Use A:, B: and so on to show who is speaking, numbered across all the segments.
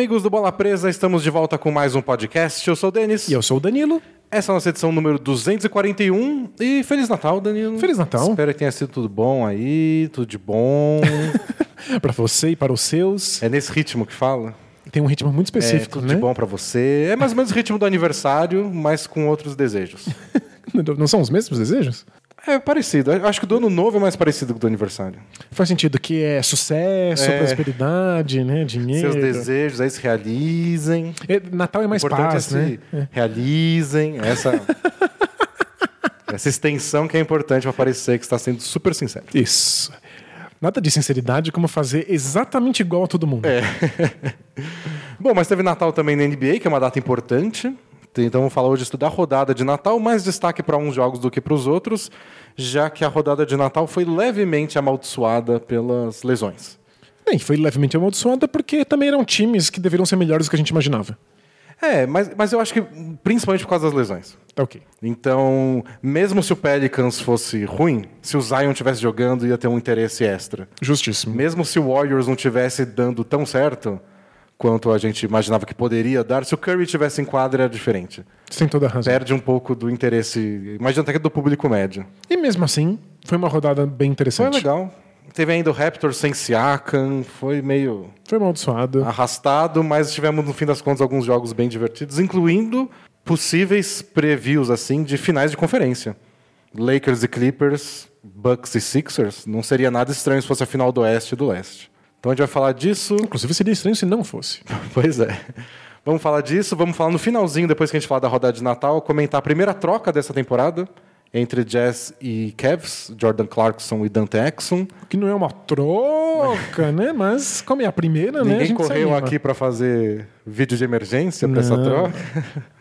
A: Amigos do Bola Presa, estamos de volta com mais um podcast. Eu sou o Denis.
B: E eu sou o Danilo.
A: Essa é a nossa edição número 241. E Feliz Natal, Danilo.
B: Feliz Natal.
A: Espero que tenha sido tudo bom aí, tudo de bom.
B: para você e para os seus.
A: é nesse ritmo que fala?
B: Tem um ritmo muito
A: É,
B: específico,
A: tudo
B: né?
A: de bom pra você. É mais ou menos o ritmo do aniversário, mas com outros desejos.
B: Não são os mesmos desejos?
A: É parecido. Eu Acho que o do ano novo é mais parecido que o do aniversário.
B: Faz sentido que é sucesso,
A: É.
B: prosperidade, né? Dinheiro.
A: Seus desejos aí se realizem.
B: É, Natal é mais paz,
A: é
B: né?
A: se realizem. Essa, essa extensão que é importante para parecer que está sendo super sincero.
B: Isso. Nada de sinceridade como fazer exatamente igual a todo mundo.
A: É. Bom, mas teve Natal também na NBA, que é uma data importante. Então vamos falar hoje da rodada de Natal, mais destaque para uns jogos do que para os outros, já que a rodada de Natal foi levemente amaldiçoada pelas lesões.
B: Bem, foi levemente amaldiçoada porque também eram times que deveriam ser melhores do que a gente imaginava.
A: É, mas, mas eu acho que principalmente por causa das lesões.
B: Ok.
A: Então, mesmo se o Pelicans fosse ruim, se o Zion estivesse jogando, ia ter um interesse extra.
B: Justíssimo.
A: Mesmo se o Warriors não tivesse dando tão certo quanto a gente imaginava que poderia dar, se o Curry tivesse em quadra, era diferente.
B: Tem toda a razão.
A: Perde um pouco do interesse, imagina até que do público médio.
B: E mesmo assim, foi uma rodada bem
A: Foi
B: interessante.
A: legal. Teve ainda o Raptors sem Siakam, foi meio
B: Foi amaldiçoado.
A: arrastado, mas tivemos no fim das contas alguns jogos bem divertidos, incluindo possíveis previews assim de finais de conferência. Lakers e Clippers, Bucks e Sixers, não seria nada estranho se fosse a final do Oeste e do Leste. Então a gente vai falar disso.
B: Inclusive seria estranho se não fosse.
A: Pois é. Vamos falar disso, vamos falar no finalzinho, depois que a gente falar da rodada de Natal, comentar a primeira troca dessa temporada entre Jazz e Cavs, Jordan Clarkson e Dante Exum.
B: Que não é uma troca, né? Mas como é a primeira, né?
A: Ninguém
B: gente se
A: correu aqui para fazer vídeo de emergência para essa troca.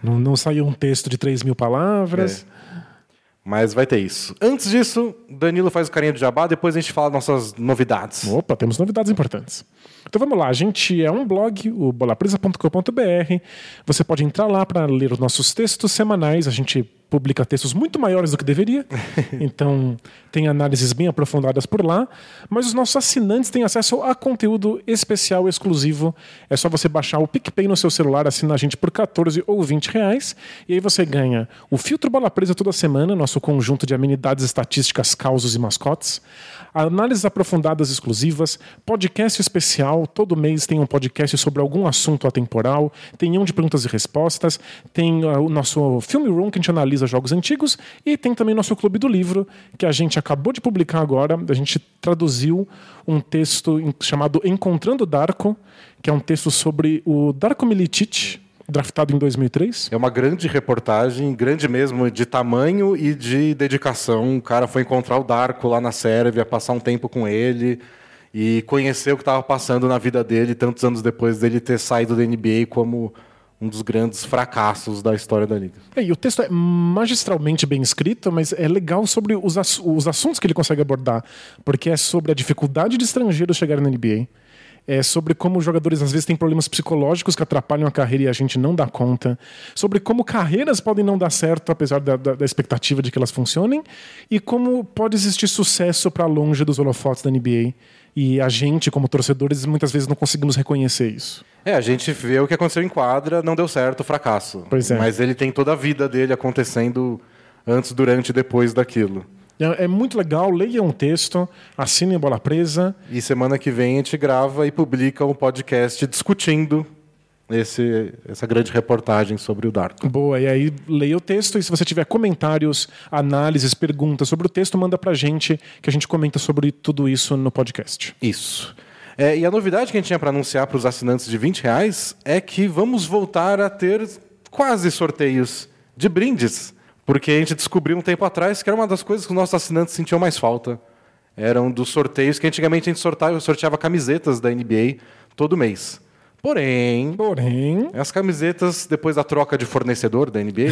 B: Não, não saiu um texto de 3 mil palavras.
A: Mas vai ter isso. Antes disso, Danilo faz o carinho do jabá, depois a gente fala nossas novidades.
B: Opa, temos novidades importantes. Então vamos lá, a gente é um blog, o bolapresa.com.br. Você pode entrar lá para ler os nossos textos semanais. A gente publica textos muito maiores do que deveria. Então tem análises bem aprofundadas por lá. Mas os nossos assinantes têm acesso a conteúdo especial, exclusivo. É só você baixar o PicPay no seu celular, assinar a gente por 14 ou 20 reais. E aí você ganha o filtro Bola Presa toda semana, nosso conjunto de amenidades estatísticas, causos e mascotes. Análises aprofundadas exclusivas, podcast especial. Todo mês tem um podcast sobre algum assunto atemporal. Tem um de perguntas e respostas. Tem ah, o nosso Filme Room, que a gente analisa jogos antigos. E tem também nosso Clube do Livro, que a gente acabou de publicar agora. A gente traduziu um texto chamado Encontrando Darko, que é um texto sobre o Darko Milicic, draftado em 2003.
A: É uma grande reportagem, grande mesmo, de tamanho e de dedicação. O cara foi encontrar o Darko lá na Sérvia, passar um tempo com ele e conhecer o que estava passando na vida dele tantos anos depois dele ter saído da NBA como um dos grandes fracassos da história da liga.
B: É, e o texto é magistralmente bem escrito, mas é legal sobre os, ass- os assuntos que ele consegue abordar, porque é sobre a dificuldade de estrangeiros chegarem na NBA. É sobre como os jogadores às vezes têm problemas psicológicos que atrapalham a carreira e a gente não dá conta. Sobre como carreiras podem não dar certo, apesar da, da- da expectativa de que elas funcionem. E como pode existir sucesso para longe dos holofotes da NBA. E a gente, como torcedores, muitas vezes não conseguimos reconhecer isso.
A: É, a gente vê o que aconteceu em quadra, não deu certo, fracasso.
B: É.
A: Mas ele tem toda a vida dele acontecendo antes, durante e depois daquilo.
B: É, é muito legal, leiam um texto, assinem a Bola Presa.
A: E semana que vem a gente grava e publica um podcast discutindo esse, essa grande reportagem sobre o Darko.
B: Boa, e aí leia o texto e se você tiver comentários, análises, perguntas sobre o texto, manda pra gente que a gente comenta sobre tudo isso no podcast.
A: Isso. É, e a novidade que a gente tinha para anunciar para os assinantes de 20 reais é que vamos voltar a ter quase sorteios de brindes. Porque a gente descobriu um tempo atrás que era uma das coisas que os nossos assinantes sentiam mais falta. Eram dos sorteios que antigamente a gente sorteava, sorteava camisetas da NBA todo mês. Porém,
B: Porém,
A: As camisetas, depois da troca de fornecedor da NBA,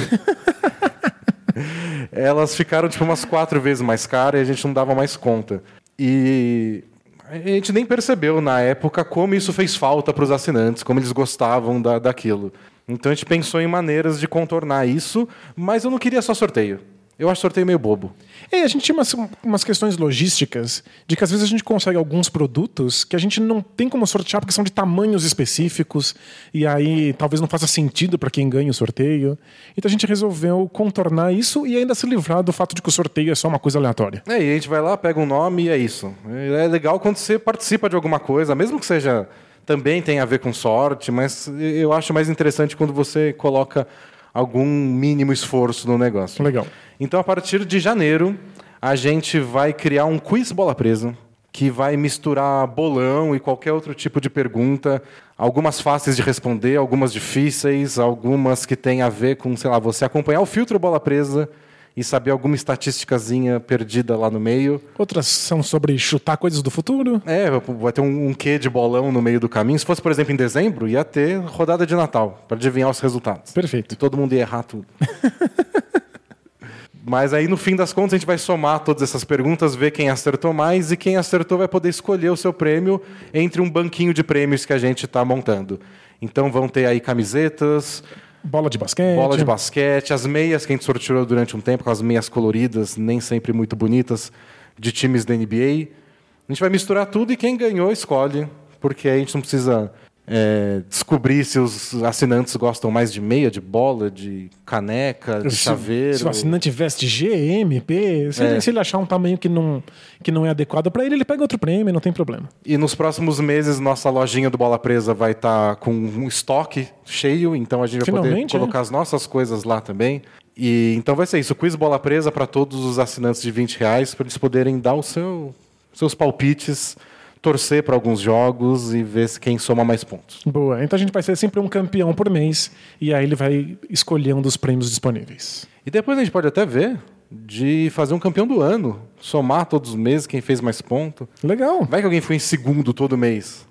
A: elas ficaram tipo umas quatro vezes mais caras e a gente não dava mais conta. E a gente nem percebeu na época como isso fez falta para os assinantes, como eles gostavam da, daquilo. Então a gente pensou em maneiras de contornar isso, mas eu não queria só sorteio. Eu acho sorteio meio bobo.
B: É, a gente tinha umas, umas questões logísticas de que às vezes a gente consegue alguns produtos que a gente não tem como sortear porque são de tamanhos específicos e aí talvez não faça sentido para quem ganha o sorteio. Então a gente resolveu contornar isso e ainda se livrar do fato de que o sorteio é só uma coisa aleatória.
A: É, e a gente vai lá, pega um nome e é isso. É legal quando você participa de alguma coisa, mesmo que seja também tenha a ver com sorte, mas eu acho mais interessante quando você coloca algum mínimo esforço no negócio.
B: Legal.
A: Então, a partir de janeiro, a gente vai criar um quiz bola presa que vai misturar bolão e qualquer outro tipo de pergunta, algumas fáceis de responder, algumas difíceis, algumas que têm a ver com, sei lá, você acompanhar o filtro bola presa e saber alguma estatísticazinha perdida lá no meio.
B: Outras são sobre chutar coisas do futuro.
A: É, vai ter um, um quê de bolão no meio do caminho. Se fosse, por exemplo, em dezembro, ia ter rodada de Natal para adivinhar os resultados.
B: Perfeito.
A: E todo mundo ia errar tudo. Mas aí, no fim das contas, a gente vai somar todas essas perguntas, ver quem acertou mais, e quem acertou vai poder escolher o seu prêmio entre um banquinho de prêmios que a gente está montando. Então vão ter aí camisetas,
B: Bola de basquete.
A: Bola de basquete, as meias que a gente sorteou durante um tempo, aquelas meias coloridas, nem sempre muito bonitas, de times da NBA. A gente vai misturar tudo e quem ganhou escolhe, porque a gente não precisa é, descobrir se os assinantes gostam mais de meia, de bola, de caneca, de
B: se,
A: chaveiro.
B: Se o assinante veste GMP, se,
A: É.
B: ele, se ele achar um tamanho que não, que não é adequado para ele, ele pega outro prêmio, não tem problema.
A: E nos próximos meses, nossa lojinha do Bola Presa vai estar com um estoque cheio, então a gente vai poder
B: Finalmente,
A: colocar as nossas coisas lá também. E então vai ser isso, quiz Bola Presa para todos os assinantes de 20 reais, para eles poderem dar o seu, seus palpites, torcer para alguns jogos e ver quem soma mais pontos.
B: Boa. Então a gente vai ser sempre um campeão por mês e aí ele vai escolher um dos prêmios disponíveis.
A: E depois a gente pode até ver de fazer um campeão do ano, somar todos os meses quem fez mais ponto.
B: Legal.
A: Vai que alguém foi em segundo todo mês.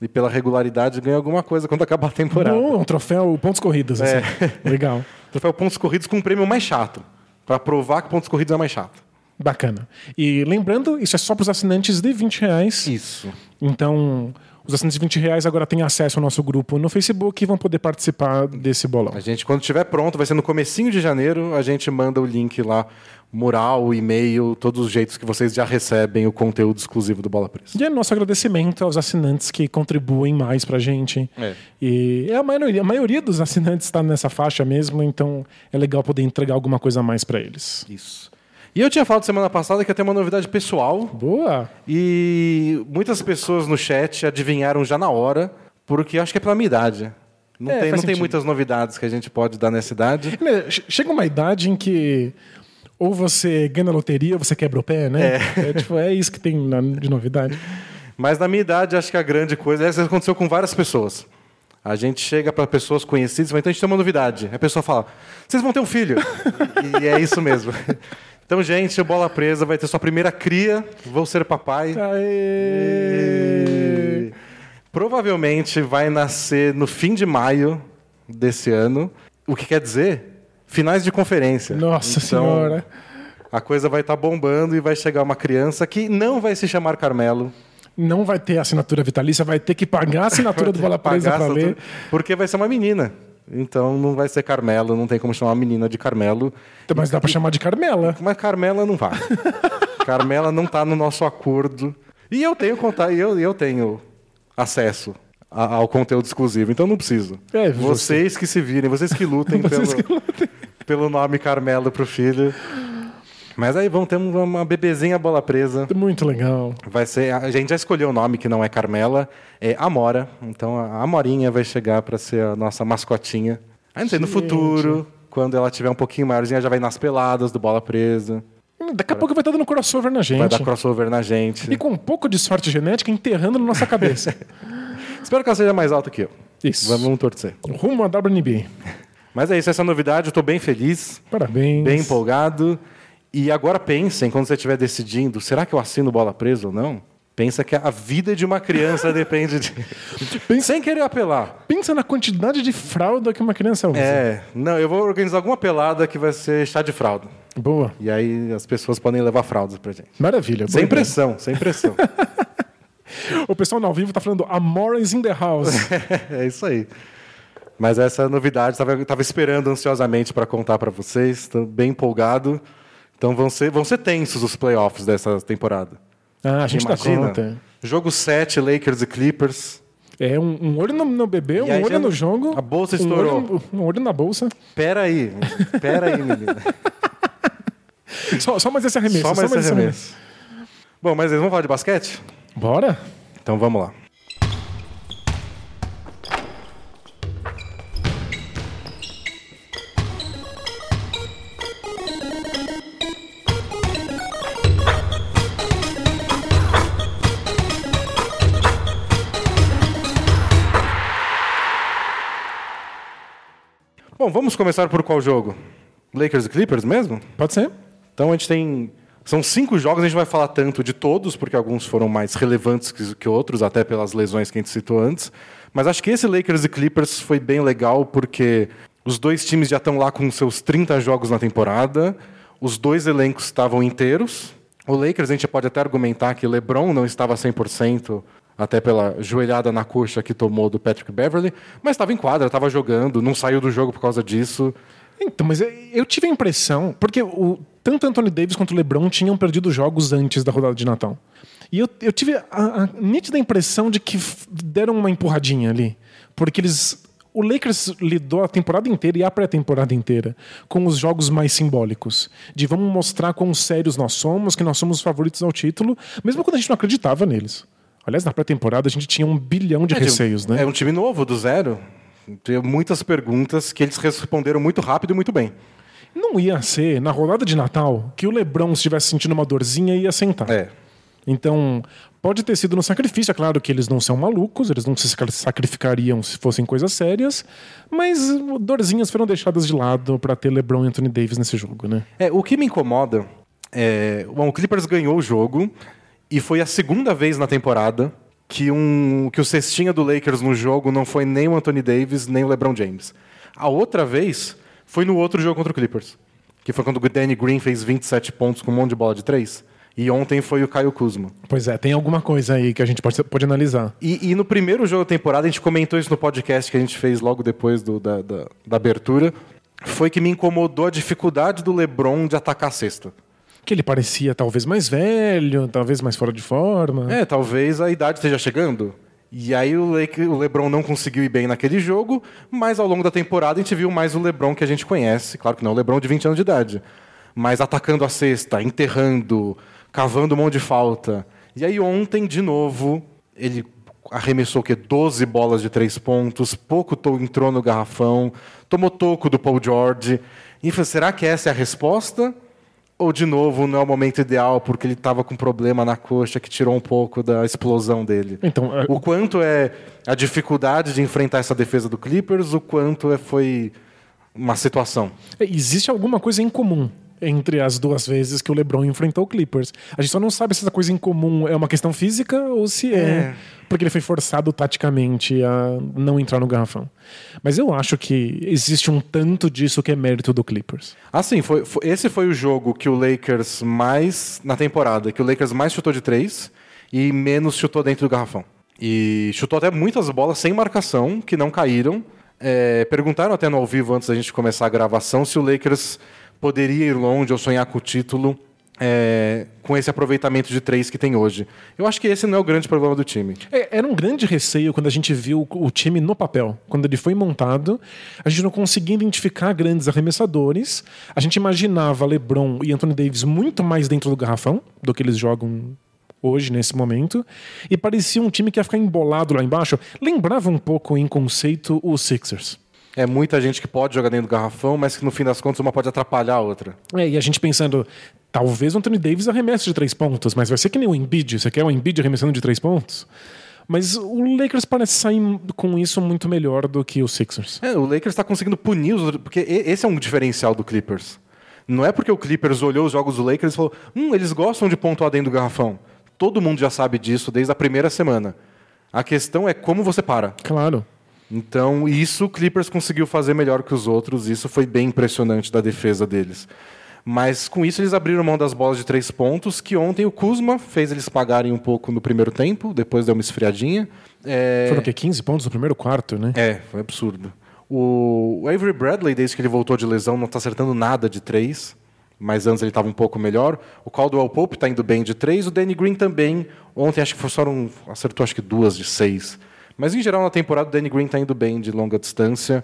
A: E pela regularidade ganha alguma coisa quando acabar a temporada.
B: Bom, um troféu pontos corridos. Assim. Legal.
A: Troféu pontos corridos com um prêmio mais chato. Pra provar que pontos corridos é mais chato.
B: Bacana. E lembrando, isso é só para os assinantes de 20 reais.
A: Isso.
B: Então, os assinantes de 20 reais agora têm acesso ao nosso grupo no Facebook e vão poder participar desse bolão.
A: A gente, quando estiver pronto, vai ser no comecinho de janeiro, a gente manda o link lá, mural, e-mail, todos os jeitos que vocês já recebem o conteúdo exclusivo do Bola Presa.
B: E é nosso agradecimento aos assinantes que contribuem mais pra gente.
A: É.
B: E é a maioria, a maioria dos assinantes está nessa faixa mesmo, então é legal poder entregar alguma coisa a mais pra eles.
A: Isso. E eu tinha falado semana passada que ia ter uma novidade pessoal,
B: Boa!
A: e muitas pessoas no chat adivinharam já na hora, porque acho que é pela minha idade. Não,
B: É,
A: tem, não tem muitas novidades que a gente pode dar nessa idade.
B: Né, che- Chega uma idade em que ou você ganha na loteria ou você quebra o pé, né? É, tipo, é isso que tem de novidade.
A: Mas na minha idade, acho que a grande coisa. Essa aconteceu com várias pessoas. A gente chega para pessoas conhecidas e fala, então a gente tem uma novidade. A pessoa fala, vocês vão ter um filho. e é isso mesmo. Então, gente, o Bola Presa vai ter sua primeira cria. Vou ser papai.
B: Aê!
A: E Provavelmente vai nascer no fim de maio desse ano. O que quer dizer? Finais de conferência.
B: Nossa
A: Então,
B: senhora!
A: A coisa vai estar bombando e vai chegar uma criança que não vai se chamar Carmelo.
B: Não vai ter assinatura vitalícia, vai ter que pagar a assinatura do Bola Presa
A: essa
B: ler.
A: Porque vai ser uma menina. Então não vai ser Carmelo, não tem como chamar uma menina de Carmelo.
B: Então, Mas dá pra chamar de Carmela.
A: Mas Carmela não vai. Carmela não está no nosso acordo. E eu tenho contato, eu, eu tenho acesso a- ao conteúdo exclusivo, então não preciso.
B: É, você-
A: vocês que se virem, vocês que lutem,
B: Vocês
A: pelo, pelo nome Carmelo pro filho. Mas aí vamos ter uma bebezinha bola presa.
B: Muito legal.
A: Vai ser. A gente já escolheu o nome que não é Carmela, é Amora. Então a Amorinha vai chegar para ser a nossa mascotinha. Aí não sei, no futuro, quando ela tiver um pouquinho maiorzinha, já vai nas peladas do bola presa.
B: Daqui a pouco vai estar dando crossover na gente.
A: Vai dar crossover na gente.
B: E com um pouco de sorte genética enterrando na nossa cabeça.
A: Espero que ela seja mais alta que eu.
B: Isso.
A: Vamos, torcer.
B: Rumo a WNB.
A: Mas é isso, essa novidade, eu tô bem feliz,
B: Parabéns.
A: bem empolgado. E agora pensem, quando você estiver decidindo, será que eu assino bola presa ou não? Pensa que a vida de uma criança depende de. Sem querer apelar.
B: Pensa na quantidade de fralda que uma criança usa.
A: É, não, eu vou organizar alguma pelada que vai ser chá de fralda.
B: Boa.
A: E aí as pessoas podem levar fraldas pra gente.
B: Maravilha.
A: Sem pressão, sem pressão.
B: O pessoal no ao vivo tá falando Amor is in the house.
A: é isso aí. Mas essa é a novidade, estava tava esperando ansiosamente para contar para vocês, estou bem empolgado. Então vão ser, vão ser tensos os playoffs dessa temporada.
B: Ah, a gente
A: Imagina.
B: dá conta.
A: Jogo 7, Lakers e Clippers.
B: É um, um olho no, no bebê, um olho no jogo.
A: a bolsa
B: um
A: estourou.
B: olho- Um olho, na bolsa.
A: Pera aí, pera aí, menina.
B: Só, só mais esse arremesso.
A: Só mais esse
B: esse
A: arremesso. Bom, mas eles vão falar de basquete?
B: Bora?
A: Então vamos lá. Bom, vamos começar por qual jogo? Lakers e Clippers mesmo?
B: Pode ser?
A: Então a gente tem. São cinco jogos, a gente não vai falar tanto de todos, porque alguns foram mais relevantes que, que outros, até pelas lesões que a gente citou antes. Mas acho que esse Lakers e Clippers foi bem legal, porque os dois times já estão lá com seus 30 jogos na temporada, os dois elencos estavam inteiros. O Lakers, a gente pode até argumentar que LeBron não estava 100%, até pela joelhada na coxa que tomou do Patrick Beverly, mas estava em quadra, estava jogando, não saiu do jogo por causa disso.
B: Então, mas eu- tive a impressão, porque o, tanto Anthony Davis quanto o LeBron tinham perdido jogos antes da rodada de Natal. E eu, eu tive a, a nítida impressão de que deram uma empurradinha ali. Porque eles. O Lakers lidou a temporada inteira e a pré-temporada inteira com os jogos mais simbólicos. De vamos mostrar quão sérios nós somos, que nós somos os favoritos ao título, mesmo quando a gente não acreditava neles. Aliás, na pré-temporada a gente tinha um bilhão de receios, né?
A: É um time novo, do zero. Tinha muitas perguntas que eles responderam muito rápido e muito bem.
B: Não ia ser, na rodada de Natal, que o Lebron, se estivesse sentindo uma dorzinha, ia sentar.
A: É.
B: Então, pode ter sido no sacrifício. É claro que eles não são malucos, eles não se sacri- sacrificariam se fossem coisas sérias, mas dorzinhas foram deixadas de lado para ter LeBron e Anthony Davis nesse jogo, né?
A: É, o que me incomoda é. Bom, o Clippers ganhou o jogo e foi a segunda vez na temporada que, um, que o cestinha do Lakers no jogo não foi nem o Anthony Davis, nem o LeBron James. A outra vez foi no outro jogo contra o Clippers, que foi quando o Danny Green fez 27 pontos com um monte de bola de três. E ontem foi o Caio Kuzma.
B: Pois é, tem alguma coisa aí que a gente pode, pode analisar.
A: E, e no primeiro jogo da temporada, a gente comentou isso no podcast que a gente fez logo depois do- da, da- da abertura, foi que me incomodou a dificuldade do LeBron de atacar a cesta.
B: Que ele parecia talvez mais velho, talvez mais fora de forma.
A: É, talvez a idade esteja chegando. E aí o, o LeBron não conseguiu ir bem naquele jogo, mas ao longo da temporada a gente viu mais o LeBron que a gente conhece. Claro que não o LeBron de 20 anos de idade. Mas atacando a cesta, enterrando, cavando monte de falta. E aí ontem, de novo, ele arremessou o quê? 12 bolas de três pontos, pouco entrou no garrafão, tomou toco do Paul George. E será que essa é a resposta? Ou, de novo, não é o momento ideal porque ele estava com problema na coxa que tirou um pouco da explosão dele?
B: Então, é-
A: O quanto é a dificuldade de enfrentar essa defesa do Clippers, o quanto é, foi uma situação.
B: É, Existe alguma coisa em comum entre as duas vezes que o LeBron enfrentou o Clippers. A gente só não sabe se essa coisa em comum é uma questão física ou se é,
A: É.
B: porque ele foi forçado taticamente a não entrar no garrafão. Mas eu acho que existe um tanto disso que é mérito do Clippers.
A: Assim, foi, foi- esse foi o jogo que o Lakers mais, na temporada, que o Lakers mais chutou de três e menos chutou dentro do garrafão. E chutou até muitas bolas sem marcação, que não caíram. É, perguntaram até no ao vivo, antes da gente começar a gravação, se o Lakers poderia ir longe ou sonhar com o título é, com esse aproveitamento de três que tem hoje. Eu acho que esse não é o grande problema do time.
B: É, Era um grande receio quando a gente viu o time no papel. Quando ele foi montado, a gente não conseguia identificar grandes arremessadores. A gente imaginava LeBron e Anthony Davis muito mais dentro do garrafão do que eles jogam hoje, nesse momento. E parecia um time que ia ficar embolado lá embaixo. Lembrava um pouco, em conceito, os Sixers.
A: É muita gente que pode jogar dentro do garrafão, mas que no fim das contas uma pode atrapalhar a outra.
B: É, e a gente pensando, talvez o Anthony Davis arremesse de três pontos, mas vai ser que nem o Embiid. Você quer o Embiid arremessando de três pontos? Mas o Lakers parece sair com isso muito melhor do que os Sixers.
A: É, o Lakers está conseguindo punir os outros, porque esse é um diferencial do Clippers. Não é porque o Clippers olhou os jogos do Lakers e falou: hum, eles gostam de pontuar dentro do garrafão. Todo mundo já sabe disso desde a primeira semana. A questão é como você para.
B: Claro.
A: Então, isso o Clippers conseguiu fazer melhor que os outros. Isso foi bem impressionante da defesa deles. Mas com isso eles abriram mão das bolas de três pontos, que ontem o Kuzma fez eles pagarem um pouco no primeiro tempo, depois deu uma esfriadinha. É...
B: Foram o quê? 15 pontos no primeiro quarto, né?
A: É, foi absurdo. O Avery Bradley, desde que ele voltou de lesão, não está acertando nada de três. mas antes ele estava um pouco melhor. O Caldwell Pope está indo bem de três, o Danny Green também. Ontem acho que foram, acertou acho que duas de seis. Mas em geral na temporada o Danny Green está indo bem de longa distância.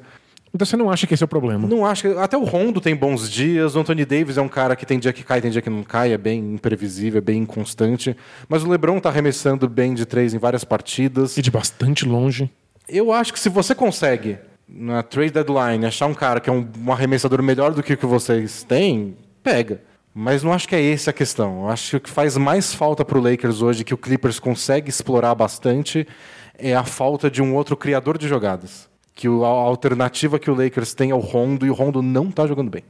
B: Então você não acha que esse é o problema?
A: Não acho que. Até o Rondo tem bons dias. O Anthony Davis é um cara que tem dia que cai, tem dia que não cai. É bem imprevisível, é bem inconstante. Mas o LeBron está arremessando bem de três em várias partidas.
B: E de bastante longe.
A: Eu acho que se você consegue, na trade deadline, achar um cara que é um, um arremessador melhor do que o que vocês têm, pega. Mas não acho que é essa a questão. Eu acho que o que faz mais falta para o Lakers hoje, que o Clippers consegue explorar bastante, é a falta de um outro criador de jogadas. Que a alternativa que o Lakers tem é o Rondo e o Rondo não está jogando bem.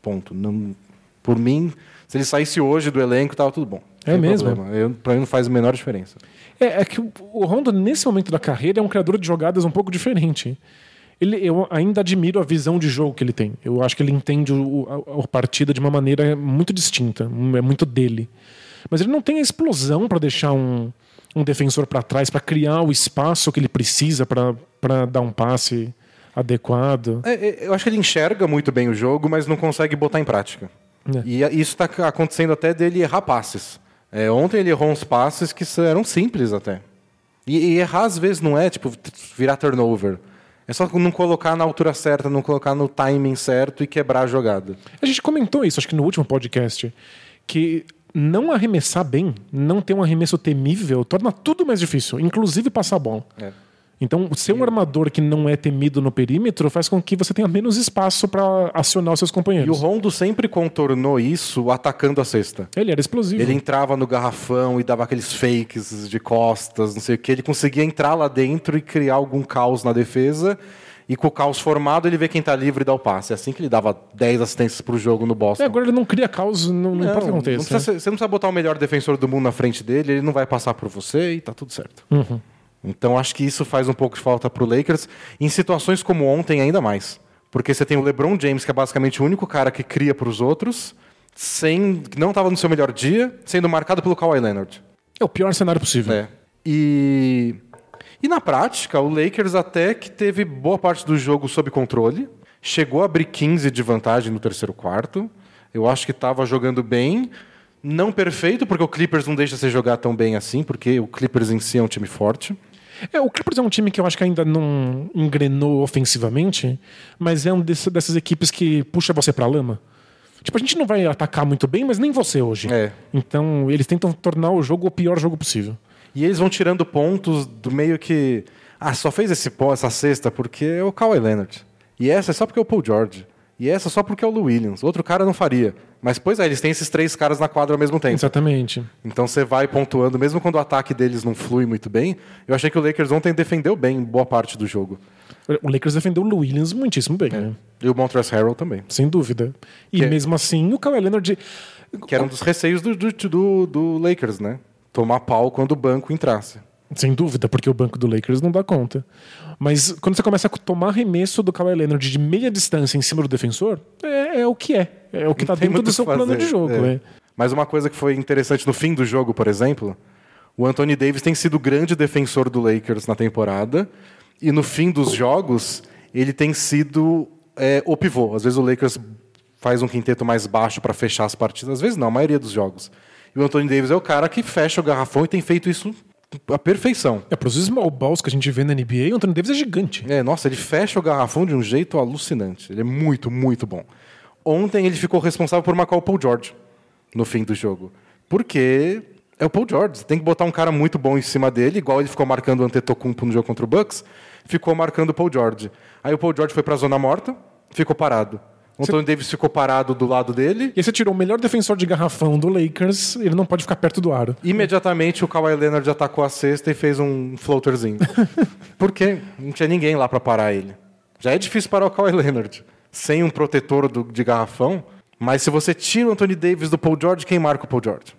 A: Ponto. Não, por mim, se ele saísse hoje do elenco, estava tudo bom.
B: É mesmo?
A: Para mim não faz a menor diferença.
B: É, é que o Rondo, nesse momento da carreira, é um criador de jogadas um pouco diferente. Ele, eu ainda admiro a visão de jogo que ele tem. Eu acho que ele entende o, a, a partida de uma maneira muito distinta, é muito dele. Mas ele não tem a explosão para deixar um, um defensor para trás, para criar o espaço que ele precisa para dar um passe adequado.
A: É, é, eu acho que ele enxerga muito bem o jogo, mas não consegue botar em prática. É. E isso está acontecendo até dele errar passes. É, ontem ele errou uns passes que eram simples até. E, e, errar às vezes não é tipo virar turnover. É só não colocar na altura certa, não colocar no timing certo e quebrar a jogada.
B: A gente comentou isso, acho que no último podcast, que não arremessar bem, não ter um arremesso temível, torna tudo mais difícil, inclusive passar a bola. É. Então, ser um armador que não é temido no perímetro faz com que você tenha menos espaço para acionar os seus companheiros.
A: E o Rondo sempre contornou isso atacando a cesta.
B: Ele era explosivo.
A: Ele entrava no garrafão e dava aqueles fakes de costas, não sei o que. Ele conseguia entrar lá dentro e criar algum caos na defesa. E com o caos formado, ele vê quem está livre e dá o passe. É assim que ele dava 10 assistências para o jogo no Boston. É,
B: agora ele não cria caos, não, não, não importa o que aconteça. Não
A: precisa, né? Você não precisa botar o melhor defensor do mundo na frente dele, ele não vai passar por você e tá tudo certo.
B: Uhum.
A: Então acho que isso faz um pouco de falta para o Lakers, em situações como ontem ainda mais. Porque você tem o LeBron James, que é basicamente o único cara que cria para os outros, sem não estava no seu melhor dia, sendo marcado pelo Kawhi Leonard.
B: É o pior cenário possível.
A: É. E, e na prática, o Lakers até que teve boa parte do jogo sob controle, chegou a abrir 15 de vantagem no terceiro quarto. Eu acho que estava jogando bem, não perfeito, porque o Clippers não deixa você jogar tão bem assim, porque o Clippers em si é um time forte.
B: É, o Clippers é um time que eu acho que ainda não engrenou ofensivamente, mas é um desse, dessas equipes que puxa você pra lama. Tipo, a gente não vai atacar muito bem, mas nem você hoje.
A: É.
B: Então, eles tentam tornar o jogo o pior jogo possível.
A: E eles vão tirando pontos do meio que. Ah, só fez esse essa cesta porque é o Kawhi Leonard. E essa é só porque é o Paul George. E essa só porque é o Lou Williams. Outro cara não faria. Mas, pois é, eles têm esses três caras na quadra ao mesmo tempo.
B: Exatamente.
A: Então você vai pontuando, mesmo quando o ataque deles não flui muito bem. Eu achei que o Lakers ontem defendeu bem boa parte do jogo.
B: O Lakers defendeu o Williams muitíssimo bem. É.
A: Né? E o Montrezl Harrell também.
B: Sem dúvida. E que é- mesmo assim, o Kawhi Leonard...
A: Que era um dos receios do, do, do, do Lakers, né? Tomar pau quando o banco entrasse.
B: Sem dúvida, porque o banco do Lakers não dá conta. Mas quando você começa a tomar arremesso do Kawhi Leonard de meia distância em cima do defensor, é, é o que é. É o que está dentro do seu fazer. plano de jogo. É. É.
A: Mas uma coisa que foi interessante no fim do jogo, por exemplo, o Anthony Davis tem sido grande defensor do Lakers na temporada. E no fim dos jogos, ele tem sido é, o pivô. Às vezes o Lakers faz um quinteto mais baixo para fechar as partidas. Às vezes não, a maioria dos jogos. E o Anthony Davis é o cara que fecha o garrafão e tem feito isso a perfeição.
B: É, para os small balls que a gente vê na NBA, o Anthony Davis é gigante.
A: É, nossa, ele fecha o garrafão de um jeito alucinante. Ele é muito, muito bom. Ontem ele ficou responsável por marcar o Paul George no fim do jogo. Porque é o Paul George. Você tem que botar um cara muito bom em cima dele, igual ele ficou marcando o Antetokounmpo no jogo contra o Bucks, ficou marcando o Paul George. Aí o Paul George foi para a zona morta, ficou parado. O Anthony Davis ficou parado do lado dele.
B: E aí você tirou o melhor defensor de garrafão do Lakers, ele não pode ficar perto do aro.
A: Imediatamente o Kawhi Leonard atacou a cesta e fez um floaterzinho. Porque não tinha ninguém lá para parar ele. Já é difícil parar o Kawhi Leonard sem um protetor do, de garrafão, mas se você tira o Anthony Davis do Paul George, quem marca o Paul George?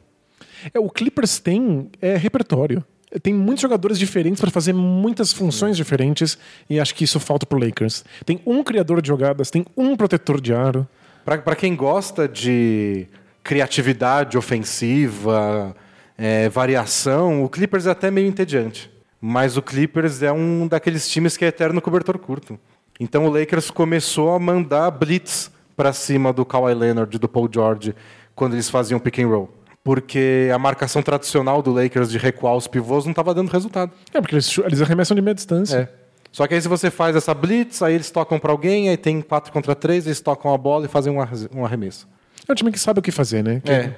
B: É, o Clippers tem é, repertório tem muitos jogadores diferentes para fazer muitas funções diferentes e acho que isso falta pro Lakers. Tem um criador de jogadas, tem um protetor de aro.
A: Para quem gosta de criatividade ofensiva, é, variação, o Clippers é até meio entediante. Mas o Clippers é um daqueles times que é eterno cobertor curto. Então o Lakers começou a mandar blitz para cima do Kawhi Leonard e do Paul George quando eles faziam pick and roll. Porque a marcação tradicional do Lakers de recuar os pivôs não estava dando resultado.
B: É, porque eles, eles arremessam de meia distância.
A: É. Só que aí se você faz essa blitz, aí eles tocam para alguém, aí tem 4 contra 3, eles tocam a bola e fazem um arre- arremesso.
B: É um time que sabe o que fazer, né? Que
A: É.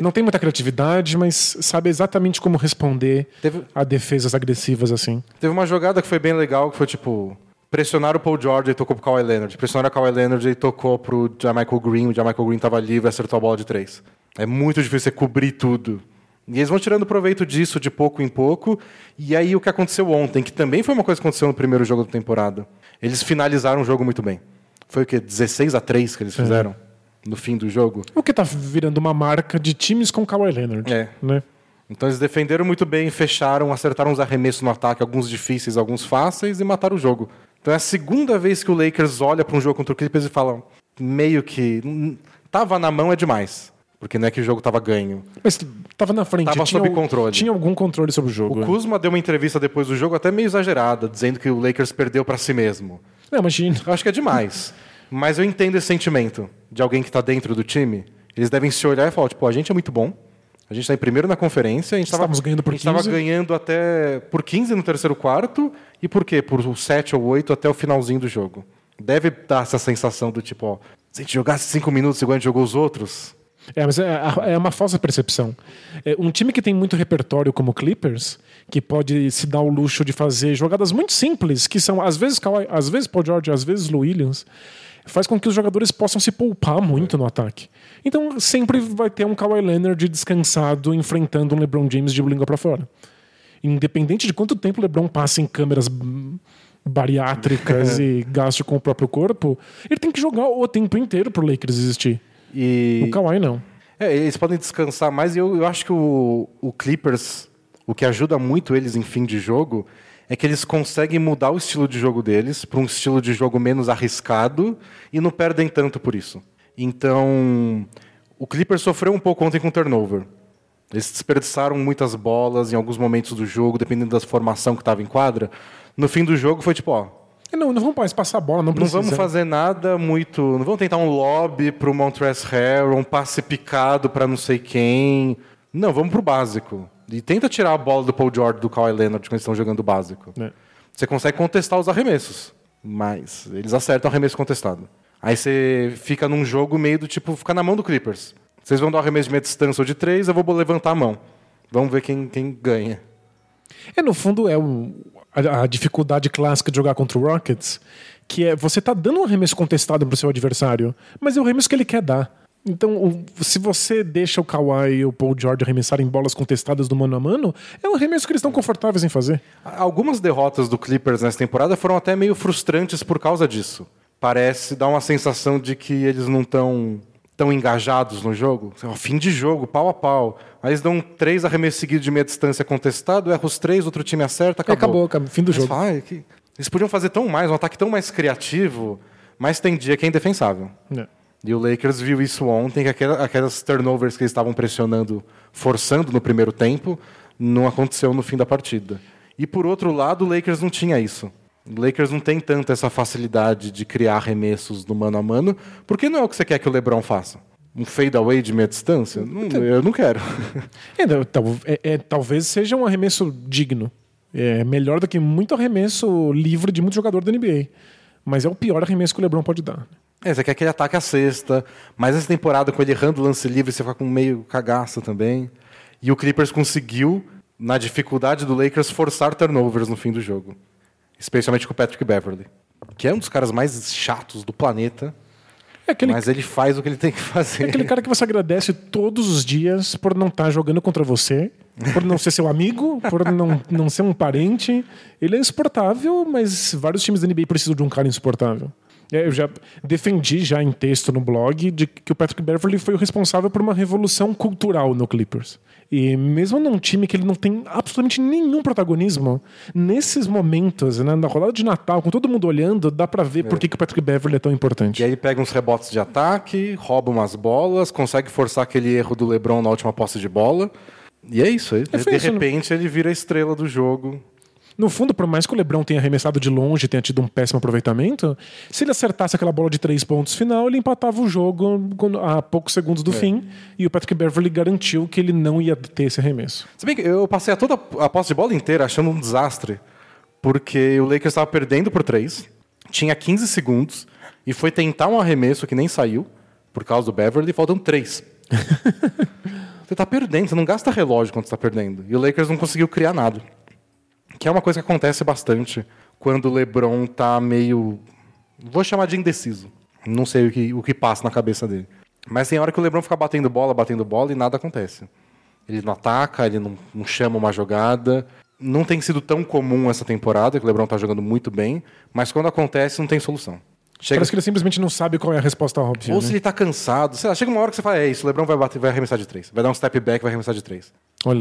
B: Não tem muita criatividade, mas sabe exatamente como responder
A: Teve-
B: a defesas agressivas assim.
A: Teve uma jogada que foi bem legal, que foi tipo. Pressionaram o Paul George e tocou pro Kawhi Leonard. Pressionaram o Kawhi Leonard e tocou pro Jamichael Green. O Jamichael Green tava livre e acertou a bola de três. É muito difícil você cobrir tudo. E eles vão tirando proveito disso de pouco em pouco. E aí o que aconteceu ontem, que também foi uma coisa que aconteceu no primeiro jogo da temporada. Eles finalizaram o jogo muito bem. Foi o quê? 16 a 3 que eles fizeram no fim do jogo.
B: O que tá virando uma marca de times com Kawhi Leonard.
A: É.
B: Né?
A: Então eles defenderam muito bem, fecharam, acertaram os arremessos no ataque, alguns difíceis, alguns fáceis, e mataram o jogo. Então é a segunda vez que o Lakers olha para um jogo contra o Clippers e fala meio que tava na mão é demais, porque não é que o jogo tava ganho.
B: Mas tava na frente.
A: Tava sob controle.
B: Tinha algum controle sobre o jogo.
A: O
B: é.
A: Kuzma deu uma entrevista depois do jogo até meio exagerada, dizendo que o Lakers perdeu para si mesmo.
B: Não, imagina.
A: Eu acho que é demais. Mas eu entendo esse sentimento de alguém que está dentro do time. Eles devem se olhar e falar, tipo, a gente é muito bom. A gente está em primeiro na conferência. A gente estava
B: ganhando por
A: A gente estava
B: 15.
A: ganhando até por 15 no terceiro quarto. E por quê? Por 7 ou 8 até o finalzinho do jogo. Deve dar essa sensação do tipo, ó, se a gente jogasse 5 minutos igual a gente jogou os outros.
B: É, mas é, é uma falsa percepção. É, um time que tem muito repertório como o Clippers, que pode se dar o luxo de fazer jogadas muito simples, que são às vezes Kawhi, às vezes Paul George, às vezes Lou Williams, faz com que os jogadores possam se poupar muito no ataque. Então sempre vai ter um Kawhi Leonard descansado enfrentando um LeBron James de língua para fora. Independente de quanto tempo o LeBron passa em câmeras bariátricas e gaste com o próprio corpo, ele tem que jogar o tempo inteiro pro Lakers existir.
A: E
B: O Kawhi não.
A: É, eles podem descansar mais e eu, eu acho que o, o Clippers, o que ajuda muito eles em fim de jogo, é que eles conseguem mudar o estilo de jogo deles para um estilo de jogo menos arriscado e não perdem tanto por isso. Então, o Clippers sofreu um pouco ontem com turnover. Eles desperdiçaram muitas bolas em alguns momentos do jogo, dependendo da formação que estava em quadra. No fim do jogo foi tipo, ó,
B: Não, não vamos mais passar a bola, não
A: não
B: precisa.
A: vamos fazer nada muito. Não vamos tentar um lobby pro Montrezl Harrell, um passe picado para não sei quem. Não, vamos pro básico. E tenta tirar a bola do Paul George do Kawhi Leonard quando eles estão jogando básico.
B: É.
A: Você consegue contestar os arremessos, mas eles acertam o arremesso contestado. Aí você fica num jogo meio do tipo, fica na mão do Clippers. Vocês vão dar um arremesso de meia distância ou de três, eu vou levantar a mão. Vamos ver quem, quem ganha.
B: É, no fundo, é o- a, a dificuldade clássica de jogar contra o Rockets, que é você tá dando um arremesso contestado pro seu adversário, mas é o arremesso que ele quer dar. Então, se você deixa o Kawhi e o Paul George arremessarem bolas contestadas do mano a mano, é um arremesso que eles estão confortáveis em fazer.
A: Algumas derrotas do Clippers nessa temporada foram até meio frustrantes por causa disso. Parece dar uma sensação de que eles não estão tão engajados no jogo. Fim de jogo, pau a pau. Aí eles dão três arremessos seguidos de meia distância contestado, erra os três, outro time acerta, acabou.
B: Acabou, acabou, fim do jogo.
A: fala, "Ai, que- Eles podiam fazer tão mais, um ataque tão mais criativo, mas tem dia que é indefensável.
B: É.
A: E o Lakers viu isso ontem, que aquela- aquelas turnovers que eles estavam pressionando, forçando no primeiro tempo, não aconteceu no fim da partida. E por outro lado, o Lakers não tinha isso. O Lakers não tem tanta essa facilidade de criar arremessos no mano a mano, porque não é o que você quer que o LeBron faça. Um fade away de meia distância? Não, eu não quero.
B: É, é- é, talvez seja um arremesso digno. É melhor do que muito arremesso livre de muito jogador da NBA. Mas é o pior arremesso que o LeBron pode dar.
A: É, você quer que ele ataque a cesta, mas essa temporada com ele errando o lance livre, você fica com meio cagaço também. E o Clippers conseguiu, na dificuldade do Lakers, forçar turnovers no fim do jogo. Especialmente com o Patrick Beverly, que é um dos caras mais chatos do planeta,
B: É aquele,
A: mas ele faz o que ele tem que
B: é
A: fazer.
B: aquele cara que você agradece todos os dias por não estar jogando contra você, por não ser seu amigo, por não, não ser um parente. Ele é insuportável, mas vários times da NBA precisam de um cara insuportável. É, Eu já defendi já em texto no blog de que o Patrick Beverly foi o responsável por uma revolução cultural no Clippers. E mesmo num time que ele não tem absolutamente nenhum protagonismo, nesses momentos, né, na rodada de Natal, com todo mundo olhando, dá pra ver por que, que o Patrick Beverly é tão importante.
A: E aí ele pega uns rebotes de ataque, rouba umas bolas, consegue forçar aquele erro do LeBron na última posse de bola. E é isso. aí.
B: É, foi
A: de
B: isso, né?
A: repente ele vira a estrela do jogo.
B: No fundo, por mais que o LeBron tenha arremessado de longe tenha tido um péssimo aproveitamento, se ele acertasse aquela bola de três pontos final, ele empatava o jogo a poucos segundos do fim e o Patrick Beverly garantiu que ele não ia ter esse arremesso.
A: Se bem que eu passei a toda a posse de bola inteira achando um desastre, porque o Lakers estava perdendo por 3, tinha 15 segundos e foi tentar um arremesso que nem saiu por causa do Beverly e faltam 3. você tá perdendo, você não gasta relógio quando você tá perdendo. E o Lakers não conseguiu criar nada. Que é uma coisa que acontece bastante quando o LeBron tá meio vou chamar de indeciso. Não sei o que, o que passa na cabeça dele. Mas tem hora que o LeBron fica batendo bola, batendo bola e nada acontece. Ele não ataca, ele não, não chama uma jogada. Não tem sido tão comum essa temporada, que o LeBron tá jogando muito bem, mas quando acontece não tem solução. Chega,
B: Parece que ele simplesmente não sabe qual é a resposta óbvia.
A: ou
B: né?
A: se ele tá cansado, sei lá, chega uma hora que você fala, é isso, o LeBron vai bater, vai arremessar de três. Vai dar um step back, vai arremessar de três.
B: Olha,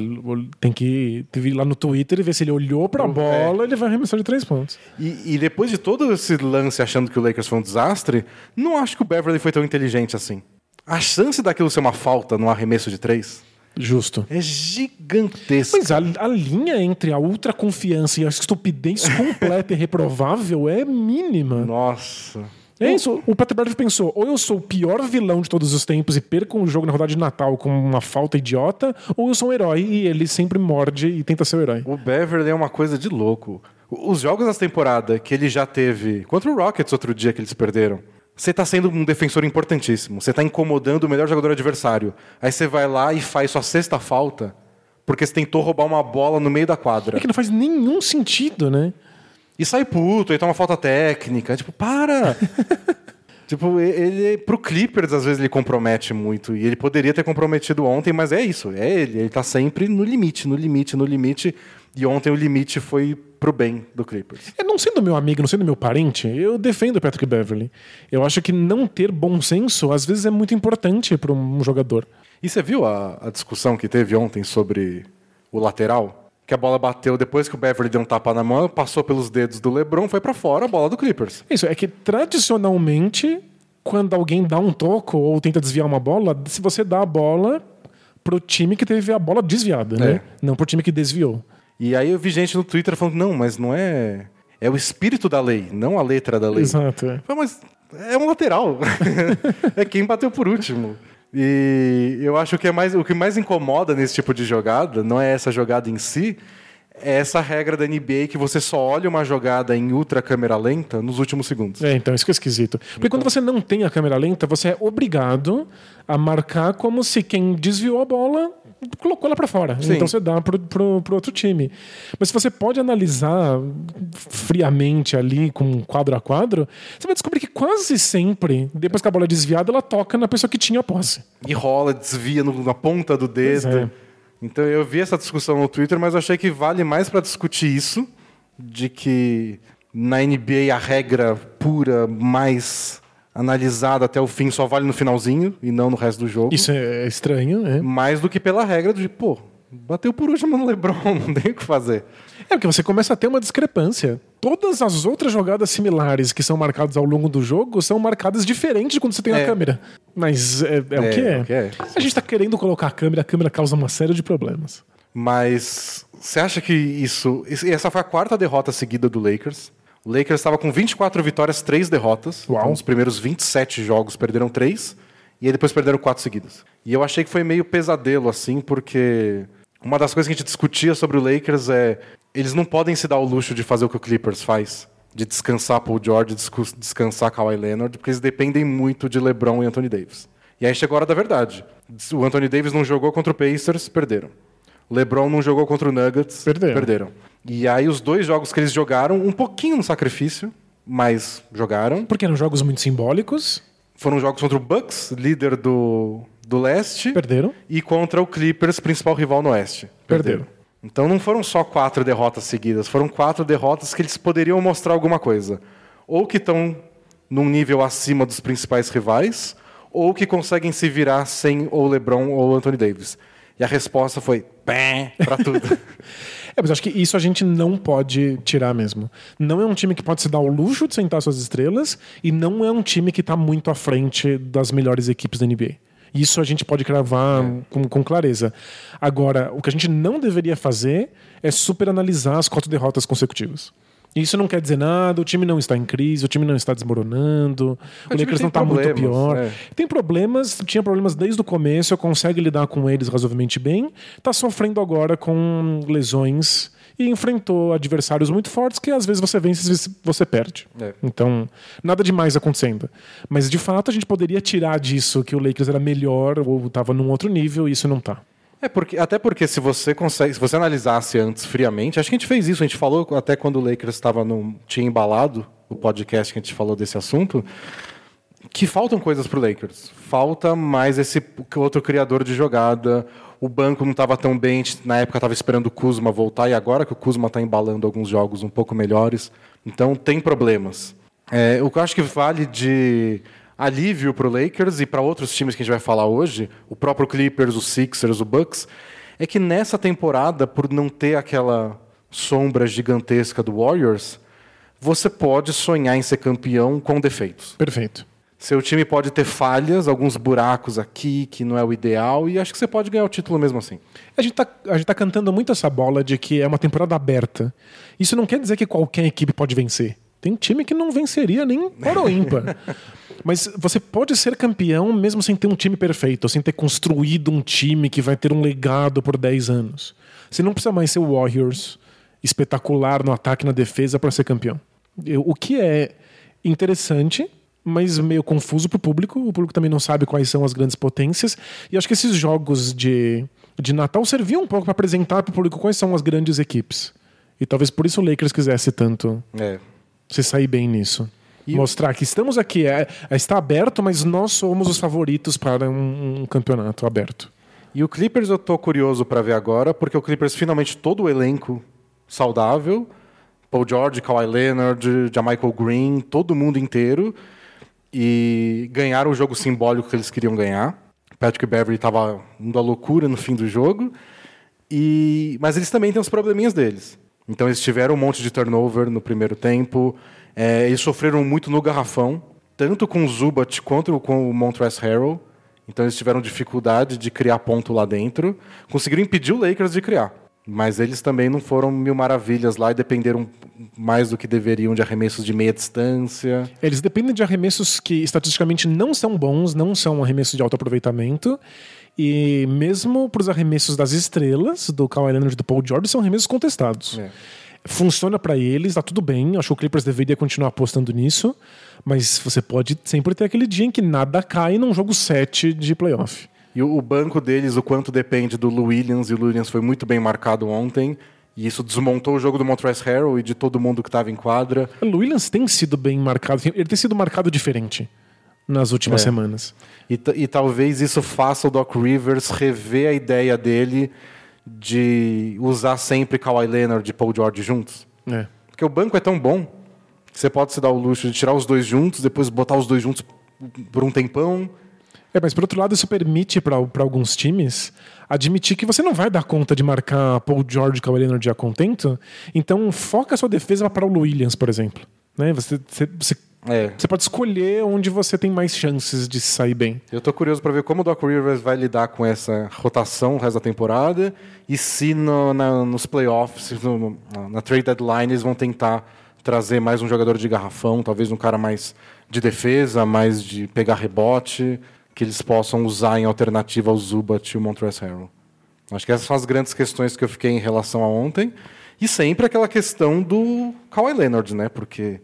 B: tem que ir lá no Twitter e ver se ele olhou pra bola ele vai arremessar de três pontos.
A: E, e depois de todo esse lance achando que o Lakers foi um desastre, não acho que o Beverly foi tão inteligente assim. A chance daquilo ser uma falta no arremesso de três
B: Justo.
A: é gigantesca.
B: Mas a, a linha entre a ultra confiança e a estupidez completa e reprovável é mínima.
A: Nossa.
B: É isso. O Patrick Beverly pensou: ou eu sou o pior vilão de todos os tempos e perco um jogo na rodada de Natal com uma falta idiota, ou eu sou um herói e ele sempre morde e tenta ser o herói.
A: O Beverly é uma coisa de louco. Os jogos dessa temporada que ele já teve. Contra o Rockets outro dia que eles perderam. Você tá sendo um defensor importantíssimo. Você tá incomodando o melhor jogador adversário. Aí você vai lá e faz sua sexta falta porque você tentou roubar uma bola no meio da quadra.
B: É que não faz nenhum sentido, né?
A: E sai puto, aí toma falta técnica. Tipo, para! tipo, ele, pro Clippers, às vezes, ele compromete muito. E ele poderia ter comprometido ontem, mas é isso. É ele. Ele tá sempre no limite, no limite, no limite. E ontem o limite foi pro bem do Clippers.
B: É, não sendo meu amigo, não sendo meu parente, eu defendo o Patrick Beverly. Eu acho que não ter bom senso, às vezes, é muito importante para um jogador.
A: E você viu a, a discussão que teve ontem sobre o lateral? Que a bola bateu depois que o Beverly deu um tapa na mão, passou pelos dedos do LeBron, foi pra fora a bola do Clippers.
B: Isso, é que tradicionalmente, quando alguém dá um toco ou tenta desviar uma bola, se você dá a bola pro time que teve a bola desviada, né?
A: É.
B: Não pro time que desviou.
A: E aí eu vi gente no Twitter falando, não, mas não é. É o espírito da lei, não a letra da lei.
B: Exato. é.
A: Falei, mas é um lateral. é quem bateu por último. E eu acho que é mais, o que mais incomoda nesse tipo de jogada não é essa jogada em si, é essa regra da NBA que você só olha uma jogada em ultra câmera lenta nos últimos segundos.
B: É, então, isso que é esquisito. Porque quando você não tem a câmera lenta, você é obrigado a marcar como se quem desviou a bola colocou ela pra fora.
A: Sim.
B: Então você dá pro, pro, pro outro time. Mas se você pode analisar friamente ali, com quadro a quadro, você vai descobrir que quase sempre, depois que a bola é desviada, ela toca na pessoa que tinha a posse.
A: E rola, desvia no- na ponta do dedo.
B: É.
A: Então eu vi essa discussão no Twitter, mas achei que vale mais para discutir isso, de que na NBA a regra pura, mais analisada até o fim, só vale no finalzinho e não no resto do jogo.
B: Isso é estranho, né?
A: Mais do que pela regra de, pô, bateu por último no LeBron, não tem o que fazer.
B: É porque você começa a ter uma discrepância. Todas as outras jogadas similares que são marcadas ao longo do jogo são marcadas diferente de quando você tem a
A: É.
B: câmera. Mas é, é o que
A: é
B: é.
A: o que é.
B: A gente tá querendo colocar a câmera, a câmera causa uma série de problemas.
A: Mas você acha que isso. E essa foi a quarta derrota seguida do Lakers. O Lakers estava com 24 vitórias, 3 derrotas.
B: Uau.
A: Então, os primeiros 27 jogos perderam 3. E aí depois perderam 4 seguidas. E eu achei que foi meio pesadelo, assim, porque uma das coisas que a gente discutia sobre o Lakers é. Eles não podem se dar o luxo de fazer o que o Clippers faz. De descansar Paul George, descansar Kawhi Leonard, porque eles dependem muito de LeBron e Anthony Davis. E aí chegou a hora da verdade. O Anthony Davis não jogou contra o Pacers, perderam. LeBron não jogou contra o Nuggets,
B: Perderam.
A: E aí os dois jogos que eles jogaram, um pouquinho no sacrifício, mas jogaram.
B: Porque eram jogos muito simbólicos,
A: Foram jogos contra o Bucks, líder do, do leste,
B: perderam.
A: e contra o Clippers, principal rival no oeste.
B: Perderam.
A: Então não foram só quatro derrotas seguidas, foram quatro derrotas que eles poderiam mostrar alguma coisa. Ou que estão num nível acima dos principais rivais, ou que conseguem se virar sem ou LeBron ou Anthony Davis. E a resposta foi pé para tudo.
B: É, mas eu acho que isso a gente não pode tirar mesmo. Não é um time que pode se dar o luxo de sentar suas estrelas e não é um time que tá muito à frente das melhores equipes da NBA. Isso a gente pode cravar com, com clareza. Agora, o que a gente não deveria fazer é superanalisar as quatro derrotas consecutivas. Isso não quer dizer nada, o time não está em crise, o time não está desmoronando, o,
A: time
B: Lakers não está muito pior.
A: é.
B: Tem problemas, tinha problemas desde o começo, consegue lidar com eles razoavelmente bem, está sofrendo agora com lesões e enfrentou adversários muito fortes que às vezes você vence, às vezes você perde.
A: É.
B: Então, nada demais acontecendo. Mas de fato a gente poderia tirar disso que o Lakers era melhor ou estava num outro nível e isso não tá.
A: É porque, até porque se você consegue, se você analisasse antes friamente, acho que a gente fez isso, a gente falou até quando o Lakers estava no tinha embalado o podcast que a gente falou desse assunto, que faltam coisas pro Lakers. Falta mais esse outro criador de jogada. O banco não estava tão bem, na época estava esperando o Kuzma voltar e agora que o Kuzma está embalando alguns jogos um pouco melhores, então tem problemas. É, o que eu acho que vale de alívio para o Lakers e para outros times que a gente vai falar hoje, o próprio Clippers, os Sixers, o Bucks, é que nessa temporada, por não ter aquela sombra gigantesca do Warriors, você pode sonhar em ser campeão com defeitos.
B: Perfeito.
A: Seu time pode ter falhas, alguns buracos aqui que não é o ideal, e acho que você pode ganhar o título mesmo assim.
B: A gente, tá, a gente tá cantando muito essa bola de que é uma temporada aberta. Isso não quer dizer que qualquer equipe pode vencer. Tem time que não venceria nem para o ímpar. Mas você pode ser campeão mesmo sem ter um time perfeito, sem ter construído um time que vai ter um legado por 10 anos. Você não precisa mais ser o Warriors espetacular no ataque e na defesa para ser campeão. O que é interessante, mas meio confuso para o público. O público também não sabe quais são as grandes potências. E acho que esses jogos de, de Natal serviam um pouco para apresentar para o público quais são as grandes equipes. E talvez por isso o Lakers quisesse tanto
A: É.
B: se sair bem nisso.
A: E-
B: Mostrar que estamos aqui, é, é, está aberto, mas nós somos os favoritos para um, um campeonato aberto.
A: E o Clippers eu tô curioso para ver agora, porque o Clippers finalmente todo o elenco saudável, Paul George, Kawhi Leonard, Jamichael Green, todo mundo inteiro, e ganharam o jogo simbólico que eles queriam ganhar. Patrick Beverly estava indo à loucura no fim do jogo, e mas eles também têm os probleminhas deles. Então eles tiveram um monte de turnover no primeiro tempo, é, eles sofreram muito no garrafão, tanto com o Zubat quanto com o Montrezl Harrell. Então eles tiveram dificuldade de criar ponto lá dentro. Conseguiram impedir o Lakers de criar. Mas eles também não foram mil maravilhas lá e dependeram mais do que deveriam de arremessos de meia distância.
B: Eles dependem de arremessos que estatisticamente não são bons, não são arremessos de alto aproveitamento. E mesmo para os arremessos das estrelas, do Kawhi Leonard e do Paul George, são arremessos contestados.
A: É.
B: Funciona para eles, tá tudo bem. Acho que o Clippers deveria continuar apostando nisso. Mas você pode sempre ter aquele dia em que nada cai num jogo 7 de playoff.
A: E o banco deles, o quanto depende do Lou Williams, e o Lou Williams foi muito bem marcado ontem. E isso desmontou o jogo do Montrezl Harrell e de todo mundo que estava em quadra.
B: O Williams tem sido bem marcado, ele tem sido marcado diferente nas últimas
A: É.
B: semanas.
A: E, e talvez isso faça o Doc Rivers rever a ideia dele de usar sempre Kawhi Leonard e Paul George juntos.
B: É.
A: Porque o banco é tão bom que você pode se dar o luxo de tirar os dois juntos, depois botar os dois juntos por um tempão.
B: É, mas por outro lado, isso permite para alguns times admitir que você não vai dar conta de marcar Paul George e Kawhi Leonard a contento. Então, foca a sua defesa para o Williams, por exemplo. Né? Você, você, você,
A: É.
B: você pode escolher onde você tem mais chances de sair bem.
A: Eu tô curioso para ver como o Doc Rivers vai lidar com essa rotação o resto da temporada e se no- na- nos playoffs, no- na trade deadline, eles vão tentar trazer mais um jogador de garrafão, talvez um cara mais de defesa, mais de pegar rebote, que eles possam usar em alternativa ao Zubat e o Montrezl Harrell. Acho que essas são as grandes questões que eu fiquei em relação a ontem. E sempre aquela questão do Kawhi Leonard, né? Porque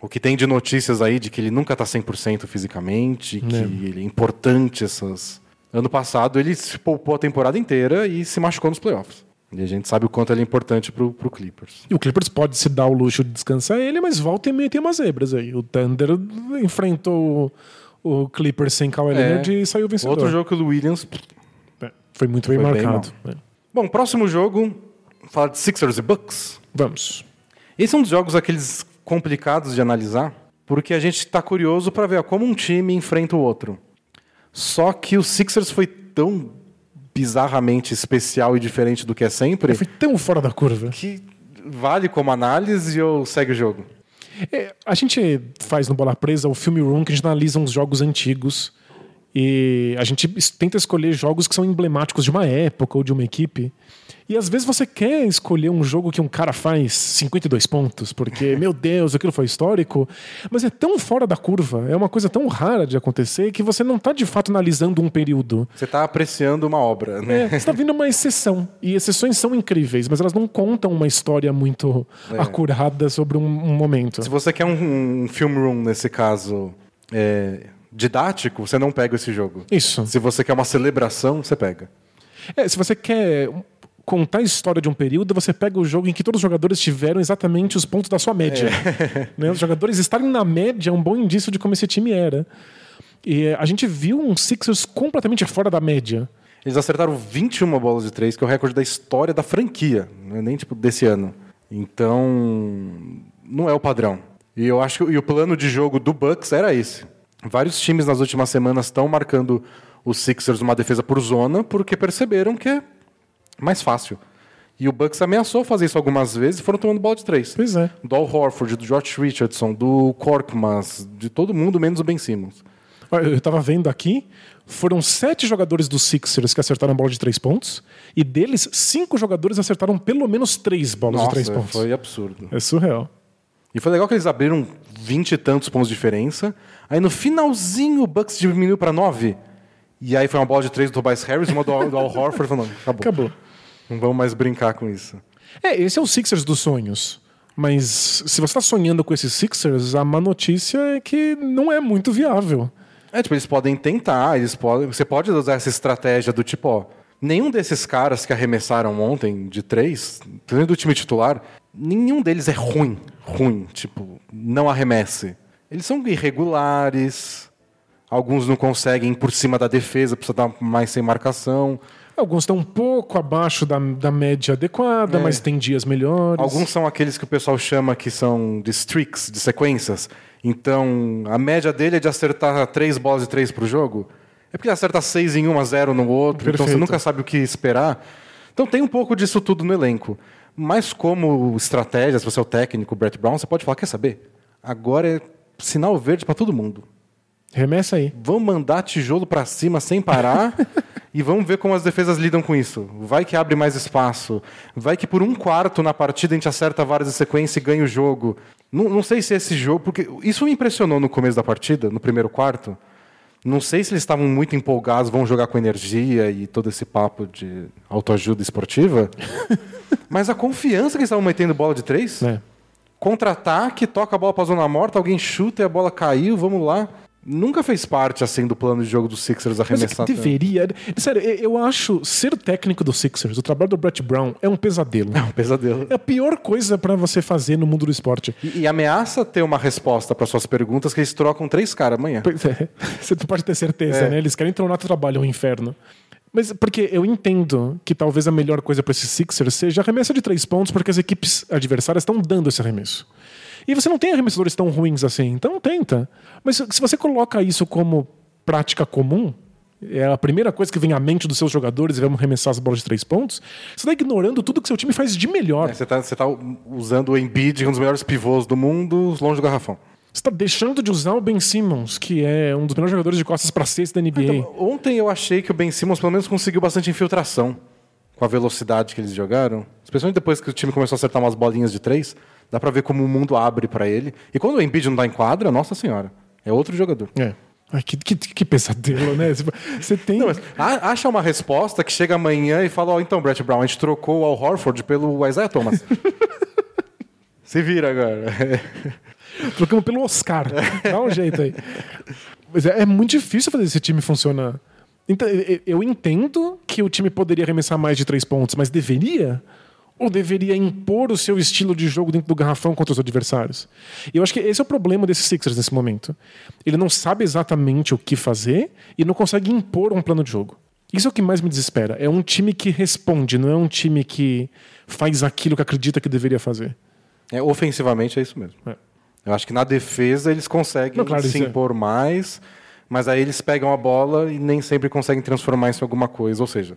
A: o que tem de notícias aí de que ele nunca está 100% fisicamente, que ele é importante essas... Ano passado ele se poupou a temporada inteira e se machucou nos playoffs. E a gente sabe o quanto ele é importante pro, pro Clippers.
B: E o Clippers pode se dar o luxo de descansar ele, mas volta e meia tem umas zebras aí. O Thunder enfrentou o, o Clippers sem Kawhi Leonard e saiu vencedor.
A: Outro jogo que o Williams...
B: É, Foi muito bem
A: Foi bem
B: marcado. É.
A: Bom, próximo jogo, falar de Sixers e Bucks.
B: Vamos.
A: Esse é um dos jogos aqueles complicados de analisar, porque a gente está curioso para ver como um time enfrenta o outro. Só que o Sixers foi tão bizarramente especial e diferente do que é sempre
B: Foi tão fora da curva.
A: que vale como análise ou segue o jogo.
B: É, a gente faz no Bola Presa o filme Room, que a gente analisa uns jogos antigos E a gente tenta escolher jogos que são emblemáticos de uma época ou de uma equipe. E às vezes você quer escolher um jogo que um cara faz 52 pontos, porque, meu Deus, aquilo foi histórico. Mas é tão fora da curva, é uma coisa tão rara de acontecer que você não está de fato analisando um período.
A: Você está apreciando uma obra, né?
B: É, você está vendo uma exceção. E exceções são incríveis, mas elas não contam uma história muito acurada sobre um, um momento.
A: Se você quer um, um film room, nesse caso, é, didático, você não pega esse jogo.
B: Isso.
A: Se você quer uma celebração, você pega.
B: É, se você quer contar a história de um período, você pega o jogo em que todos os jogadores tiveram exatamente os pontos da sua média. Né? Os jogadores estarem na média é um bom indício de como esse time era. E eh, a gente viu um Sixers completamente fora da média.
A: Eles acertaram 21 bolas de três, que é o recorde da história da franquia, não é nem tipo desse ano. Então, não é o padrão. E eu acho que e o plano de jogo do Bucks era esse. Vários times nas últimas semanas estão marcando os Sixers numa defesa por zona porque perceberam que é mais fácil. E o Bucks ameaçou fazer isso algumas vezes e foram tomando bola de três.
B: Pois é.
A: Do Al Horford, do Josh Richardson, do Korkmaz, de todo mundo, menos o Ben Simmons.
B: Eu estava vendo aqui, foram sete jogadores dos Sixers que acertaram a bola de três pontos, e deles, cinco jogadores acertaram pelo menos três bolas de três
A: Nossa,
B: pontos.
A: foi absurdo.
B: É surreal.
A: E foi legal que eles abriram 20 e tantos pontos de diferença. Aí no finalzinho o Bucks diminuiu para 9. E aí foi uma bola de três do Tobias Harris, uma do, do Al Horford, falando, acabou.
B: Acabou.
A: Não vamos mais brincar com isso.
B: É, esse é o Sixers dos sonhos. Mas se você está sonhando com esses Sixers, a má notícia é que não é muito viável.
A: É, tipo, eles podem tentar, eles podem, você pode usar essa estratégia do tipo, ó, nenhum desses caras que arremessaram ontem de três, do time titular, nenhum deles é ruim, ruim, tipo, não arremesse. Eles são irregulares, alguns não conseguem ir por cima da defesa, precisa dar mais sem marcação.
B: Alguns estão um pouco abaixo da, da média adequada,
A: É.
B: mas tem dias melhores.
A: Alguns são aqueles que o pessoal chama que são de streaks, de sequências. Então, a média dele é de acertar três bolas de três pro jogo. É porque ele acerta seis em uma, zero no outro. Então você
B: Perfeito.
A: nunca sabe o que esperar. Então tem um pouco disso tudo no elenco. Mas como estratégia, se você é o técnico, o Brett Brown, você pode falar, quer saber? Agora é sinal verde para todo mundo.
B: Remessa aí.
A: Vamos mandar tijolo para cima sem parar e vamos ver como as defesas lidam com isso. Vai que abre mais espaço. Vai que por um quarto na partida a gente acerta várias em sequência e ganha o jogo. Não, não sei se esse jogo. Porque isso me impressionou no começo da partida, no primeiro quarto. Não sei se eles estavam muito empolgados, vão jogar com energia e todo esse papo de autoajuda esportiva. mas a confiança que eles estavam metendo bola de três.
B: É.
A: Contra-ataque, toca a bola pra zona morta, alguém chuta e a bola caiu, vamos lá. Nunca fez parte assim do plano de jogo dos Sixers
B: Mas é
A: arremessar.
B: deveria. Sério, eu acho ser técnico do Sixers, o trabalho do Brett Brown, é um pesadelo.
A: É um pesadelo.
B: É a pior coisa pra você fazer no mundo do esporte.
A: E, e ameaça ter uma resposta para suas perguntas que eles trocam três caras amanhã.
B: Pois é, Você pode ter certeza,
A: É.
B: né? Eles querem tornar o trabalho um inferno. Mas porque eu entendo que talvez a melhor coisa para esses Sixers seja arremesso de três pontos, porque as equipes adversárias estão dando esse arremesso. E você não tem arremessadores tão ruins assim, então tenta. Mas se você coloca isso como prática comum, é a primeira coisa que vem à mente dos seus jogadores e vamos arremessar as bolas de três pontos, você está ignorando tudo que seu time faz de melhor.
A: É, Você está tá usando o Embiid, um dos melhores pivôs do mundo, longe do garrafão.
B: Você está deixando de usar o Ben Simmons, que é um dos melhores jogadores de costas para cesta da NBA.
A: Então, ontem eu achei que o Ben Simmons pelo menos conseguiu bastante infiltração com a velocidade que eles jogaram. Especialmente depois que o time começou a acertar umas bolinhas de três. Dá pra ver como o mundo abre pra ele. E quando o Embiid não dá em quadra, nossa senhora, é outro jogador.
B: É. Ai, que, que, que pesadelo, né? Você- tem.
A: Não, acha uma resposta que chega amanhã e fala: Ó, então, Brett Brown, a gente trocou o Al Horford pelo Isaiah Thomas. Se vira agora.
B: Trocamos pelo Oscar. Dá um jeito aí. Mas é, é muito difícil fazer esse time funcionar. Então, eu- entendo que o time poderia arremessar mais de três pontos, mas deveria? Ou deveria impor o seu estilo de jogo dentro do garrafão contra os adversários? E eu acho que esse é o problema desses Sixers nesse momento. Ele não sabe exatamente o que fazer e não consegue impor um plano de jogo. Isso é o que mais me desespera. É um time que responde, não é um time que faz aquilo que acredita que deveria fazer.
A: É, ofensivamente é isso mesmo.
B: É.
A: Eu acho que na defesa eles conseguem
B: Não, claro,
A: se
B: é.
A: impor mais, mas aí eles pegam a bola e nem sempre conseguem transformar isso em alguma coisa. Ou seja,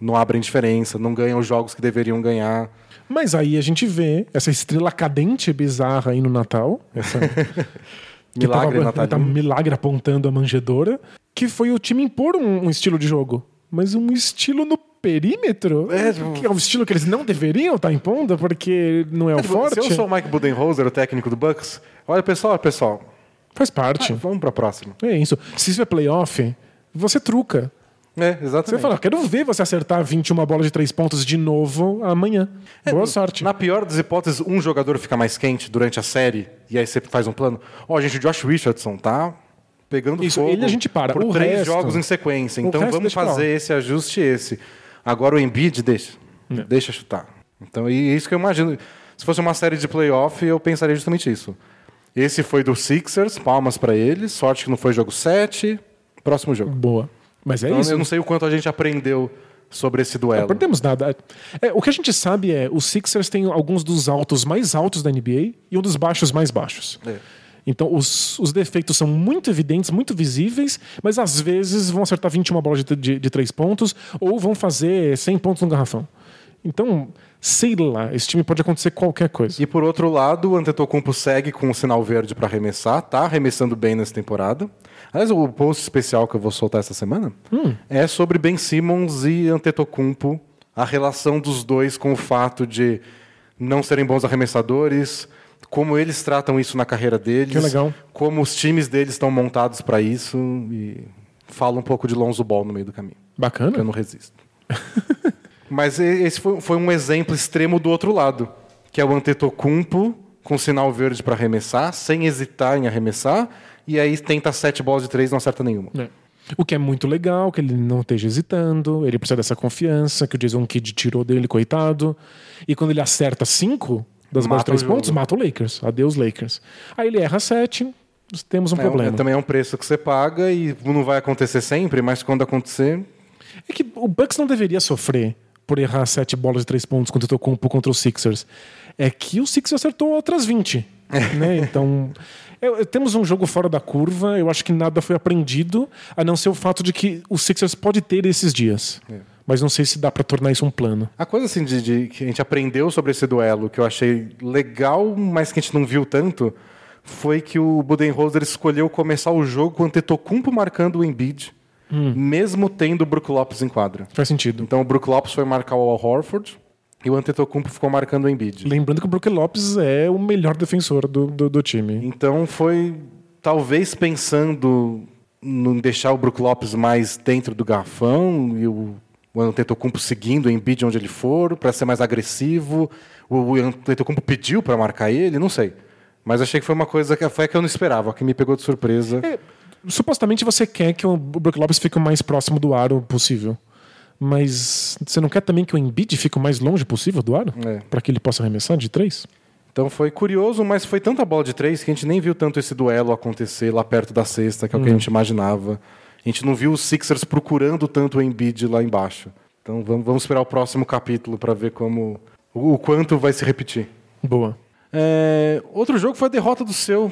A: não abrem diferença, não ganham os jogos que deveriam ganhar.
B: Mas aí a gente vê essa estrela cadente bizarra aí no Natal. Essa, que
A: Milagre
B: tava-
A: natalino.
B: Tá milagre apontando a manjedora. que foi o time impor um, um estilo de jogo. Mas um estilo no perímetro?
A: É,
B: que é um estilo que eles não deveriam estar impondo, porque não é o
A: Tipo,
B: forte.
A: Se eu sou o Mike Budenholzer, o técnico do Bucks, olha, pessoal, pessoal,
B: Faz parte.
A: vamos pra próxima.
B: É isso. Se isso é playoff, você truca.
A: É,
B: Você
A: exatamente.
B: fala, quero ver você acertar 21 bola de três pontos de novo amanhã. Boa sorte.
A: Na pior das hipóteses, um jogador fica mais quente durante a série e aí você faz um plano. Ó, gente, o Josh Richardson tá pegando
B: Isso,
A: fogo
B: ele a gente para.
A: por
B: O
A: três
B: resto-
A: jogos em sequência. Então vamos fazer esse ajuste e esse. Agora o Embiid deixa.
B: É.
A: Deixa chutar. Então, e é isso que eu imagino. Se fosse uma série de playoff, eu pensaria justamente isso. Esse foi do Sixers, palmas pra eles. Sorte que não foi jogo 7. Próximo jogo.
B: Boa. Mas é
A: Então,
B: isso.
A: eu não sei o quanto a gente aprendeu sobre esse
B: Não
A: duelo.
B: perdemos nada. É, o que a gente sabe é os Sixers têm alguns dos altos mais altos da NBA e um dos baixos mais baixos.
A: É.
B: Então os, os defeitos são muito evidentes, muito visíveis, mas às vezes vão acertar 21 bolas de, de, de 3 pontos ou vão fazer 100 pontos no garrafão. Então, sei lá, esse time pode acontecer qualquer coisa.
A: E por outro lado, o Antetokounmpo segue com o sinal verde para arremessar, tá arremessando bem nessa temporada. Aliás, o post especial que eu vou soltar essa semana é sobre Ben Simmons e Antetokounmpo, a relação dos dois com o fato de não serem bons arremessadores, como eles tratam isso na carreira deles,
B: Que legal.
A: como os times deles estão montados para isso e fala um pouco de Lonzo Ball no meio do caminho que eu
B: Bacana.
A: não resisto. Mas esse foi, foi um exemplo extremo do outro lado, que é o Antetokounmpo com sinal verde para arremessar, sem hesitar em arremessar, e aí tenta sete bolas de três, não acerta nenhuma.
B: É. O que é muito legal, que ele não esteja hesitando, ele precisa dessa confiança que o Jason Kidd tirou dele, coitado. E quando ele acerta cinco das bolas de
A: Mata
B: três pontos, mata o Lakers. Adeus, Lakers. Aí ele erra sete, temos um
A: É,
B: problema.
A: é- também é um preço que você paga e não vai acontecer sempre, mas quando acontecer,
B: É que o Bucks não deveria sofrer por errar sete bolas de três pontos contra o Tocumpo contra os Sixers. É que o Sixers acertou outras 20. né? Então, eu- eu- temos um jogo fora da curva. Eu acho que nada foi aprendido, a não ser o fato de que o Sixers pode ter esses dias. Mas não sei se dá pra tornar isso um plano.
A: A coisa assim de, de- que a gente aprendeu sobre esse duelo, que eu achei legal, mas que a gente não viu tanto, foi que o Budenholzer escolheu começar o jogo com o Antetokounmpo marcando o Embiid, mesmo tendo o Brook Lopes em quadra.
B: Faz sentido.
A: Então o Brook Lopes foi marcar o Al Horford e o Antetokounmpo ficou marcando o Embiid.
B: Lembrando que o Brook Lopes é o melhor defensor do, do, do time.
A: Então foi talvez pensando em deixar o Brook Lopes mais dentro do garrafão e o, o Antetokounmpo seguindo o Embiid onde ele for para ser mais agressivo. O, Antetokounmpo pediu para marcar ele, não sei. Mas achei que foi uma coisa que foi que eu não esperava, que me pegou de surpresa.
B: É, supostamente você quer que o Brook Lopes fique o mais próximo do aro possível. Mas você não quer também que o Embiid fique o mais longe possível do aro?
A: É.
B: Pra que ele possa arremessar de três?
A: Então foi curioso, mas foi tanta bola de três que a gente nem viu tanto esse duelo acontecer lá perto da sexta, que é o que a gente imaginava. A gente não viu os Sixers procurando tanto o Embiid lá embaixo. Então vamos, vamos esperar o próximo capítulo para ver como o, o quanto vai se repetir.
B: Boa.
A: É, outro jogo foi a derrota do seu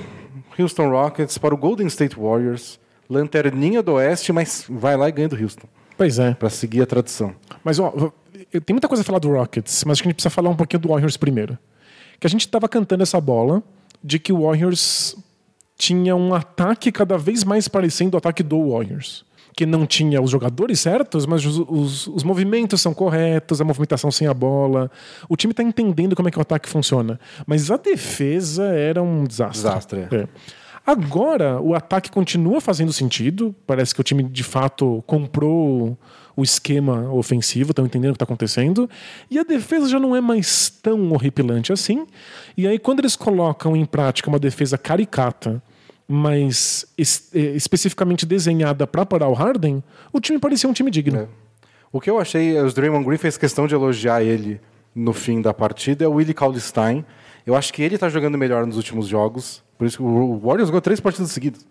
A: Houston Rockets para o Golden State Warriors. Lanterninha do Oeste, mas vai lá e ganha do Houston,
B: Pois é.
A: para seguir a tradição.
B: Mas, ó, eu- tem muita coisa a falar do Rockets, mas acho que a gente precisa falar um pouquinho do Warriors primeiro. Que a gente tava cantando essa bola de que o Warriors tinha um ataque cada vez mais parecendo o ataque do Warriors. Que não tinha os jogadores certos, mas os, os- os movimentos são corretos, a movimentação sem a bola. O time tá entendendo como é que o ataque funciona. Mas a defesa era um desastre.
A: Desastre, é.
B: É. Agora, o ataque continua fazendo sentido. Parece que o time, de fato, comprou o esquema ofensivo, estão entendendo o que está acontecendo. E a defesa já não é mais tão horripilante assim. E aí, quando eles colocam em prática uma defesa caricata, mas es- eh, especificamente desenhada para parar o Harden, o time parecia um time digno.
A: É. O que eu achei, os Draymond Green fez questão de elogiar ele no fim da partida, é o Willie Cauley-Stein. Eu acho que ele está jogando melhor nos últimos jogos. Por isso que o Warriors ganhou três partidas seguidas.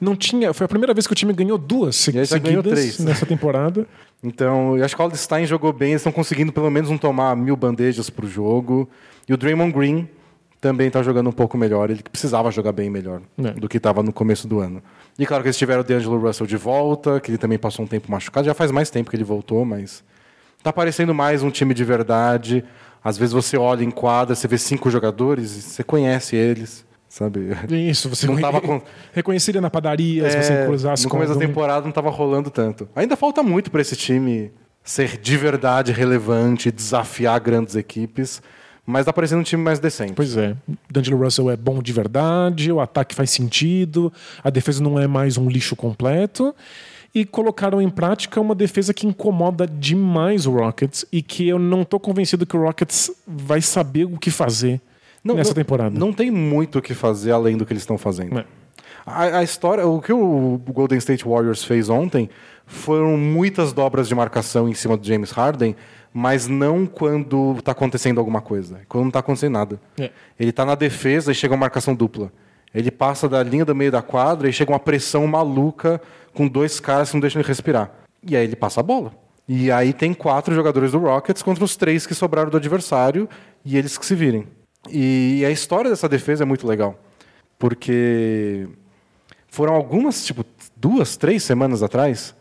B: Não tinha, foi a primeira vez que o time ganhou duas se-
A: já ganhou
B: seguidas
A: três.
B: nessa temporada.
A: Então, eu acho que o Cauley-Stein jogou bem. Eles estão conseguindo pelo menos não tomar mil bandejas pro jogo. E o Draymond Green também está jogando um pouco melhor. Ele precisava jogar bem melhor
B: É.
A: do que estava no começo do ano. E claro que eles tiveram o D'Angelo Russell de volta, que ele também passou um tempo machucado. Já faz mais tempo que ele voltou, mas tá parecendo mais um time de verdade. Às vezes você olha em quadra, você vê cinco jogadores, e você conhece eles. sabe?
B: Isso, você
A: Não tava com-
B: reconheceria na padaria se você
A: É,
B: cruzasse
A: no
B: com
A: começo da temporada não estava rolando tanto. Ainda falta muito para esse time ser de verdade relevante, desafiar grandes equipes, mas tá parecendo um time mais decente.
B: Pois é. D'Angelo Russell é bom de verdade, o ataque faz sentido, a defesa não é mais um lixo completo. E colocaram em prática uma defesa que incomoda demais o Rockets e que eu não tô convencido que o Rockets vai saber o que fazer nessa
A: não,
B: temporada.
A: Não tem muito o que fazer além do que eles estão fazendo.
B: É.
A: A, a história, o que o Golden State Warriors fez ontem foram muitas dobras de marcação em cima do James Harden, mas não quando está acontecendo alguma coisa, quando não está acontecendo nada.
B: É.
A: Ele está na defesa e chega uma marcação dupla. Ele passa da linha do meio da quadra e chega uma pressão maluca com dois caras que não deixam ele respirar. E aí ele passa a bola. E aí tem quatro jogadores do Rockets contra os três que sobraram do adversário e eles que se virem. E a história dessa defesa é muito legal. Porque foram algumas, tipo, duas, três semanas atrás,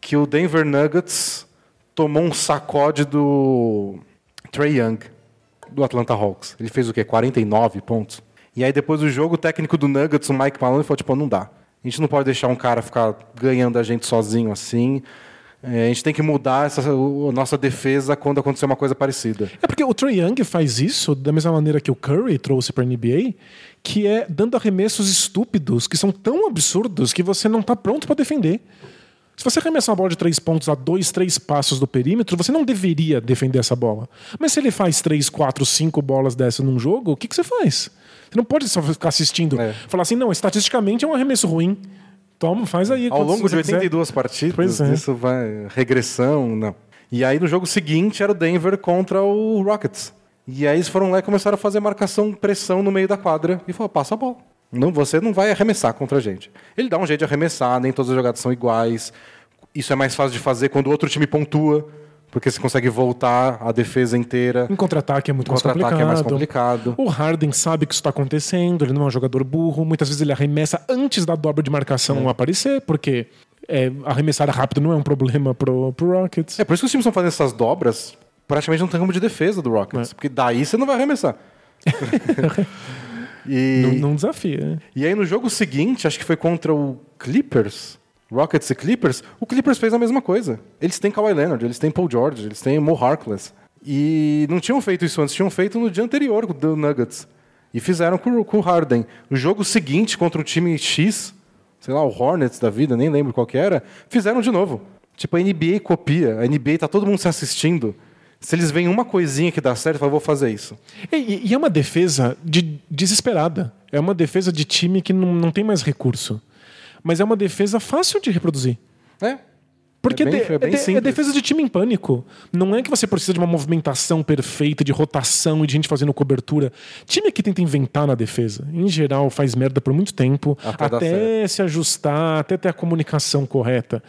A: que o Denver Nuggets tomou um sacode do Trey Young, do Atlanta Hawks. Ele fez o quê? 49 pontos. E aí depois do jogo, o técnico do Nuggets, o Mike Malone, falou, tipo, não dá. A gente não pode deixar um cara ficar ganhando a gente sozinho assim. É, a gente tem que mudar essa, a nossa defesa quando acontecer uma coisa parecida.
B: É porque o Trae Young faz isso da mesma maneira que o Curry trouxe para NBA, que é dando arremessos estúpidos que são tão absurdos que você não está pronto para defender. Se você arremessar uma bola de três pontos a dois, três passos do perímetro, você não deveria defender essa bola. Mas se ele faz três, quatro, cinco bolas dessas num jogo, o que, que você faz? Você não pode só ficar assistindo.
A: É.
B: Falar assim, não, estatisticamente é um arremesso ruim. Toma, faz aí.
A: Ao longo de
B: você quiser.
A: 82 partidas,
B: é.
A: isso vai. Regressão, não. E aí no jogo seguinte era o Denver contra o Rockets. E aí eles foram lá e começaram a fazer marcação, pressão no meio da quadra e falou: passa a bola. Não, você não vai arremessar contra a gente. Ele dá um jeito de arremessar, nem todas as jogadas são iguais. Isso é mais fácil de fazer quando o outro time pontua, porque você consegue voltar a defesa inteira.
B: Em contra-ataque é muito mais complicado.
A: Contra-ataque é mais complicado.
B: O Harden sabe que isso está acontecendo, ele não é um jogador burro. Muitas vezes ele arremessa antes da dobra de marcação
A: É.
B: aparecer, porque é, arremessar rápido não é um problema pro, pro Rockets.
A: É por isso que os times estão fazendo essas dobras. Praticamente não tem como de defesa do Rockets.
B: É.
A: Porque daí você não vai arremessar. e...
B: Não, não desafia.
A: E aí no jogo seguinte, acho que foi contra o Clippers, Rockets e Clippers, o Clippers fez a mesma coisa. Eles têm Kawhi Leonard, eles têm Paul George, eles têm Mo Harkless. E não tinham feito isso antes, tinham feito no dia anterior do Nuggets. E fizeram com, o- com o Harden. No jogo seguinte, contra o time X, sei lá, o Hornets da vida, nem lembro qual que era, fizeram de novo. Tipo, a NBA copia, a NBA tá todo mundo se assistindo. Se eles veem uma coisinha que dá certo, fala, vou fazer isso.
B: E, e é uma defesa de, desesperada. É uma defesa de time que não, não tem mais recurso. Mas é uma defesa fácil de reproduzir.
A: É.
B: Porque
A: É bem-
B: de-
A: é
B: de- é defesa de time em pânico. Não é que você precisa de uma movimentação perfeita, de rotação e de gente fazendo cobertura. Time que tenta inventar na defesa, em geral, faz merda por muito tempo,
A: Até
B: até se ajustar, até ter a comunicação correta.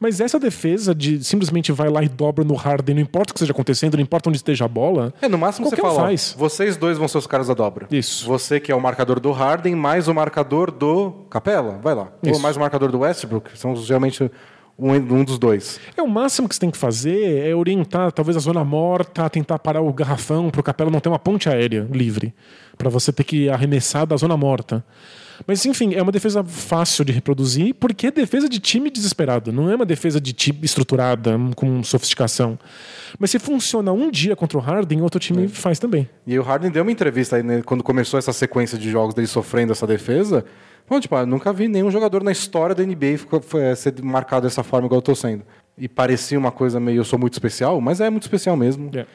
B: Mas essa defesa de simplesmente vai lá e dobra no Harden, não importa o que esteja acontecendo, não importa onde esteja a bola.
A: É, no máximo você
B: um
A: fala,
B: faz.
A: vocês dois vão ser os caras da dobra.
B: Isso.
A: Você que é o marcador do Harden, mais o marcador do Capela, vai lá. Ou
B: Isso.
A: mais o marcador do Westbrook, são geralmente um, um dos dois.
B: É o máximo que você tem que fazer é orientar talvez a zona morta, tentar parar o garrafão para o Capela não ter uma ponte aérea livre, para você ter que arremessar da zona morta. Mas enfim, é uma defesa fácil de reproduzir, porque é defesa de time desesperado, não é uma defesa de time estruturada, com sofisticação. Mas se funciona um dia contra o Harden, outro time faz também.
A: E o Harden deu uma entrevista aí, né, quando começou essa sequência de jogos dele sofrendo essa defesa. Bom, tipo, nunca vi nenhum jogador na história da NBA ficou- foi, é, ser marcado dessa forma igual eu tô sendo. E parecia uma coisa meio, eu sou muito especial, mas é muito especial mesmo.
B: É.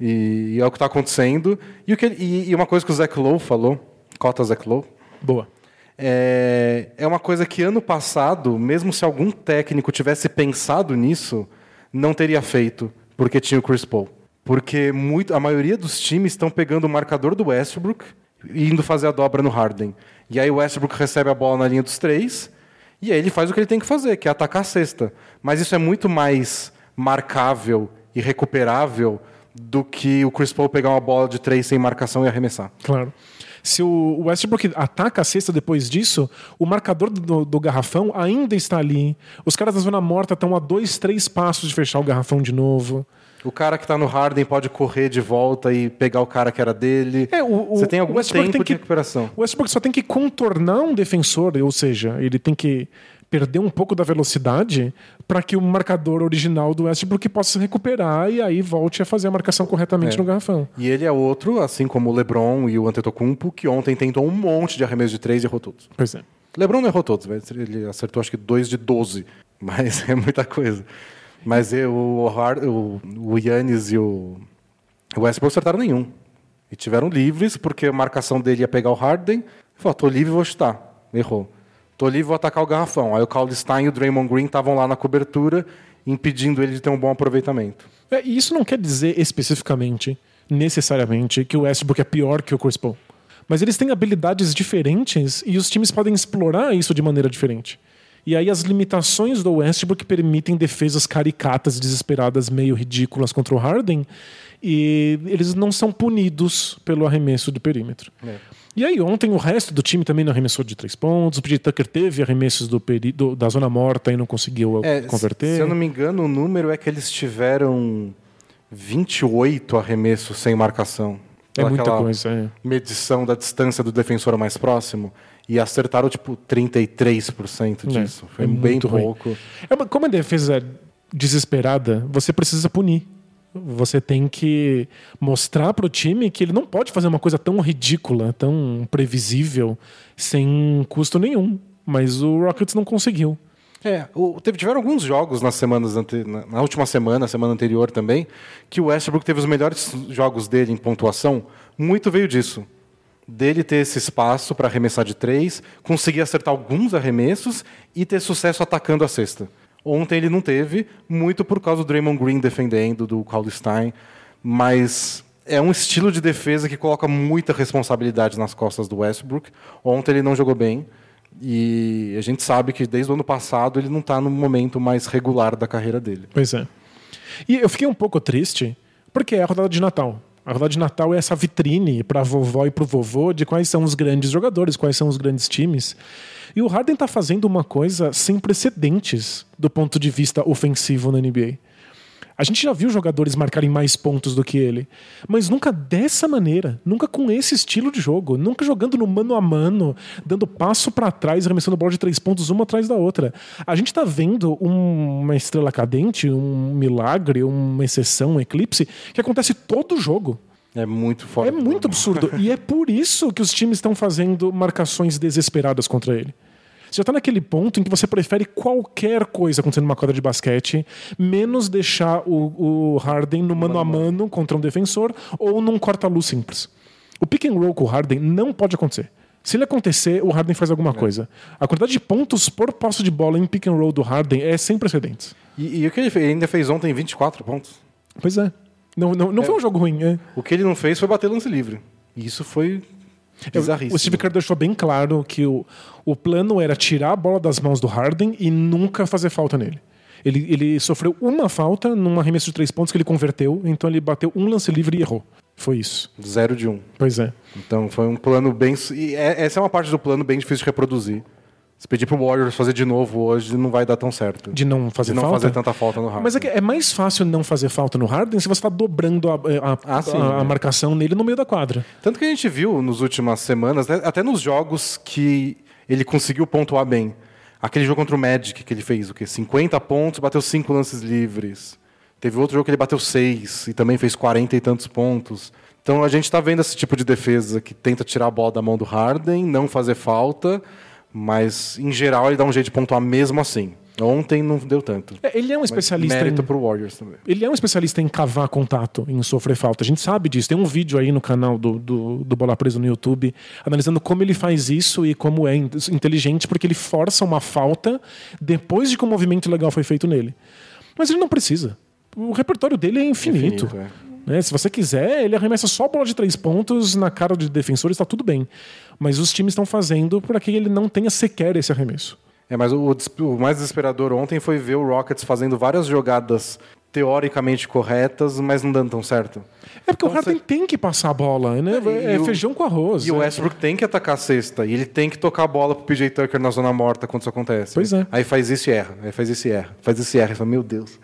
A: E, e é o que está acontecendo. E, o que e- e uma coisa que o Zach Lowe falou, cota Zach Lowe,
B: Boa.
A: é, é uma coisa que ano passado, mesmo se algum técnico tivesse pensado nisso, não teria feito, porque tinha o Chris Paul. Porque muito, a maioria dos times estão pegando o marcador do Westbrook e indo fazer a dobra no Harden. E aí o Westbrook recebe a bola na linha dos três, e aí ele faz o que ele tem que fazer, que é atacar a cesta. Mas isso é muito mais marcável e recuperável do que o Chris Paul pegar uma bola de três sem marcação e arremessar.
B: Claro. Se o Westbrook ataca a cesta depois disso, o marcador do, do garrafão ainda está ali. Os caras da zona morta estão a dois, três passos de fechar o garrafão de novo.
A: O cara que está no Harden pode correr de volta e pegar o cara que era dele.
B: É, o,
A: Você tem algum
B: Westbrook
A: tempo
B: tem que-
A: de recuperação.
B: O Westbrook só tem que contornar um defensor, ou seja, ele tem que perder um pouco da velocidade para que o marcador original do Westbrook possa se recuperar e aí volte a fazer a marcação corretamente
A: É.
B: no garrafão.
A: E ele é outro, assim como o LeBron e o Antetokounmpo, que ontem tentou um monte de arremesso de três e errou todos.
B: Pois é.
A: LeBron não errou todos, ele acertou acho que 2 de 12, mas é muita coisa. Mas eu, o, Har- o, o Yannis e o o Westbrook acertaram nenhum. E tiveram livres, porque a marcação dele ia pegar o Harden. Falou, tô livre, vou chutar. Errou. Tô livre, vou atacar o garrafão. Aí o Cauley Stein e o Draymond Green estavam lá na cobertura, impedindo ele de ter um bom aproveitamento.
B: É, e isso não quer dizer especificamente, necessariamente, que o Westbrook é pior que o Chris Paul. Mas eles têm habilidades diferentes e os times podem explorar isso de maneira diferente. E aí as limitações do Westbrook permitem defesas caricatas, desesperadas, meio ridículas contra o Harden, e eles não são punidos pelo arremesso do perímetro.
A: É.
B: E aí, ontem o resto do time também não arremessou de três pontos. O PJ Tucker teve arremessos do peri- do- da zona morta e não conseguiu
A: É,
B: converter.
A: Se eu não me engano, o número é que eles tiveram 28 arremessos sem marcação.
B: É muita coisa. É.
A: Medição da distância do defensor mais próximo. E acertaram, tipo, 33% disso.
B: É,
A: Foi
B: é
A: bem
B: muito ruim.
A: pouco.
B: É uma- como a defesa é desesperada, você precisa punir. Você tem que mostrar para o time que ele não pode fazer uma coisa tão ridícula, tão previsível, sem custo nenhum. Mas o Rockets não conseguiu.
A: É, o- teve, tiveram alguns jogos nas semanas ante- na, na última semana, semana anterior também, que o Westbrook teve os melhores jogos dele em pontuação. Muito veio disso. Dele ter esse espaço para arremessar de três, conseguir acertar alguns arremessos e ter sucesso atacando a cesta. Ontem ele não teve, muito por causa do Draymond Green defendendo, do Cauley Stein, mas é um estilo de defesa que coloca muita responsabilidade nas costas do Westbrook. Ontem ele não jogou bem. E a gente sabe que desde o ano passado ele não está no momento mais regular da carreira dele.
B: Pois é. E eu fiquei um pouco triste, porque é a rodada de Natal. A rodada de Natal é essa vitrine para vovó e para o vovô de quais são os grandes jogadores, quais são os grandes times. E o Harden está fazendo uma coisa sem precedentes do ponto de vista ofensivo na NBA. A gente já viu jogadores marcarem mais pontos do que ele, mas nunca dessa maneira, nunca com esse estilo de jogo, nunca jogando no mano a mano, dando passo para trás, arremessando bola de três pontos uma atrás da outra. A gente tá vendo um- uma estrela cadente, um milagre, uma exceção, um eclipse, que acontece todo jogo.
A: É muito forte.
B: É muito absurdo. e é por isso que os times estão fazendo marcações desesperadas contra ele. Você já está naquele ponto em que você prefere qualquer coisa acontecendo numa quadra de basquete, menos deixar o, o Harden no mano a mano contra um defensor ou num corta-luz simples. O pick and roll com o Harden não pode acontecer. Se ele acontecer, o Harden faz alguma coisa. A quantidade de pontos por posse de bola em pick and roll do Harden é sem precedentes.
A: E, e o que ele fez? Ele ainda fez ontem 24 pontos.
B: Pois é. Não, não, não foi um jogo ruim. É.
A: O que ele não fez foi bater lance livre. E isso foi bizarríssimo.
B: O Steve Kerr deixou bem claro que o, o plano era tirar a bola das mãos do Harden e nunca fazer falta nele. Ele, ele sofreu uma falta num arremesso de três pontos que ele converteu, então ele bateu um lance livre e errou. Foi isso.
A: Zero de um.
B: Pois é.
A: Então foi um plano bem. E é- essa é uma parte do plano bem difícil de reproduzir. Se pedir pro Warriors fazer de novo hoje, não vai dar tão certo.
B: De não fazer
A: De não
B: falta.
A: fazer tanta falta no Harden.
B: Mas é, que é mais fácil não fazer falta no Harden se você está dobrando a, a-
A: Ah, sim,
B: a- a marcação nele no meio da quadra.
A: Tanto que a gente viu nas últimas semanas, né, até nos jogos que ele conseguiu pontuar bem. Aquele jogo contra o Magic que ele fez, o quê? 50 pontos, bateu 5 lances livres. Teve outro jogo que ele bateu 6 e também fez 40 e tantos pontos. Então a gente está vendo esse tipo de defesa que tenta tirar a bola da mão do Harden, não fazer falta, mas em geral ele dá um jeito de pontuar mesmo assim. Ontem não deu tanto.
B: É, Ele é um
A: Mas
B: especialista
A: Mérito
B: em...
A: pro Warriors também.
B: Ele é um especialista em cavar contato, em sofrer falta. A gente sabe disso. Tem um vídeo aí no canal do, do, do Bola Presa no YouTube analisando como ele faz isso e como é in- inteligente, porque ele força uma falta depois de que um movimento legal foi feito nele. Mas ele não precisa. O repertório dele é infinito.
A: Infinito,
B: né? Se você quiser, ele arremessa só bola de três pontos na cara de defensores, está tudo bem. Mas os times estão fazendo para que ele não tenha sequer esse arremesso.
A: É, mas o, o mais desesperador ontem foi ver o Rockets fazendo várias jogadas teoricamente corretas, mas não dando tão certo.
B: É porque o
A: Então,
B: Harden
A: você-
B: tem que passar a bola, né?
A: É,
B: É,
A: o-
B: feijão com arroz.
A: E o
B: né?
A: Westbrook tem que atacar a cesta. E ele tem que tocar a bola pro PJ Tucker na zona morta quando isso acontece.
B: Pois é.
A: Aí faz isso e erra. Aí faz isso e erra. Faz isso e erra. Fala, meu Deus.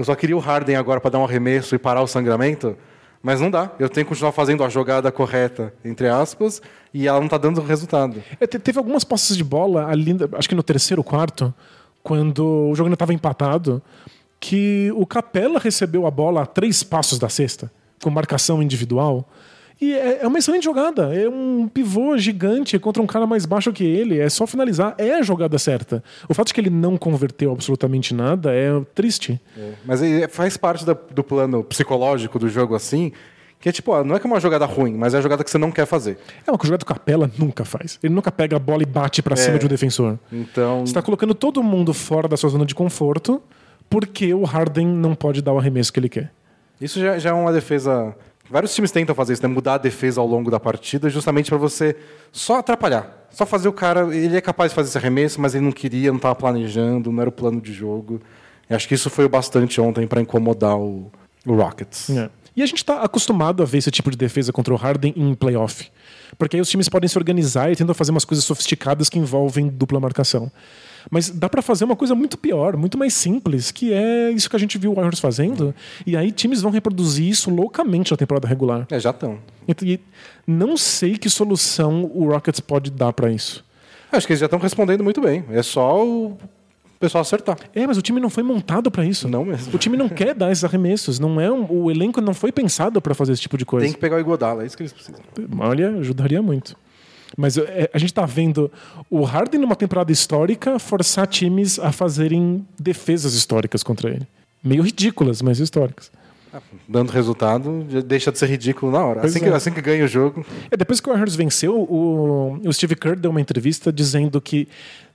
A: Eu só queria o Harden agora para dar um arremesso e parar o sangramento. Mas não dá. Eu tenho que continuar fazendo a jogada correta, entre aspas, e ela não tá dando resultado.
B: É, te- teve algumas posses de bola ali, acho que no terceiro quarto, quando o jogo ainda estava empatado, que o Capela recebeu a bola a três passos da cesta, com marcação individual. E é, é uma excelente jogada. É um pivô gigante contra um cara mais baixo que ele. É só finalizar. É a jogada certa. O fato de que ele não converteu absolutamente nada é triste.
A: Mas aí faz parte da- do plano psicológico do jogo assim, que é tipo, ó, não é que é uma jogada ruim, mas é a jogada que você não quer fazer.
B: É uma coisa que o Capela nunca faz. Ele nunca pega a bola e bate pra cima de um defensor.
A: Então,
B: Você está colocando todo mundo fora da sua zona de conforto porque o Harden não pode dar o arremesso que ele quer.
A: Isso já, já é uma defesa. Vários times tentam fazer isso, né? Mudar a defesa ao longo da partida, justamente para você só atrapalhar. Só fazer o cara. Ele é capaz de fazer esse arremesso, mas ele não queria, não estava planejando, não era o plano de jogo. E acho que isso foi o bastante ontem para incomodar o, o Rockets.
B: É. E a gente está acostumado a ver esse tipo de defesa contra o Harden em playoff. Porque aí os times podem se organizar e tentam fazer umas coisas sofisticadas que envolvem dupla marcação. Mas dá para fazer uma coisa muito pior, muito mais simples, que é isso que a gente viu o Warriors fazendo. E aí times vão reproduzir isso loucamente na temporada regular.
A: É, já estão.
B: E não sei que solução o Rockets pode dar para isso.
A: Acho que eles já estão respondendo muito bem. É só o pessoal acertar.
B: É, mas o time não foi montado para isso.
A: Não mesmo.
B: O time não quer dar esses arremessos. Não é um- o elenco não foi pensado para fazer esse tipo de coisa.
A: Tem que pegar o Iguodala, é isso que eles precisam.
B: Olha, ajudaria muito. Mas é, a gente tá vendo o Harden numa temporada histórica forçar times a fazerem defesas históricas contra ele. Meio ridículas, mas históricas.
A: Dando resultado, deixa de ser ridículo na hora. Assim,
B: é.
A: que, assim que ganha o jogo.
B: É, depois que o Warriors venceu, o, o Steve Kerr deu uma entrevista dizendo que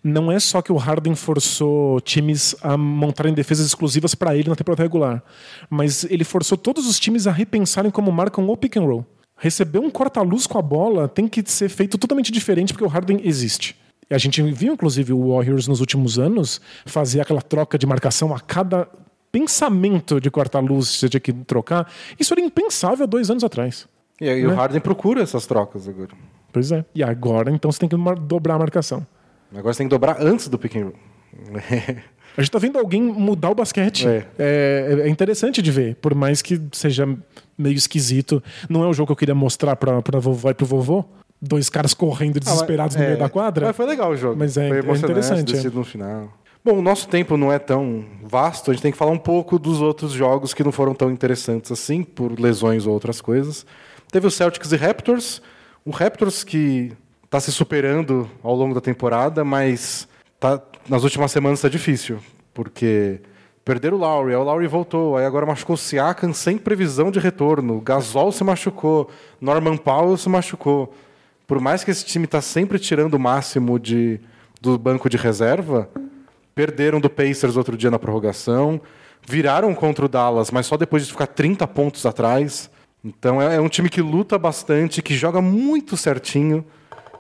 B: não é só que o Harden forçou times a montarem defesas exclusivas para ele na temporada regular, mas ele forçou todos os times a repensarem como marcam o pick and roll. Receber um corta-luz com a bola tem que ser feito totalmente diferente porque o Harden existe. E a gente viu, inclusive, o Warriors nos últimos anos fazer aquela troca de marcação a cada pensamento de corta-luz que você tinha que trocar. Isso era impensável dois anos atrás.
A: E
B: Né?
A: o Harden procura essas trocas agora.
B: Pois é. E agora, então, você tem que dobrar a marcação.
A: Agora você tem que dobrar antes do pick and roll.
B: A gente tá vendo alguém mudar o basquete.
A: É.
B: É, é interessante de ver, por mais que seja meio esquisito. Não é o jogo que eu queria mostrar pra, pra vovó e pro vovô. Dois caras correndo desesperados no
A: É,
B: meio da quadra.
A: Mas foi legal o jogo.
B: Mas é-
A: foi
B: é interessante, é.
A: no final. Bom, o nosso tempo não é tão vasto, a gente tem que falar um pouco dos outros jogos que não foram tão interessantes assim, por lesões ou outras coisas. Teve o Celtics e Raptors. O Raptors que está se superando ao longo da temporada, mas tá, nas últimas semanas está difícil, porque perderam o Lowry, aí o Lowry voltou, aí agora machucou o Siakam sem previsão de retorno, Gasol se machucou, Norman Powell se machucou. Por mais que esse time está sempre tirando o máximo de, do banco de reserva, perderam do Pacers outro dia na prorrogação, viraram contra o Dallas, mas só depois de ficar 30 pontos atrás. Então é, é um time que luta bastante, que joga muito certinho,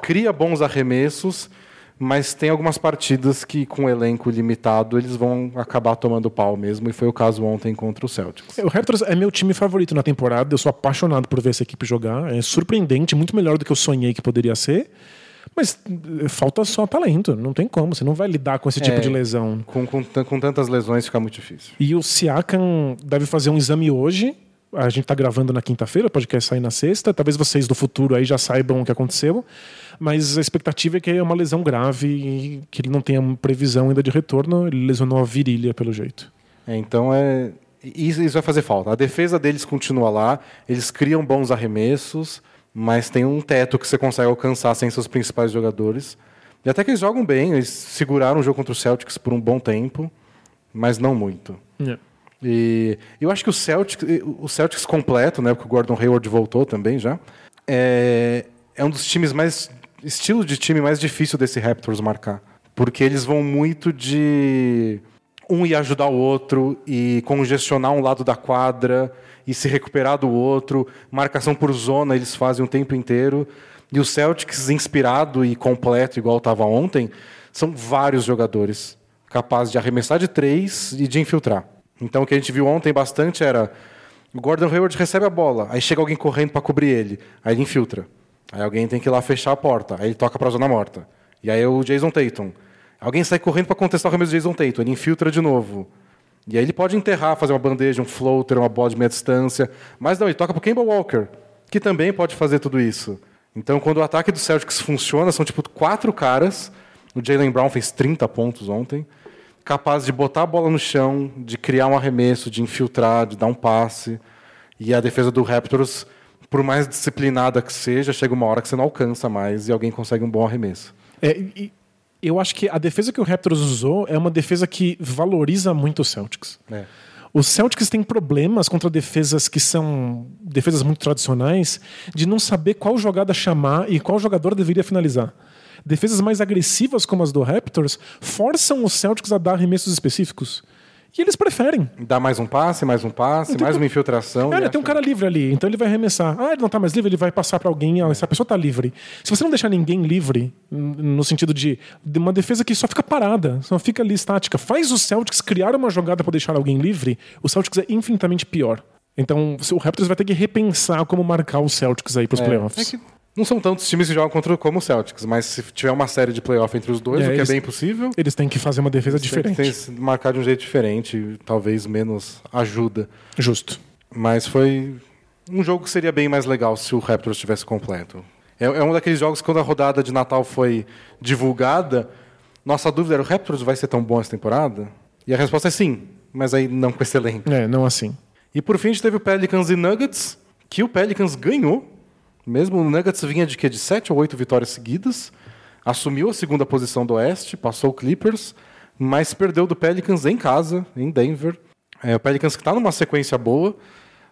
A: cria bons arremessos, mas tem algumas partidas que, com o elenco limitado, eles vão acabar tomando pau mesmo, e foi o caso ontem contra o Celtics.
B: O Raptors é meu time favorito na temporada. Eu sou apaixonado por ver essa equipe jogar. É surpreendente, muito melhor do que eu sonhei que poderia ser. Mas eh, falta só talento. Não tem como. Você não vai lidar com esse tipo
A: É.
B: de lesão.
A: Com, com, com tantas lesões fica muito difícil.
B: E o Siakam deve fazer um exame hoje. A gente está gravando na quinta-feira, o podcast sair na sexta. Talvez vocês do futuro aí já saibam o que aconteceu. Mas a expectativa é que é uma lesão grave e que ele não tenha previsão ainda de retorno. Ele lesionou a virilha, pelo jeito.
A: É, então é isso, isso vai fazer falta. A defesa deles continua lá, eles criam bons arremessos, mas tem um teto que você consegue alcançar sem seus principais jogadores. E até que eles jogam bem, eles seguraram o jogo contra o Celtics por um bom tempo, mas não muito. E eu acho que o Celtics, o Celtics completo, né, porque o Gordon Hayward voltou também já, é, é um dos times mais estilo de time mais difícil desse Raptors marcar, porque eles vão muito de um ir ajudar o outro e congestionar um lado da quadra e se recuperar do outro, marcação por zona eles fazem o tempo inteiro. E o Celtics inspirado e completo igual estava ontem, são vários jogadores capazes de arremessar de três e de infiltrar. Então o que a gente viu ontem bastante era o Gordon Hayward recebe a bola, aí chega alguém correndo para cobrir ele, aí ele infiltra. Aí alguém tem que ir lá fechar a porta, aí ele toca para a zona morta. E aí o Jason Tatum. Alguém sai correndo para contestar o arremesso do Jason Tatum, ele infiltra de novo. E aí ele pode enterrar, fazer uma bandeja, um floater, uma bola de meia distância. Mas não, ele toca para o Kemba Walker, que também pode fazer tudo isso. Então, quando o ataque do Celtics funciona, são tipo quatro caras. O Jalen Brown fez 30 pontos ontem. Capazes de botar a bola no chão, de criar um arremesso, de infiltrar, de dar um passe. E a defesa do Raptors, por mais disciplinada que seja, chega uma hora que você não alcança mais e alguém consegue um bom arremesso.
B: É, e eu acho que a defesa que o Raptors usou é uma defesa que valoriza muito o Celtics.
A: É.
B: Os Celtics têm problemas contra defesas que são defesas muito tradicionais de não saber qual jogada chamar e qual jogador deveria finalizar. Defesas mais agressivas como as do Raptors forçam os Celtics a dar arremessos específicos. E eles preferem.
A: Dá mais um passe, mais um passe,
B: Então,
A: mais uma infiltração.
B: Olha,
A: e
B: tem um cara livre ali, então ele vai arremessar. Ah, ele não tá mais livre, ele vai passar pra alguém. Ah, essa pessoa tá livre. Se você não deixar ninguém livre, no sentido de, de uma defesa que só fica parada, só fica ali estática, faz o Celtics criar uma jogada pra deixar alguém livre, o Celtics é infinitamente pior. Então, o Raptors vai ter que repensar como marcar o Celtics aí pros
A: É,
B: playoffs.
A: é que não são tantos times que jogam contra como o Celtics, mas se tiver uma série de playoff entre os dois,
B: É,
A: o que
B: eles-
A: é bem possível,
B: Eles têm que fazer uma defesa diferente.
A: tem que marcar de um jeito diferente, talvez menos ajuda.
B: Justo.
A: Mas foi um jogo que seria bem mais legal se o Raptors estivesse completo. É, é um daqueles jogos que quando a rodada de Natal foi divulgada, nossa dúvida era, o Raptors vai ser tão bom essa temporada? E a resposta é sim, mas aí não com excelente.
B: É, não assim.
A: E por fim a gente teve o Pelicans e Nuggets, que o Pelicans ganhou. Mesmo o Nuggets vinha de quê? De sete ou oito vitórias seguidas. Assumiu a segunda posição do Oeste, passou o Clippers, mas perdeu do Pelicans em casa, em Denver. É, o Pelicans que está numa sequência boa,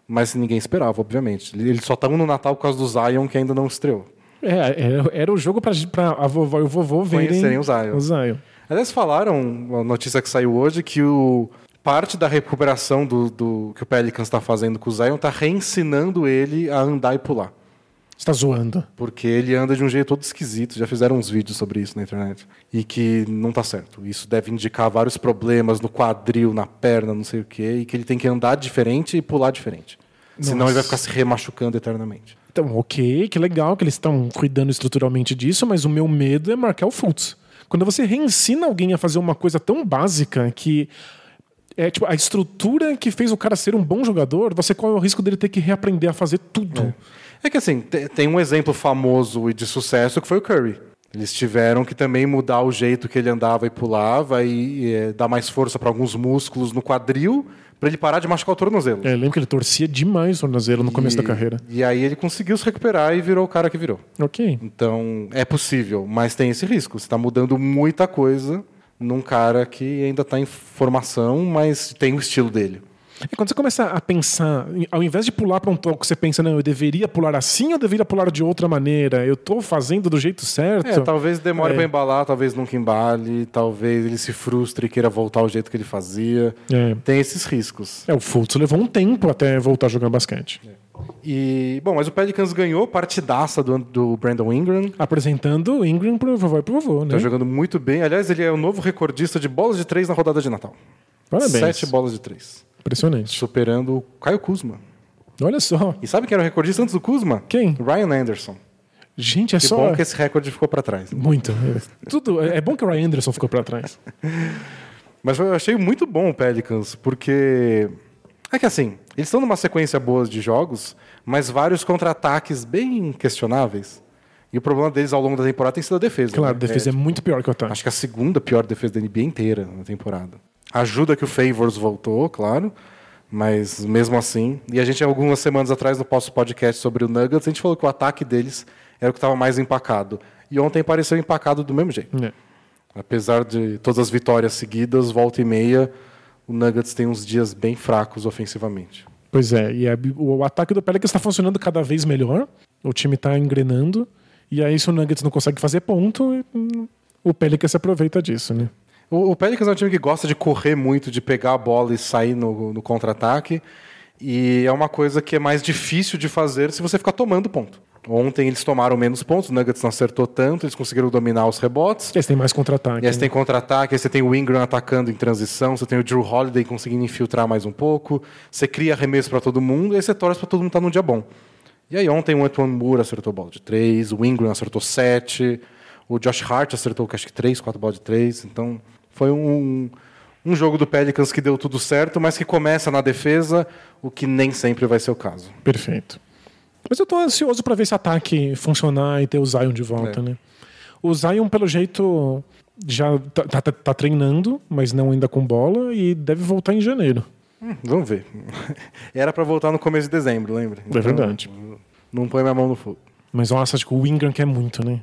A: mas ninguém esperava, obviamente. Eles só estão no Natal por causa do Zion, que ainda não estreou.
B: É, era, era o jogo pra a vovó e o vovô verem
A: Conhecerem o Zion.
B: o Zion.
A: Aliás, falaram, uma notícia que saiu hoje, que o, parte da recuperação do, do- que o Pelicans está fazendo com o Zion está reensinando ele a andar e pular.
B: Você tá zoando.
A: Porque ele anda de um jeito todo esquisito. Já fizeram uns vídeos sobre isso na internet. E que não tá certo. Isso deve indicar vários problemas no quadril, na perna, não sei o quê. E que ele tem que andar diferente e pular diferente. Senão
B: Nossa.
A: ele vai ficar se remachucando eternamente.
B: Então, ok, que legal que eles estão cuidando estruturalmente disso, mas o meu medo é marcar o Fultz. Quando você reensina alguém a fazer uma coisa tão básica que é tipo a estrutura que fez o cara ser um bom jogador, você corre o risco dele ter que reaprender a fazer tudo.
A: É que assim, te- tem um exemplo famoso e de sucesso que foi o Curry. Eles tiveram que também mudar o jeito que ele andava e pulava e, e, eh, dar mais força para alguns músculos no quadril para ele parar de machucar o tornozelo.
B: É, eu lembro que ele torcia demais o tornozelo no começo
A: E-
B: da carreira.
A: E aí ele conseguiu se recuperar e virou o cara que virou.
B: Ok.
A: Então, é possível, mas tem esse risco. Você está mudando muita coisa num cara que ainda está em formação, mas tem o estilo dele.
B: E quando você começa a pensar, ao invés de pular para um toque, você pensa, não, eu deveria pular assim ou eu deveria pular de outra maneira? Eu tô fazendo do jeito certo?
A: É, talvez demore
B: É.
A: para embalar, talvez nunca embale, talvez ele se frustre e queira voltar ao jeito que ele fazia.
B: É.
A: Tem esses riscos.
B: É, o Fultz levou um tempo até voltar a jogar basquete.
A: E, bom, mas o Pelicans ganhou partidaça do, do Brandon Ingram.
B: Apresentando o Ingram pro vovó e pro vovô, né?
A: Tá jogando muito bem. Aliás, ele é o novo recordista de bolas de três na rodada de Natal.
B: Parabéns.
A: Sete bolas de três.
B: Impressionante.
A: Superando o Caio Kuzma.
B: Olha só.
A: E sabe quem era o recordista antes do Kuzma?
B: Quem?
A: Ryan Anderson.
B: Gente, é
A: Que
B: só.
A: bom que esse recorde ficou para trás.
B: Muito. É, tudo. É bom que o Ryan Anderson ficou pra trás.
A: Mas eu achei muito bom o Pelicans, porque. É que assim, eles estão numa sequência boa de jogos, mas vários contra-ataques bem questionáveis. E o problema deles ao longo da temporada tem sido a defesa.
B: Claro, a
A: né?
B: defesa é,
A: É,
B: muito pior que o ataque.
A: Acho que a segunda pior defesa da NBA inteira na temporada. Ajuda que o Favors voltou, claro, mas mesmo assim. E a gente, algumas semanas atrás, no nosso podcast sobre o Nuggets, a gente falou que o ataque deles era o que estava mais empacado. E ontem pareceu empacado do mesmo jeito.
B: É.
A: Apesar de todas as vitórias seguidas, volta e meia, o Nuggets tem uns dias bem fracos ofensivamente.
B: Pois é, e a- o, o ataque do Pelicans está funcionando cada vez melhor. O time está engrenando. E aí, se o Nuggets não consegue fazer ponto, hum, o Pelicans se aproveita disso, né?
A: O, o Pelicans é um time que gosta de correr muito, de pegar a bola e sair no, no contra-ataque. E é uma coisa que é mais difícil de fazer se você ficar tomando ponto. Ontem eles tomaram menos pontos, o Nuggets não acertou tanto, eles conseguiram dominar os rebotes.
B: Eles têm mais contra-ataque.
A: E aí você
B: né?
A: contra-ataque, aí você tem o Ingram atacando em transição, você tem o Drew Holiday conseguindo infiltrar mais um pouco, você cria arremesso para todo mundo, e aí você torce para todo mundo estar num dia bom. E aí ontem o Antoine Moore acertou bola de 3, o Ingram acertou 7, o Josh Hart acertou acho que 3, 4 bolas de 3, então foi um, um jogo do Pelicans que deu tudo certo, mas que começa na defesa, o que nem sempre vai ser o caso.
B: Perfeito. Mas eu tô ansioso para ver esse ataque funcionar e ter o Zion de volta,
A: É.
B: né? O Zion, pelo jeito, já tá, tá- tá treinando, mas não ainda com bola, e deve voltar em janeiro.
A: Hum, vamos ver. Era para voltar no começo de dezembro, lembra?
B: É verdade.
A: Não põe minha mão no fogo.
B: Mas nossa, acho que o Ingram quer muito, né?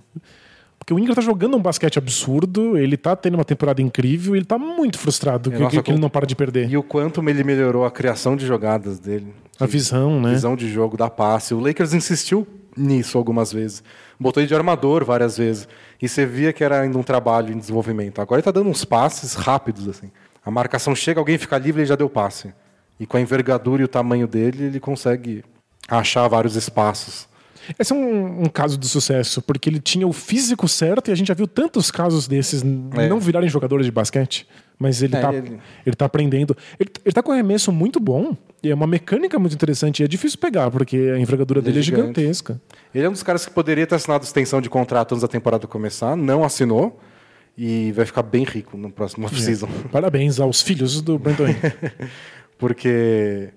B: Porque o Ingram tá jogando um basquete absurdo, ele tá tendo uma temporada incrível e ele tá muito frustrado que,
A: nossa,
B: que- que ele não para de perder.
A: E o quanto ele melhorou a criação de jogadas dele.
B: A visão, né?
A: Visão de jogo, da passe. O Lakers insistiu nisso algumas vezes. Botou ele de armador várias vezes. E você via que era ainda um trabalho em desenvolvimento. Agora ele tá dando uns passes rápidos, assim. A marcação chega, alguém fica livre e ele já deu passe. E com a envergadura e o tamanho dele, ele consegue achar vários espaços.
B: Esse é um, um caso de sucesso, porque ele tinha o físico certo e a gente já viu tantos casos desses
A: É.
B: não virarem jogadores de basquete. Mas ele,
A: É,
B: tá,
A: ele-
B: ele... tá aprendendo. Ele, ele tá com um arremesso muito bom e é uma mecânica muito interessante. E é difícil pegar, porque a envergadura
A: Ele
B: dele
A: é
B: é
A: gigante.
B: gigantesca.
A: Ele é um dos caras que poderia ter assinado extensão de contrato antes da temporada começar, não assinou. E vai ficar bem rico no próximo off-season.
B: Parabéns aos filhos do Brandon.
A: Porque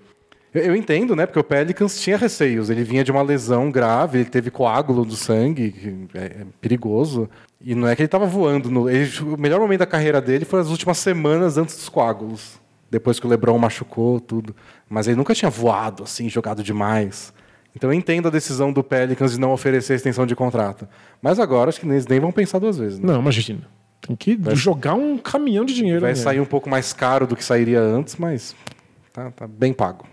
A: eu, eu entendo, né? Porque o Pelicans tinha receios. Ele vinha de uma lesão grave, ele teve coágulo do sangue, que é, é perigoso. E não é que ele estava voando. No, ele- o melhor momento da carreira dele foi as últimas semanas antes dos coágulos. Depois que o LeBron machucou, tudo. Mas ele nunca tinha voado assim, jogado demais. Então eu entendo a decisão do Pelicans de não oferecer extensão de contrato. Mas agora acho que eles nem vão pensar duas vezes. né?
B: não, imagina. Tem que jogar um caminhão de dinheiro.
A: Vai
B: nele.
A: sair um pouco mais caro do que sairia antes, mas tá, tá bem pago.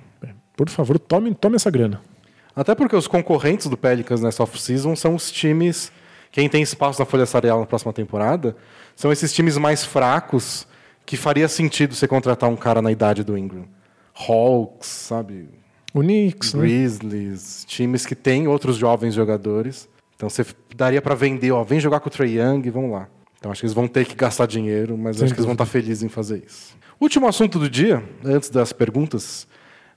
B: Por favor, tome, tome essa grana.
A: Até porque os concorrentes do Pelicans nessa off-season são os times. Quem tem espaço na folha salarial na próxima temporada são esses times mais fracos que faria sentido você contratar um cara na idade do Ingram. Hawks, sabe?
B: O Knicks, né?
A: Grizzlies, times que têm outros jovens jogadores. Então você daria para vender, ó, vem jogar com o Trey Young e vamos lá. Então acho que eles vão ter que gastar dinheiro, mas
B: Sem
A: acho que eles vão estar felizes em fazer isso. Último assunto do dia, antes das perguntas,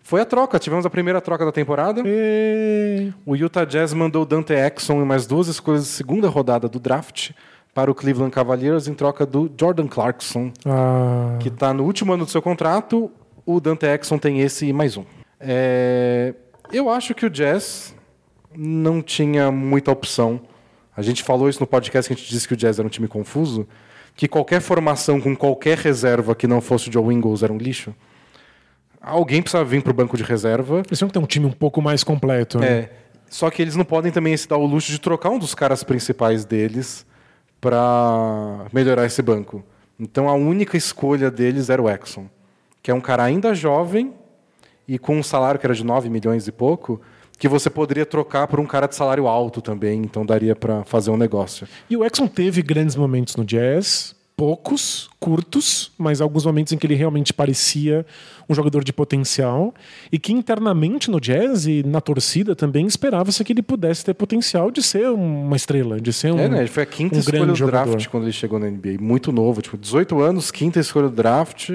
A: foi a troca. Tivemos a primeira troca da temporada.
B: E...
A: O Utah Jazz mandou Dante Exxon e mais duas escolhas de segunda rodada do draft para o Cleveland Cavaliers em troca do Jordan Clarkson,
B: Ah,
A: que está no último ano do seu contrato. O Dante Exxon tem esse e mais um. É, Eu acho que o Jazz não tinha muita opção. A gente falou isso no podcast que a gente disse que o Jazz era um time confuso, que qualquer formação com qualquer reserva que não fosse o Joe Ingles era um lixo. Alguém precisava vir para o banco de reserva
B: eles tinham que ter um time um pouco mais completo. né?
A: é. Só que eles não podem também se dar o luxo de trocar um dos caras principais deles para melhorar esse banco. Então a única escolha deles era o Exxon, que é um cara ainda jovem e com um salário que era de 9 milhões e pouco, que você poderia trocar por um cara de salário alto também, então daria para fazer um negócio.
B: E o Exxon teve grandes momentos no jazz, poucos, curtos, mas alguns momentos em que ele realmente parecia um jogador de potencial e que internamente no jazz e na torcida também esperava-se que ele pudesse ter potencial de ser uma estrela, de ser um,
A: É, né? Ele foi a quinta
B: um
A: escolha do
B: grande
A: draft
B: jogador.
A: quando ele chegou na NBA. Muito novo, tipo, 18 anos, quinta escolha do draft.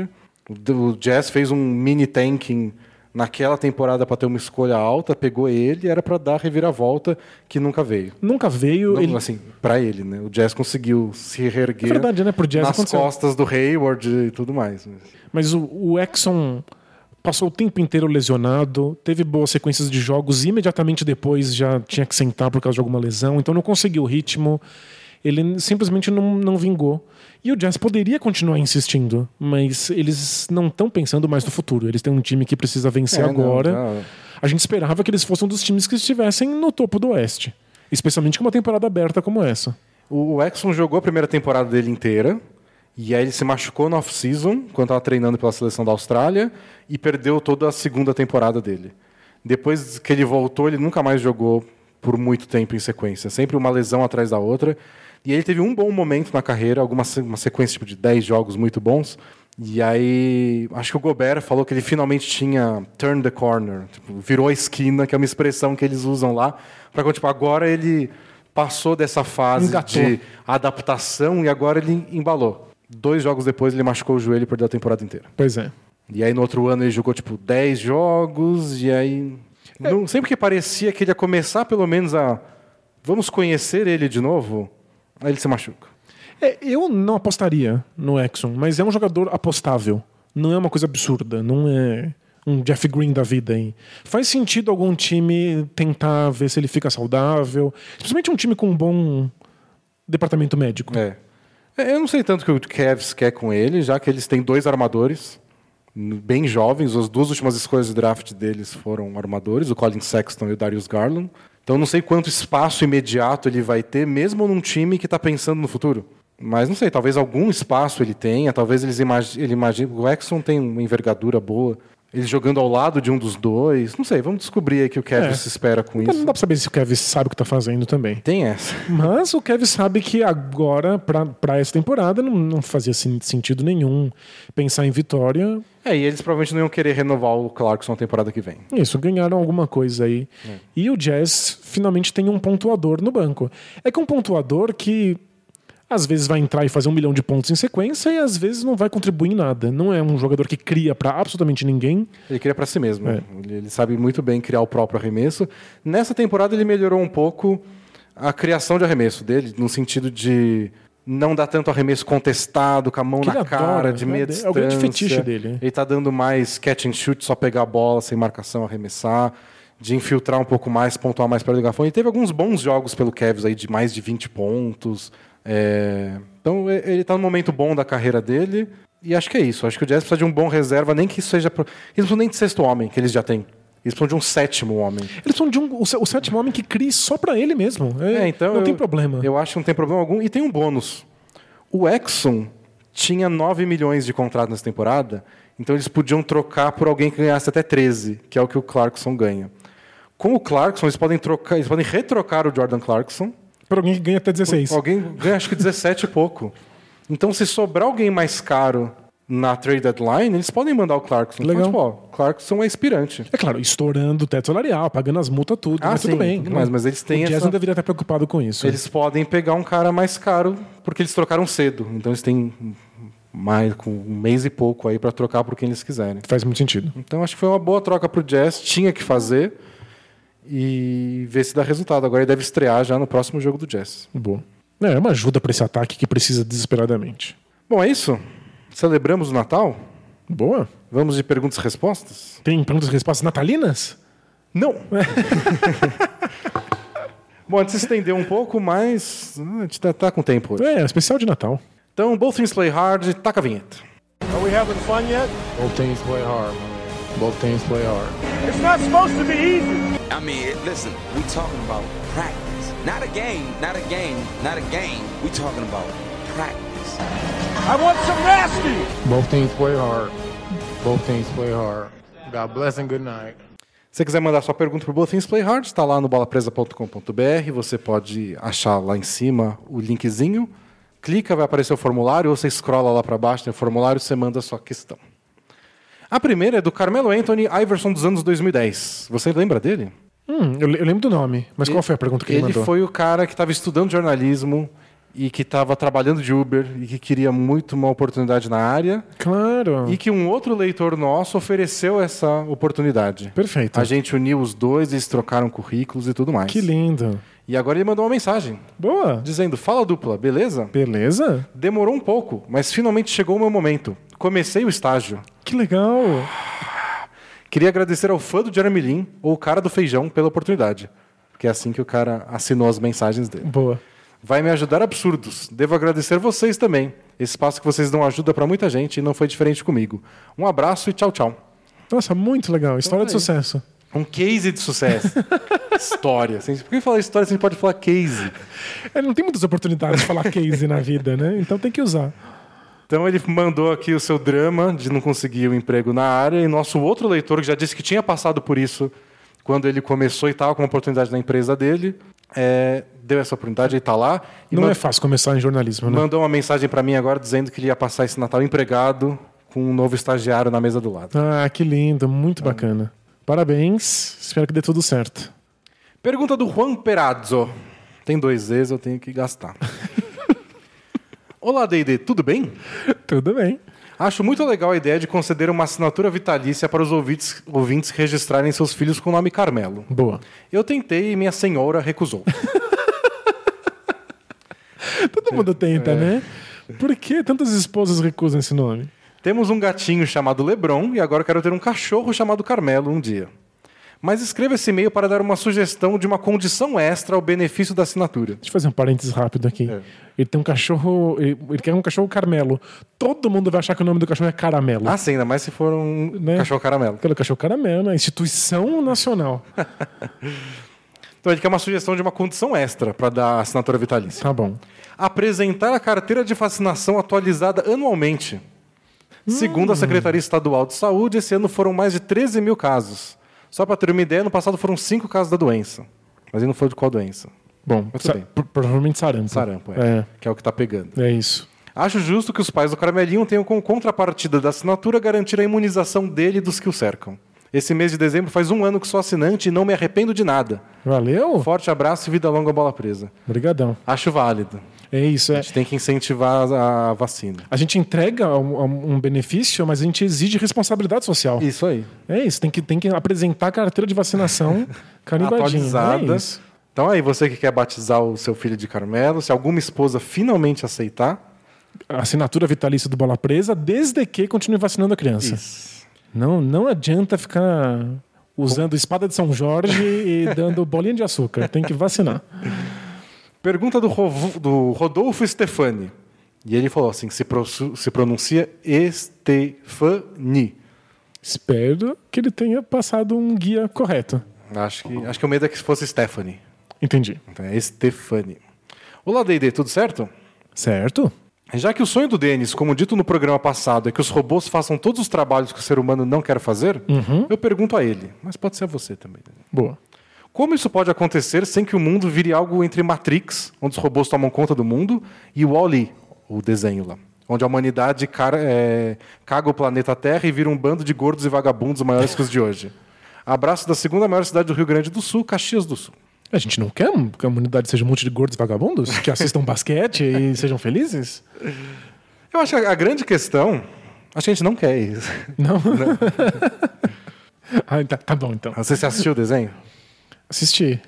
A: O o Jazz fez um mini tanking naquela temporada para ter uma escolha alta, pegou ele, era para dar a reviravolta que nunca veio.
B: Nunca veio.
A: Não,
B: ele...
A: assim, para ele, né? O Jazz conseguiu se reerguer
B: É verdade, né? Pro Jazz
A: nas
B: aconteceu.
A: costas do Hayward e tudo mais.
B: Mas o, o Exxon passou o tempo inteiro lesionado, teve boas sequências de jogos e imediatamente depois já tinha que sentar por causa de alguma lesão, então não conseguiu o ritmo. Ele simplesmente não, não vingou. E o Jazz poderia continuar insistindo, mas eles não estão pensando mais no futuro. Eles têm um time que precisa vencer
A: É, não,
B: agora.
A: já-
B: A gente esperava que eles fossem um dos times que estivessem no topo do Oeste. Especialmente com uma temporada aberta como essa.
A: O Exxon jogou a primeira temporada dele inteira. E aí ele se machucou na off-season, quando estava treinando pela seleção da Austrália, e perdeu toda a segunda temporada dele. Depois que ele voltou, ele nunca mais jogou por muito tempo em sequência. Sempre uma lesão atrás da outra. E ele teve um bom momento na carreira, alguma uma sequência tipo, de 10 jogos muito bons, E aí, acho que o Gobert falou que ele finalmente tinha turn the corner, tipo, virou a esquina, que é uma expressão que eles usam lá, para tipo, agora ele passou dessa fase
B: Engatou.
A: de adaptação e agora ele embalou. Dois jogos depois ele machucou o joelho e perdeu a temporada inteira.
B: Pois é.
A: E aí no outro ano ele jogou tipo 10 jogos e aí não- sempre que parecia que ele ia começar pelo menos a vamos conhecer ele de novo, aí ele se machuca.
B: É, eu não apostaria no Exxon, mas é um jogador apostável. Não é uma coisa absurda. Não é um Jeff Green da vida aí. Faz sentido algum time tentar ver se ele fica saudável. Especialmente um time com um bom departamento médico.
A: É. É, Eu não sei tanto que o Cavs quer com ele, já que eles têm dois armadores bem jovens. As duas últimas escolhas de draft deles foram armadores, o Colin Sexton e o Darius Garland. Então não sei quanto espaço imediato ele vai ter, mesmo num time que está pensando no futuro. Mas não sei, talvez algum espaço ele tenha, talvez eles ele imagine. O Exxon tem uma envergadura boa. Ele jogando ao lado de um dos dois. Não sei, vamos descobrir aí que o Cavs
B: É.
A: se espera com isso.
B: não dá pra saber se o Kevin sabe o que tá fazendo também.
A: Tem essa.
B: Mas o Kevin sabe que agora, pra, pra essa temporada, não, não fazia sen- sentido nenhum pensar em vitória.
A: É, e eles provavelmente não iam querer renovar o Clarkson na temporada que vem.
B: Isso, ganharam alguma coisa aí. E o Jazz finalmente tem um pontuador no banco. É que um pontuador que às vezes vai entrar e fazer um milhão de pontos em sequência e às vezes não vai contribuir em nada. Não é um jogador que cria pra absolutamente ninguém.
A: Ele cria para si mesmo.
B: É.
A: Ele, sabe muito bem criar o próprio arremesso. Nessa temporada ele melhorou um pouco a criação de arremesso dele, no sentido de não dar tanto arremesso contestado, com a mão
B: Que
A: na cara,
B: adora,
A: de
B: né?
A: meia
B: É o
A: distância.
B: grande fetiche dele.
A: Ele tá dando mais catch and shoot, só pegar a bola sem marcação, arremessar, de infiltrar um pouco mais, pontuar mais perto do garrafão. E teve alguns bons jogos pelo Cavs aí de mais de 20 pontos. É, Então ele tá num momento bom da carreira dele. E acho que é isso. Acho que o Jazz precisa de um bom reserva, nem que isso seja. Pro... Eles não precisam nem de sexto homem, que eles já têm. Eles precisam de um sétimo homem.
B: Eles são de um, o, o sétimo homem que cria só pra ele mesmo. É,
A: É, então
B: não
A: eu-
B: tem problema.
A: Eu acho que não tem problema algum. E tem um bônus. O Exxon tinha 9 milhões de contrato nessa temporada, então eles podiam trocar por alguém que ganhasse até 13, que é o que o Clarkson ganha. Com o Clarkson, eles podem trocar, eles podem retrocar o Jordan Clarkson.
B: Pra alguém que ganha até 16.
A: Alguém ganha acho que 17 e pouco. Então, se sobrar alguém mais caro na trade deadline, eles podem mandar o Clarkson.
B: Legal.
A: Então, tipo, ó, Clarkson é aspirante.
B: É claro, estourando o teto salarial, pagando as multas, tudo.
A: Ah,
B: mas tudo
A: sim,
B: bem.
A: mas- mas eles têm
B: O Jazz
A: essa-
B: não deveria estar preocupado com isso.
A: Eles podem pegar um cara mais caro porque eles trocaram cedo. Então eles têm mais com um mês e pouco aí para trocar por quem eles quiserem.
B: Faz muito sentido.
A: Então acho que foi uma boa troca pro Jazz, tinha que fazer e ver se dá resultado. Agora ele deve estrear já no próximo jogo do Jazz.
B: Boa. É uma ajuda pra esse ataque que precisa desesperadamente.
A: Bom, é isso. Celebramos o Natal?
B: Boa.
A: Vamos de perguntas e respostas?
B: Tem perguntas e respostas natalinas?
A: Não. Bom, a gente se estendeu um pouco, mas ah, a gente tá, tá com tempo hoje.
B: É, especial de Natal.
A: Então, Both Things Play Hard, taca a vinheta.
C: Are we having fun yet?
D: Both teams play hard, man. Both teams play hard.
C: It's not supposed to be easy.
E: I mean, listen, we talking about practice. Not a game, not a game, not a game. We talking about practice.
C: I want some nasty.
D: Both teams play hard. Both teams play hard. God bless and good night.
A: Se você quiser mandar sua pergunta para o Both Things Play Hard, está lá no bolapresa.com.br. Você pode achar lá em cima o linkzinho. Clica, vai aparecer o formulário, ou você scrolla lá para baixo, tem o formulário, você manda a sua questão. A primeira é do Carmelo Anthony Iverson dos anos 2010. Você lembra dele?
B: Hum, eu, eu lembro do nome, mas qual foi a pergunta que ele,
A: Ele
B: mandou?
A: foi o cara que estava estudando jornalismo e que estava trabalhando de Uber e que queria muito uma oportunidade na área
B: Claro.
A: e que um outro leitor nosso ofereceu essa oportunidade.
B: Perfeito.
A: A gente uniu os dois, eles trocaram currículos e tudo mais.
B: Que lindo.
A: E agora ele mandou uma mensagem
B: Boa.
A: dizendo: Fala dupla, beleza?
B: Beleza?
A: Demorou um pouco, mas finalmente chegou o meu momento. Comecei o estágio.
B: Que legal.
A: Queria agradecer ao fã do Jeremy Lin ou o cara do feijão pela oportunidade. Porque é assim que o cara assinou as mensagens dele.
B: Boa.
A: Vai me ajudar absurdos. Devo agradecer vocês também. Esse espaço que vocês dão ajuda para muita gente e não foi diferente comigo. Um abraço e tchau, tchau.
B: Nossa, muito legal. História de
A: aí.
B: sucesso.
A: Um case de sucesso. história. Assim, Por que falar história se a gente pode falar case?
B: É, não tem muitas oportunidades de falar case na vida, né? Então tem que usar.
A: Então ele mandou aqui o seu drama de não conseguir o emprego na área e nosso outro leitor que já disse que tinha passado por isso quando ele começou e estava com uma oportunidade na empresa dele, é, deu essa oportunidade e está lá. E
B: Não é fácil começar em jornalismo, né?
A: mandou uma mensagem para mim agora dizendo que ele ia passar esse Natal empregado, com um novo estagiário na mesa do lado.
B: Ah, que lindo, muito bacana. Parabéns, espero que dê tudo certo.
A: Pergunta do Juan Perazzo. Tem dois vezes, eu tenho que gastar. Olá, D&D, tudo bem?
B: Tudo bem.
A: Acho muito legal a ideia de conceder uma assinatura vitalícia para os ouvintes, ouvintes registrarem seus filhos com o nome Carmelo.
B: Boa.
A: Eu tentei e minha senhora recusou.
B: Todo mundo tenta, né? Por que tantas esposas recusam esse nome?
A: Temos um gatinho chamado Lebron e agora quero ter um cachorro chamado Carmelo um dia. Mas escreva esse e-mail para dar uma sugestão de uma condição extra ao benefício da assinatura.
B: Deixa eu fazer um parênteses rápido aqui.
A: É.
B: Ele tem um cachorro. Ele ele quer um cachorro carmelo. Todo mundo vai achar que o nome do cachorro é caramelo.
A: Ah, sim, ainda mais se for um
B: Né?
A: cachorro caramelo.
B: Aquele cachorro caramelo, né? Instituição nacional.
A: Então ele quer uma sugestão de uma condição extra para dar assinatura vitalícia.
B: Tá bom.
A: Apresentar a carteira de vacinação atualizada anualmente. Segundo a Secretaria Estadual de Saúde, esse ano foram mais de 13 mil casos. Só para ter uma ideia, no passado foram cinco casos da doença. Mas ele não foi de qual doença?
B: Bom, sa-
A: bem.
B: pro- provavelmente sarampo.
A: Sarampo, é.
B: É,
A: Que é o que está pegando.
B: é isso.
A: Acho justo que os pais do Caramelinho tenham como contrapartida da assinatura garantir a imunização dele e dos que o cercam. Esse mês de dezembro faz um ano que sou assinante e não me arrependo de nada.
B: Valeu?
A: Forte abraço e vida longa bola presa.
B: Obrigadão.
A: Acho válido.
B: É isso. É.
A: A gente tem que incentivar a vacina.
B: A gente entrega um, um benefício, mas a gente exige responsabilidade social.
A: Isso aí.
B: É isso. Tem que, tem que apresentar a carteira de vacinação carimbadinha. É
A: Atualizada.
B: isso.
A: Então aí, você que quer batizar o seu filho de Carmelo, se alguma esposa finalmente aceitar,
B: Assinatura vitalícia do Bola Presa, desde que continue vacinando a criança. Não, não adianta ficar usando espada de São Jorge e dando bolinha de açúcar. Tem que vacinar.
A: Pergunta do, Rodolfo Stefani. E ele falou assim: se, se pronuncia Estefani.
B: Espero que ele tenha passado um guia correto.
A: Acho que, acho que o medo é que fosse Stephanie.
B: Entendi.
A: Então é Estefani. Olá, D&D, tudo certo?
B: Certo?
A: Já que o sonho do Denis, como dito no programa passado, é que os robôs façam todos os trabalhos que o ser humano não quer fazer, eu pergunto a ele, mas pode ser a você também.
B: Boa.
A: Como isso pode acontecer sem que o mundo vire algo entre Matrix, onde os robôs tomam conta do mundo, e o Wall-E, o desenho lá, onde a humanidade cara- é, caga o planeta Terra e vira um bando de gordos e vagabundos maiores que os de hoje. Abraço da segunda maior cidade do Rio Grande do Sul, Caxias do Sul.
B: A gente não quer que a humanidade seja um monte de gordos vagabundos que assistam basquete e sejam felizes?
A: Eu acho que a grande questão. Acho que a gente não quer isso.
B: Não? ah, tá, tá bom, então.
A: Você se assistiu o desenho?
B: Assisti.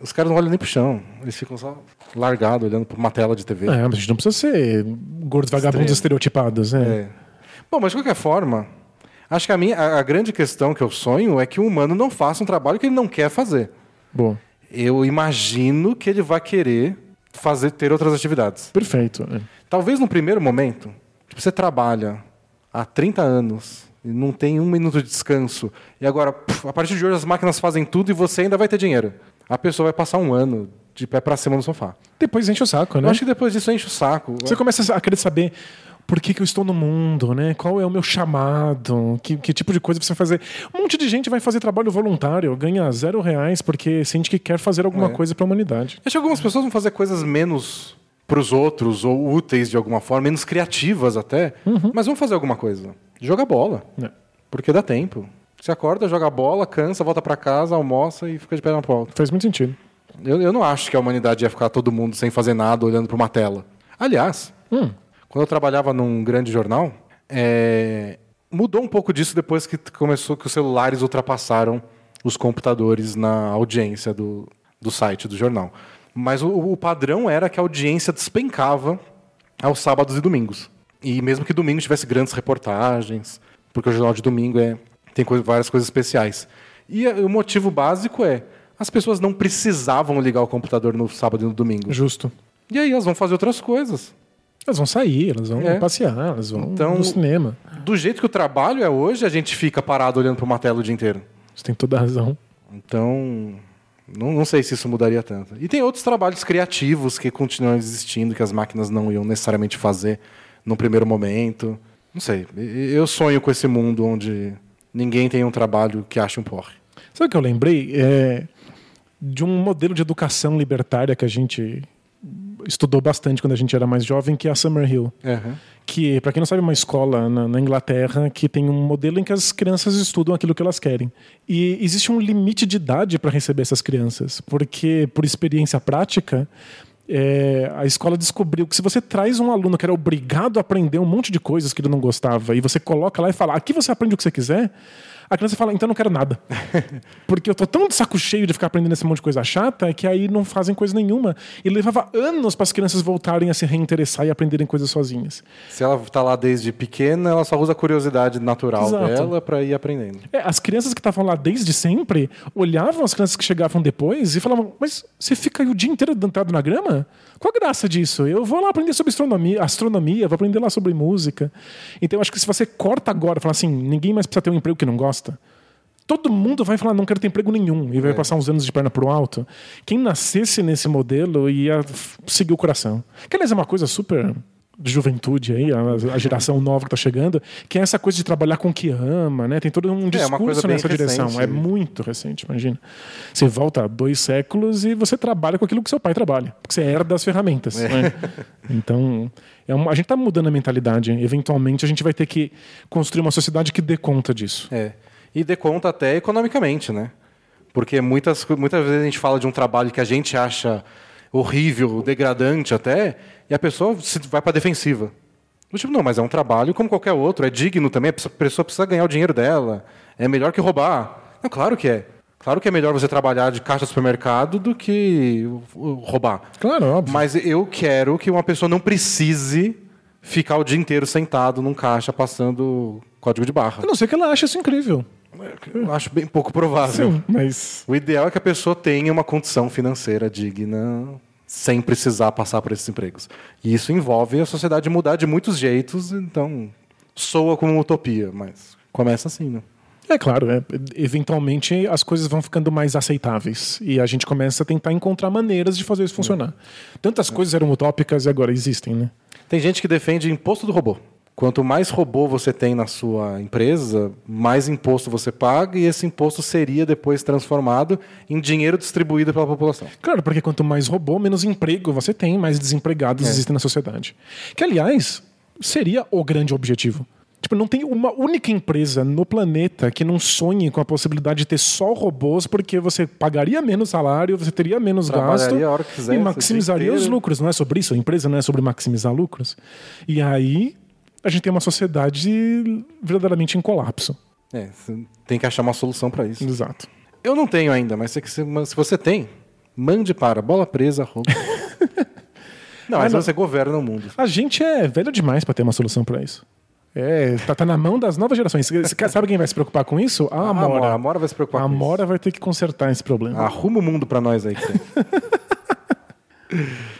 A: Os caras não olham nem pro chão. Eles ficam só largados, olhando pra uma tela de TV.
B: É, mas a gente não precisa ser gordos vagabundos estereotipados, né?
A: É. Bom, mas de qualquer forma, acho que a, minha, a, a grande questão que eu sonho é que o humano não faça um trabalho que ele não quer fazer.
B: Bom,
A: Eu imagino que ele vai querer fazer ter outras atividades.
B: perfeito. é.
A: Talvez no primeiro momento, tipo, você trabalha há 30 anos não tem um minuto de descanso, e agora, puf, a partir de hoje, as máquinas fazem tudo e você ainda vai ter dinheiro. A pessoa vai passar um ano de pé pra cima no sofá.
B: Depois enche o saco, né?
A: Eu acho que depois disso enche o saco.
B: Você começa a querer saber por que, que eu estou no mundo, né? Qual é o meu chamado? Que, que tipo de coisa precisa fazer? Um monte de gente vai fazer trabalho voluntário, ganha zero reais porque sente que quer fazer alguma
A: É.
B: coisa para a humanidade.
A: Acho que algumas pessoas vão fazer coisas menos pros outros ou úteis de alguma forma, menos criativas até, mas vão fazer alguma coisa. Joga bola,
B: É.
A: porque dá tempo. Você acorda, joga bola, cansa, volta pra casa, almoça e fica de pé na porta.
B: Faz muito sentido.
A: Eu, eu não acho que a humanidade ia ficar todo mundo sem fazer nada, olhando para uma tela. Aliás,
B: Hum.
A: quando eu trabalhava num grande jornal, é, mudou um pouco disso depois que começou que os celulares ultrapassaram os computadores na audiência do, do site do jornal. Mas o, o padrão era que a audiência despencava aos sábados e domingos. E mesmo que domingo tivesse grandes reportagens, porque o jornal de domingo é, tem várias coisas especiais. E a- o motivo básico é as pessoas não precisavam ligar o computador no sábado e no domingo.
B: Justo.
A: E aí elas vão fazer outras coisas.
B: Elas vão sair, elas vão
A: É.
B: passear, elas vão
A: Então-
B: no cinema.
A: Do jeito que o trabalho é hoje, a gente fica parado olhando para uma tela o dia inteiro.
B: Você tem toda a razão.
A: Então, não, não sei se isso mudaria tanto. E tem outros trabalhos criativos que continuam existindo, que as máquinas não iam necessariamente fazer no primeiro momento. Não sei. Eu sonho com esse mundo onde ninguém tem um trabalho que ache um porre.
B: Sabe o que eu lembrei? É de um modelo de educação libertária que a gente estudou bastante quando a gente era mais jovem, que é a Summerhill.
A: Aham.
B: Que, para quem não sabe, é uma escola na, na Inglaterra que tem um modelo em que as crianças estudam aquilo que elas querem. E existe um limite de idade para receber essas crianças, porque, por experiência prática, é, a escola descobriu que se você traz um aluno que era obrigado a aprender um monte de coisas que ele não gostava e você coloca lá e fala, aqui você aprende o que você quiser, a criança fala, então eu não quero nada. Porque eu tô tão de saco cheio de ficar aprendendo esse monte de coisa chata que aí não fazem coisa nenhuma. E levava anos para as crianças voltarem a se reinteressar e aprenderem coisas sozinhas.
A: Se ela tá lá desde pequena, ela só usa a curiosidade natural
B: Exato.
A: dela para ir aprendendo.
B: É, as crianças que estavam lá desde sempre olhavam as crianças que chegavam depois e falavam: Mas você fica aí o dia inteiro deitado na grama? Qual a graça disso? Eu vou lá aprender sobre astronomia, astronomia, vou aprender lá sobre música. Então eu acho que se você corta agora e fala assim: ninguém mais precisa ter um emprego que não gosta. Todo mundo vai falar, não quero ter emprego nenhum, e vai passar uns anos de perna pro alto. Quem nascesse nesse modelo ia seguir o coração. Que, aliás, é uma coisa super de juventude aí, a, a geração nova que tá chegando, que é essa coisa de trabalhar com o que ama, né? Tem todo um
A: É,
B: discurso
A: bem
B: nessa direção.
A: recente.
B: É muito recente, imagina. Você volta dois séculos e você trabalha com aquilo que seu pai trabalha, porque você herda as ferramentas. né? Então, é uma- a gente está mudando a mentalidade. Eventualmente, a gente vai ter que construir uma sociedade que dê conta disso.
A: É. E dê conta até economicamente, né? Porque muitas, muitas vezes a gente fala de um trabalho que a gente acha horrível, degradante até, e a pessoa se vai para defensiva. Do Tipo, não, mas é um trabalho como qualquer outro, é digno também, a pessoa- a precisa ganhar o dinheiro dela, é melhor que roubar. Não, claro que é. Claro que é melhor você trabalhar de caixa de supermercado do que roubar.
B: Claro, óbvio.
A: Mas eu quero que uma pessoa não precise ficar o dia inteiro sentado num caixa passando código de barra.
B: A não ser que ela ache isso incrível.
A: Eu acho bem pouco provável.
B: Sim, mas.
A: O ideal é que a pessoa tenha uma condição financeira digna sem precisar passar por esses empregos. E isso envolve a sociedade mudar de muitos jeitos, então soa como uma utopia, mas começa assim, né?
B: É claro, é, eventualmente as coisas vão ficando mais aceitáveis e a gente começa a tentar encontrar maneiras de fazer isso funcionar. Tantas coisas eram utópicas e agora existem, né?
A: Tem gente que defende imposto do robô. Quanto mais robô você tem na sua empresa, mais imposto você paga e esse imposto seria depois transformado em dinheiro distribuído pela população.
B: Claro, porque quanto mais robô, menos emprego você tem, mais desempregados existem na sociedade. Que, aliás, seria o grande objetivo. Tipo, não tem uma única empresa no planeta que não sonhe com a possibilidade de ter só robôs, porque você pagaria menos salário, você teria menos gasto
A: quisesse,
B: e maximizaria os lucros. Não é sobre isso? A empresa não é sobre maximizar lucros. E aí a gente tem uma sociedade verdadeiramente em colapso.
A: É, você tem que achar uma solução para isso.
B: Exato.
A: Eu não tenho ainda, mas se você tem, mande para bola presa. não, mas
B: não.
A: você governa o mundo.
B: A gente é velho demais para ter uma solução para isso. É, tá, tá na mão das novas gerações. Sabe quem vai se preocupar com isso? A Amora.
A: Amora. A Amora vai se preocupar
B: A
A: com isso.
B: Amora vai ter que consertar esse problema.
A: Arruma o mundo para nós aí.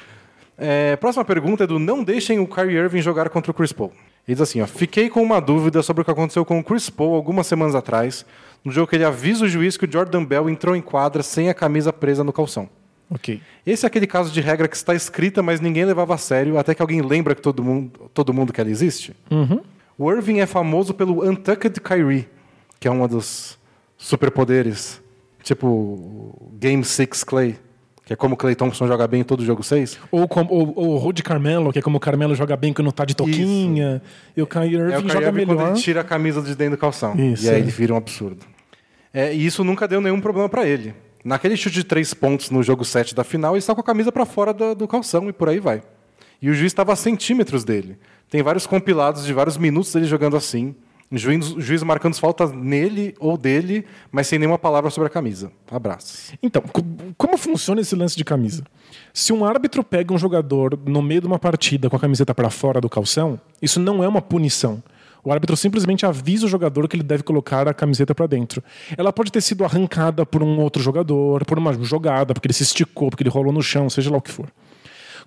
A: É, próxima pergunta é do Não deixem o Kyrie Irving jogar contra o Chris Paul. Ele diz assim: ó, Fiquei com uma dúvida sobre o que aconteceu com o Chris Paul algumas semanas atrás, no jogo que ele avisa o juiz que o Jordan Bell entrou em quadra sem a camisa presa no calção.
B: Ok.
A: Esse é aquele caso de regra que está escrita, mas ninguém levava a sério, até que alguém lembra que todo mundo, todo mundo que ela existe. O Irving é famoso pelo Untucked Kyrie, que é um dos superpoderes, tipo Game 6 Clay, que é como o Clay Thompson joga bem em todo jogo 6.
B: Ou, como, ou, ou o Rudy Carmelo, que é como o Carmelo joga bem quando tá de toquinha. E o Kyrie Irving
A: É o Kyrie
B: joga
A: Irving quando
B: melhor.
A: ele tira a camisa de dentro do calção.
B: Isso,
A: e aí
B: é.
A: ele vira um absurdo. É, e isso nunca deu nenhum problema para ele. Naquele chute de três pontos no jogo 7 da final, ele está com a camisa para fora do, do calção e por aí vai. E o juiz estava a centímetros dele. Tem vários compilados de vários minutos dele jogando assim. O juiz, marcando faltas nele ou dele, mas sem nenhuma palavra sobre a camisa. Abraços.
B: Então, co- como funciona esse lance de camisa? Se um árbitro pega um jogador no meio de uma partida com a camiseta para fora do calção, isso não é uma punição. O árbitro simplesmente avisa o jogador que ele deve colocar a camiseta para dentro. Ela pode ter sido arrancada por um outro jogador, por uma jogada, porque ele se esticou, porque ele rolou no chão, seja lá o que for.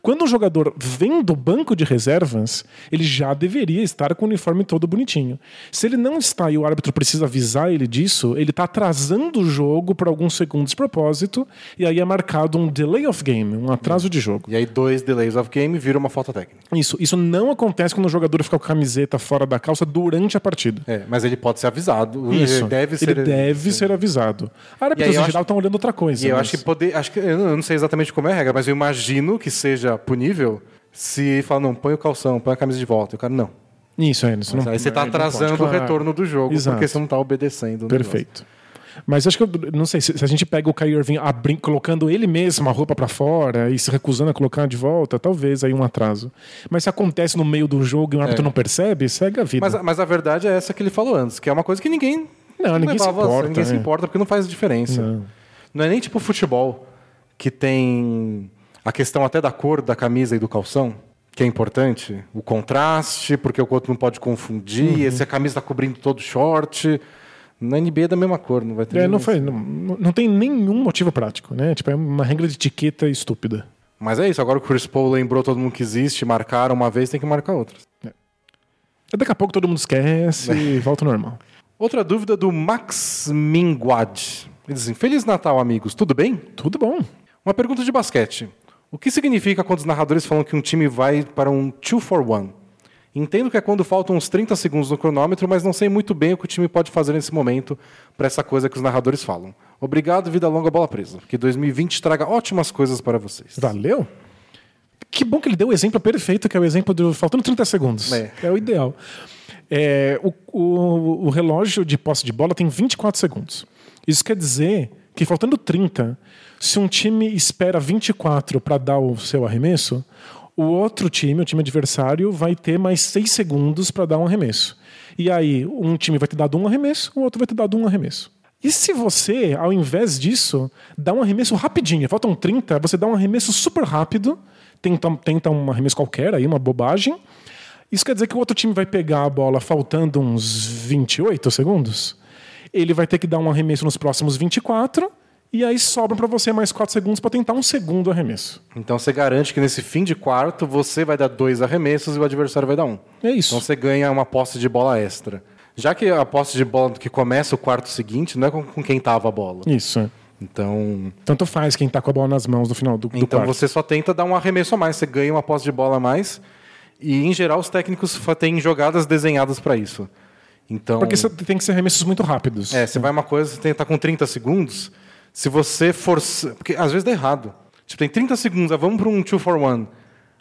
B: Quando o jogador vem do banco de reservas, ele já deveria estar com o uniforme todo bonitinho. Se ele não está e o árbitro precisa avisar ele disso, ele está atrasando o jogo por alguns segundos de propósito, e aí é marcado um delay of game, um atraso de jogo.
A: E aí dois delays of game vira uma falta técnica.
B: Isso, isso não acontece quando o jogador fica com a camiseta fora da calça durante a partida.
A: É, mas ele pode ser avisado.
B: Isso.
A: Ele deve ser,
B: Ele deve ser avisado. Árbitros em geral estão olhando outra coisa.
A: E eu
B: mas-
A: acho que poder. Acho que, eu não sei exatamente como é a regra, mas eu imagino que seja seja punível se fala, não, põe o calção, põe a camisa de volta. E o cara, não.
B: Isso, é. Isso não,
A: Aí você tá
B: pode,
A: atrasando o retorno do jogo,
B: Exato.
A: porque você não tá obedecendo. o negócio.
B: Perfeito. Mas acho que, eu não sei, se, se a gente pega o Kyrie Irving abri- colocando ele mesmo a roupa pra fora e se recusando a colocar de volta, talvez aí um atraso. Mas se acontece no meio do jogo e o árbitro
A: É.
B: não percebe, segue a vida.
A: Mas, a- mas a verdade é essa que ele falou antes, que é uma coisa que ninguém.
B: Não, ninguém se
A: a
B: importa,
A: Ninguém se
B: é.
A: importa porque não faz diferença.
B: Não.
A: Não é nem tipo futebol, que tem a questão até da cor da camisa e do calção, que é importante. O contraste, porque o outro não pode confundir,
B: Uhum.
A: se a camisa está cobrindo todo o short. Na NBA é da mesma cor, não vai ter.
B: É, não, não, não tem nenhum motivo prático, né? Tipo, é uma regra de etiqueta estúpida.
A: Mas é isso, agora o Chris Paul lembrou todo mundo que existe, marcaram uma vez, tem que marcar outras.
B: Daqui a pouco todo mundo esquece
A: É.
B: e volta ao normal.
A: Outra dúvida do Max Minguad. Ele diz assim, Feliz Natal, amigos, tudo bem?
B: Tudo bom.
A: Uma pergunta de basquete. O que significa quando os narradores falam que um time vai para um 2 for 1? Entendo que é quando faltam uns 30 segundos no cronômetro, mas não sei muito bem o que o time pode fazer nesse momento para essa coisa que os narradores falam. Obrigado, vida longa, bola presa. Que 2020 traga ótimas coisas para vocês.
B: Valeu? Que bom que ele deu o exemplo perfeito, que é o exemplo do faltando 30 segundos.
A: É.
B: É, o ideal. É, o, o- o relógio de posse de bola tem 24 segundos. Isso quer dizer que faltando 30, se um time espera 24 para dar o seu arremesso, o outro time, o time adversário, vai ter mais 6 segundos para dar um arremesso. E aí, um time vai ter dado um arremesso, o outro vai ter dado um arremesso. E se você, ao invés disso, dá um arremesso rapidinho, faltam 30, você dá um arremesso super rápido, tenta, tenta um arremesso qualquer, aí uma bobagem. Isso quer dizer que o outro time vai pegar a bola faltando uns 28 segundos. Ele vai ter que dar um arremesso nos próximos 24, e aí sobram para você mais 4 segundos para tentar um segundo arremesso.
A: Então você garante que nesse fim de quarto você vai dar dois arremessos e o adversário vai dar um.
B: É isso.
A: Então você ganha uma posse de bola extra. Já que a posse de bola que começa o quarto seguinte não é com, quem tava a bola.
B: Isso. é.
A: Então,
B: Tanto faz quem tá com a bola nas mãos no final do, do
A: então
B: quarto.
A: você só tenta dar um arremesso a mais, você ganha uma posse de bola a mais. E em geral os técnicos têm jogadas desenhadas para isso. Então,
B: Porque você tem que ser arremessos muito rápidos.
A: é, você vai uma coisa, você tem que estar com 30 segundos. Se você força, porque às vezes dá errado. Tipo, tem 30 segundos, ah, vamos para um 2 for 1.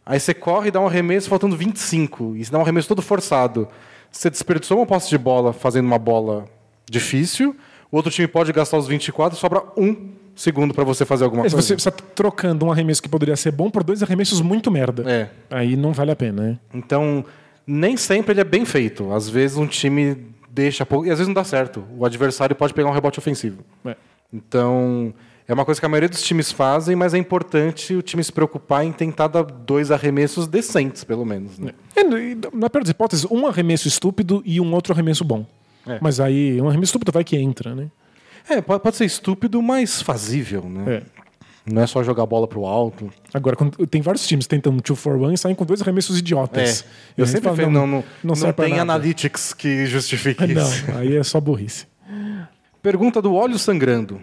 A: Aí você corre e dá um arremesso faltando 25. E você dá um arremesso todo forçado. Você desperdiçou uma posse de bola fazendo uma bola difícil. O outro time pode gastar os 24 sobra um segundo para você fazer alguma
B: É,
A: coisa.
B: você está trocando um arremesso que poderia ser bom por dois arremessos muito merda.
A: É.
B: Aí não vale a pena, né?
A: Então, nem sempre ele é bem feito. Às vezes um time deixa pouco. E às vezes não dá certo. O adversário pode pegar um rebote ofensivo.
B: É.
A: Então, é uma coisa que a maioria dos times fazem, mas é importante o time se preocupar em tentar dar dois arremessos decentes, pelo menos. Né?
B: É, na pior das hipóteses, um arremesso estúpido e um outro arremesso bom.
A: É.
B: Mas aí, um arremesso estúpido vai que entra, né?
A: É, pode, pode ser estúpido, mas fazível, né?
B: É.
A: Não é só jogar a bola pro alto.
B: Agora, quando- tem vários times tentando 2 for 1 e saem com dois arremessos idiotas.
A: Eu
B: E a gente
A: sempre falei, não, não, não,
B: pra
A: tem
B: nada.
A: analytics que justifique isso.
B: Não, aí é só burrice.
A: Pergunta do óleo sangrando.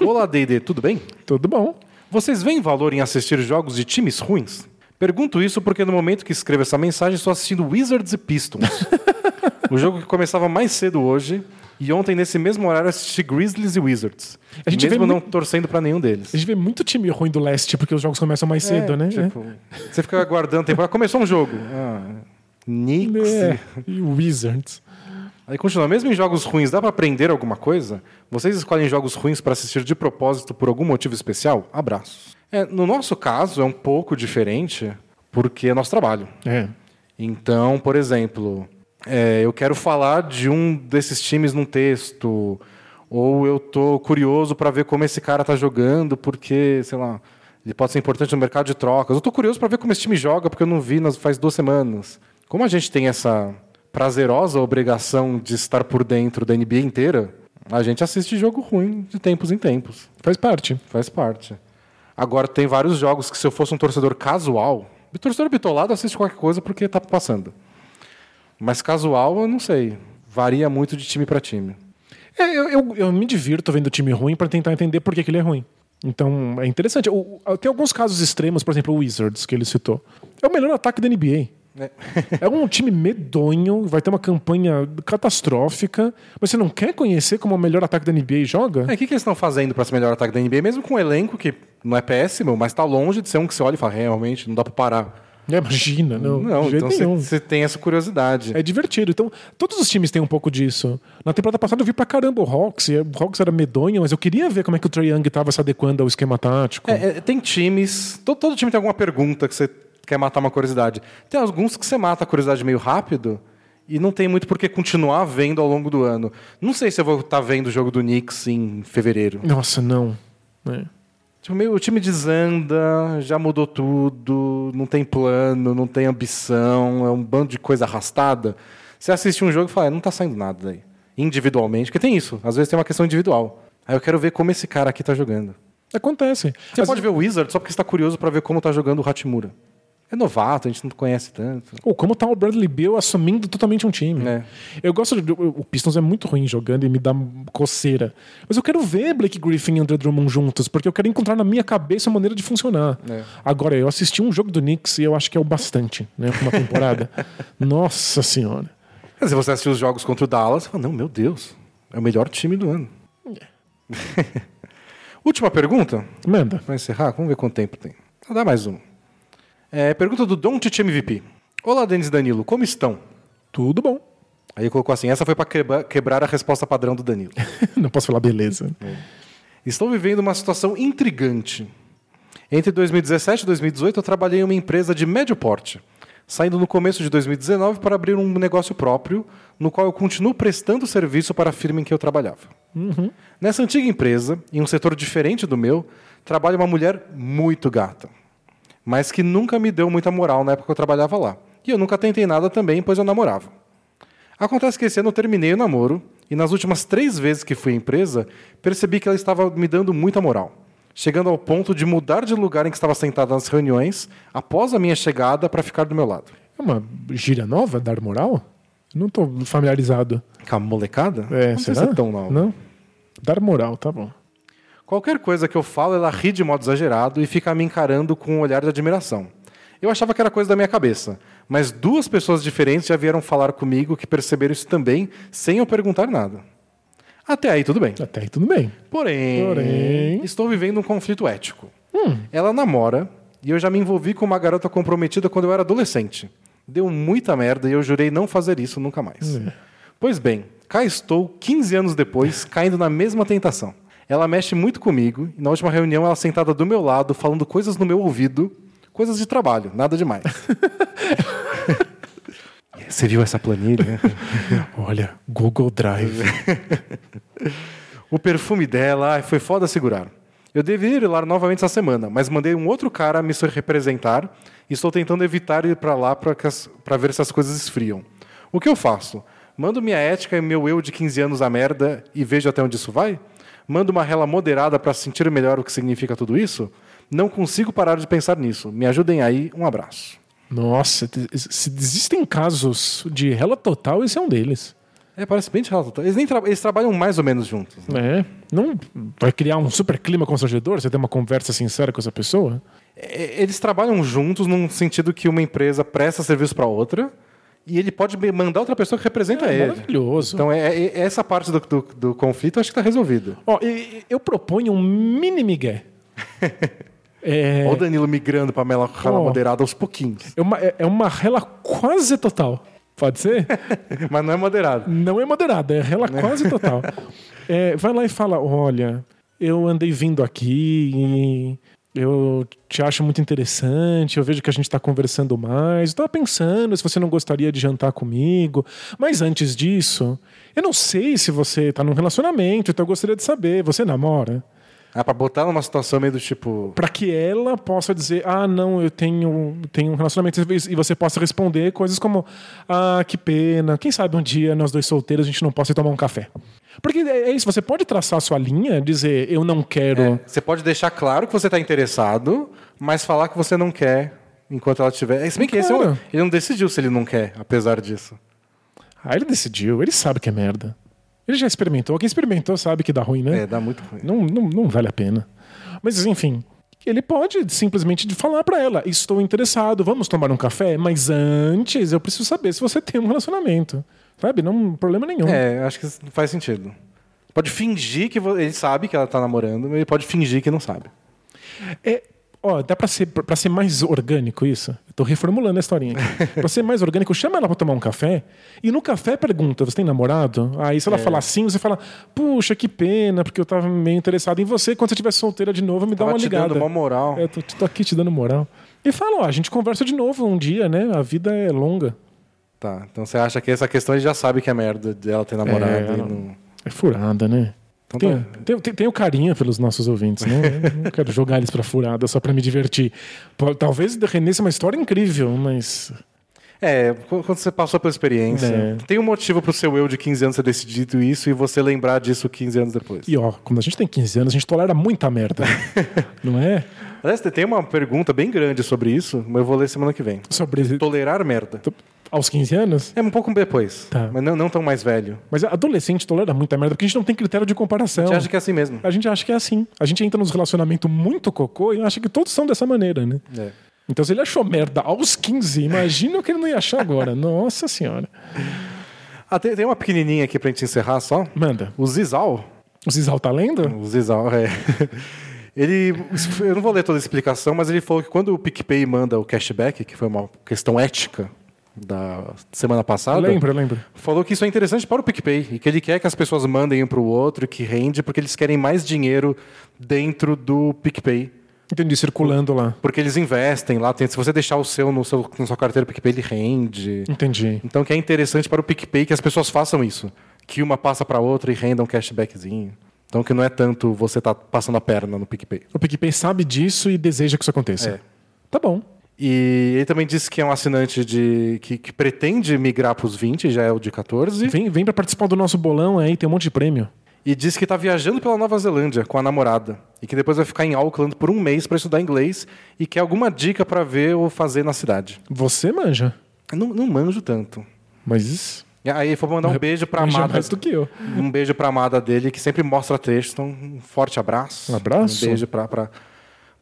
A: Olá, D&D, tudo bem?
B: Tudo bom.
A: Vocês veem valor em assistir jogos de times ruins? Pergunto isso porque no momento que escrevo essa mensagem estou assistindo Wizards e Pistons. o jogo que começava mais cedo hoje e ontem nesse mesmo horário assisti Grizzlies e Wizards.
B: A gente
A: mesmo não
B: muito-
A: torcendo para nenhum deles.
B: A gente vê muito time ruim do leste porque os jogos começam mais cedo,
A: É,
B: né?
A: tipo, Você fica aguardando tempo. Ah, começou um jogo. Ah, Knicks.
B: É. E Wizards.
A: Aí continua, mesmo em jogos ruins, dá pra aprender alguma coisa? Vocês escolhem jogos ruins para assistir de propósito por algum motivo especial? Abraços. É, no nosso caso, é um pouco diferente, porque é nosso trabalho.
B: É.
A: Então, por exemplo, é, eu quero falar de um desses times num texto, ou eu tô curioso para ver como esse cara tá jogando, porque, sei lá, ele pode ser importante no mercado de trocas. Eu tô curioso para ver como esse time joga, porque eu não vi nas, faz duas semanas. Como a gente tem essa prazerosa obrigação de estar por dentro da NBA inteira, a gente assiste jogo ruim de tempos em tempos.
B: Faz parte.
A: Faz parte. Agora, tem vários jogos que se eu fosse um torcedor casual, o torcedor bitolado assiste qualquer coisa porque tá passando. Mas casual, eu não sei. Varia muito de time para time.
B: É, eu, eu, eu me divirto vendo time ruim para tentar entender por que, que ele é ruim. Então, é interessante. O- tem alguns casos extremos, por exemplo, o Wizards, que ele citou. É o melhor ataque da NBA. É. um time medonho, vai ter uma campanha catastrófica, mas você não quer conhecer como o melhor ataque da NBA joga?
A: É, o que, que eles estão fazendo para ser melhor ataque da NBA, mesmo com um elenco que não é péssimo, mas tá longe de ser um que você olha e fala, realmente, não dá para parar.
B: É, imagina, não.
A: Não, então você tem essa curiosidade.
B: É divertido. Então, todos os times têm um pouco disso. Na temporada passada eu vi pra caramba o Hawks, e o Hawks era medonho, mas eu queria ver como é que o Trae Young tava se adequando ao esquema tático.
A: É, é, tem times. Todo, todo time tem alguma pergunta que você quer matar uma curiosidade. Tem alguns que você mata a curiosidade meio rápido e não tem muito por que continuar vendo ao longo do ano. Não sei se eu vou estar vendo o jogo do Knicks em fevereiro.
B: Nossa, não. É.
A: Tipo, meio, o time desanda, já mudou tudo, não tem plano, não tem ambição, é um bando de coisa arrastada. Você assiste um jogo e fala, "Ah, não tá saindo nada daí. Individualmente, porque tem isso, às vezes tem uma questão individual. Aí eu quero ver como esse cara aqui tá jogando.
B: Acontece.
A: Você
B: Mas-
A: pode ver o Wizard só porque está curioso para ver como tá jogando o Hachimura. É novato, a gente não conhece tanto.
B: Ou como tá o Bradley Beal assumindo totalmente um time.
A: É.
B: Eu gosto de. O Pistons é muito ruim jogando e me dá coceira. Mas eu quero ver Blake Griffin e Andre Drummond juntos, porque eu quero encontrar na minha cabeça a maneira de funcionar.
A: É.
B: Agora, eu assisti um jogo do Knicks e eu acho que é o bastante, né? Pra uma temporada. Nossa senhora.
A: Mas se você assistir os jogos contra o Dallas, você fala, não, meu Deus, é o melhor time do ano. Última pergunta,
B: Manda.
A: para encerrar, vamos ver quanto tempo tem. Dar mais uma. É, pergunta do Don Tite MVP. Olá, Denis e Danilo, como estão?
B: Tudo bom.
A: Aí colocou assim, essa foi para quebrar a resposta padrão do Danilo.
B: Não posso falar beleza.
A: Estou vivendo uma situação intrigante. Entre 2017 e 2018, eu trabalhei em uma empresa de médio porte, saindo no começo de 2019 para abrir um negócio próprio, no qual eu continuo prestando serviço para a firma em que eu trabalhava. Nessa antiga empresa, em um setor diferente do meu, trabalha uma mulher muito gata, mas que nunca me deu muita moral na época que eu trabalhava lá. E eu nunca tentei nada também, pois eu namorava. Acontece que esse ano eu terminei o namoro e nas últimas três vezes que fui à empresa, percebi que ela estava me dando muita moral. Chegando ao ponto de mudar de lugar em que estava sentada nas reuniões após a minha chegada para ficar do meu lado.
B: É uma gíria nova, dar moral? Não tô familiarizado.
A: Com a molecada?
B: É,
A: não sei
B: será?
A: se é tão nova.
B: Não? Dar moral, tá bom.
A: Qualquer coisa que eu falo, ela ri de modo exagerado e fica me encarando com um olhar de admiração. Eu achava que era coisa da minha cabeça, mas duas pessoas diferentes já vieram falar comigo que perceberam isso também, sem eu perguntar nada. Até aí tudo bem.
B: Até aí tudo bem.
A: Porém,
B: Porém.
A: estou vivendo um conflito ético. Ela namora e eu já me envolvi com uma garota comprometida quando eu era adolescente. Deu muita merda e eu jurei não fazer isso nunca mais. Pois bem, cá estou, 15 anos depois, caindo na mesma tentação. Ela mexe muito comigo e na última reunião ela sentada do meu lado, falando coisas no meu ouvido, coisas de trabalho, nada demais. Você viu essa planilha?
B: Olha, Google Drive.
A: O perfume dela, foi foda segurar. Eu deveria ir lá novamente essa semana, mas mandei um outro cara me representar e estou tentando evitar ir para lá para ver se as coisas esfriam. O que eu faço? Mando minha ética e meu eu de 15 anos a merda e vejo até onde isso vai? Mando uma rela moderada para sentir melhor o que significa tudo isso? Não consigo parar de pensar nisso. Me ajudem aí. Um abraço.
B: Nossa, se existem casos de rela total, esse é um deles.
A: É, parece bem de rela total. Eles, nem tra- eles trabalham mais ou menos juntos. né?
B: É. Não vai criar um super clima constrangedor você ter uma conversa sincera com essa pessoa?
A: É, Eles trabalham juntos num sentido que uma empresa presta serviço para outra e ele pode mandar outra pessoa que representa
B: É
A: ele.
B: maravilhoso.
A: Então, é, é- essa parte do, do, do conflito eu acho que está resolvida.
B: Ó, e- e- eu proponho um mini migué. é,
A: Olha o Danilo migrando para a rela
B: Ó.
A: moderada aos pouquinhos.
B: é uma, é- é uma rela quase total. Pode ser?
A: Mas não é moderado.
B: Não é moderada, é rela quase total. É, vai lá e fala: olha, eu andei vindo aqui e eu te acho muito interessante, eu vejo que a gente está conversando mais. Eu tava pensando se você não gostaria de jantar comigo. Mas antes disso, eu não sei se você tá num relacionamento, então eu gostaria de saber, você namora?
A: Ah, para botar numa situação meio do tipo.
B: Para que ela possa dizer, ah, não, eu tenho, tenho um relacionamento, e você possa responder coisas como, ah, que pena, quem sabe um dia nós dois solteiros a gente não possa ir tomar um café. Porque é é isso, você pode traçar a sua linha, dizer, eu não quero.
A: é, você pode deixar claro que você está interessado, mas falar que você não quer enquanto ela estiver. Se bem que esse é ele não decidiu se ele não quer, apesar disso.
B: Ah, ele decidiu, ele sabe que é merda. Ele já experimentou, quem experimentou sabe que dá ruim, né?
A: É, dá muito ruim.
B: Não, não, não vale a pena. Mas, enfim, ele pode simplesmente falar pra ela: estou interessado, vamos tomar um café, mas antes eu preciso saber se você tem um relacionamento. Sabe? Não problema nenhum.
A: É, acho que faz sentido. Pode fingir que ele sabe que ela tá namorando, mas ele pode fingir que não sabe.
B: É, ó, dá pra ser, pra ser mais orgânico isso? Eu tô reformulando a historinha aqui. pra ser mais orgânico, chama ela pra tomar um café e no café pergunta: você tem namorado? Aí se ela falar sim, você fala: puxa, que pena, porque eu tava meio interessado em você. Quando você estiver solteira de novo, me dá uma
A: te
B: ligada.
A: dando uma moral.
B: É, tô, tô aqui te dando moral. E fala: ó, a gente conversa de novo um dia, né? A vida é longa.
A: Tá, então você acha que essa questão ele já sabe que é merda dela ter namorado
B: É,
A: e
B: não-
A: não...
B: É furada, né?
A: Então
B: Tem,
A: tá.
B: tem, tem, tem o carinho pelos nossos ouvintes, né? Não quero jogar eles pra furada só pra me divertir. Talvez rendesse uma história incrível, mas.
A: É, qu- quando você passou pela experiência,
B: É.
A: tem um motivo pro seu eu de 15 anos ter decidido isso e você lembrar disso 15 anos depois.
B: E ó, quando a gente tem 15 anos, a gente tolera muita merda. não é?
A: Aliás, tem uma pergunta bem grande sobre isso, mas eu vou ler semana que vem.
B: Sobre.
A: Tolerar merda.
B: Aos 15 anos?
A: É um pouco depois,
B: Tá.
A: mas não, não tão mais velho.
B: Mas adolescente tolera muita merda porque a gente não tem critério de comparação.
A: Você acha que é assim mesmo?
B: A gente acha que é assim. A gente entra nos relacionamentos muito cocô e acha que todos são dessa maneira, né?
A: É.
B: Então, se ele achou merda aos 15, imagina o que ele não ia achar agora. Nossa senhora.
A: Ah, tem, tem uma pequenininha aqui pra gente encerrar só.
B: Manda.
A: O Zizal.
B: O Zizal tá lendo?
A: O Zizal, é. Ele, eu não vou ler toda a explicação, mas ele falou que quando o PicPay manda o cashback, que foi uma questão ética da semana passada,
B: Lembra, lembra.
A: falou que isso é interessante para o PicPay e que ele quer que as pessoas mandem um para o outro e que rende porque eles querem mais dinheiro dentro do PicPay.
B: Entendi, circulando lá.
A: Porque eles investem lá, tem- se você deixar o seu no seu, na sua carteira PicPay, ele rende.
B: Entendi.
A: Então que é interessante para o PicPay que as pessoas façam isso. Que uma passa para outra e renda um cashbackzinho. Então que não é tanto você tá passando a perna no PicPay.
B: O PicPay sabe disso e deseja que isso aconteça.
A: É.
B: Tá bom.
A: E ele também disse que é um assinante de que, que pretende migrar para os 20, já é o de 14.
B: Vem, vem pra participar do nosso bolão aí, tem um monte de prêmio.
A: E disse que está viajando pela Nova Zelândia com a namorada. E que depois vai ficar em Auckland por um mês para estudar inglês. E quer alguma dica para ver ou fazer na cidade.
B: Você manja.
A: Eu Não, não manjo tanto.
B: Mas
A: E aí foi mandar um beijo para amada.
B: mais do que eu.
A: Um beijo pra amada dele, que sempre mostra texto. Então, um forte abraço.
B: Um abraço.
A: Um beijo pra,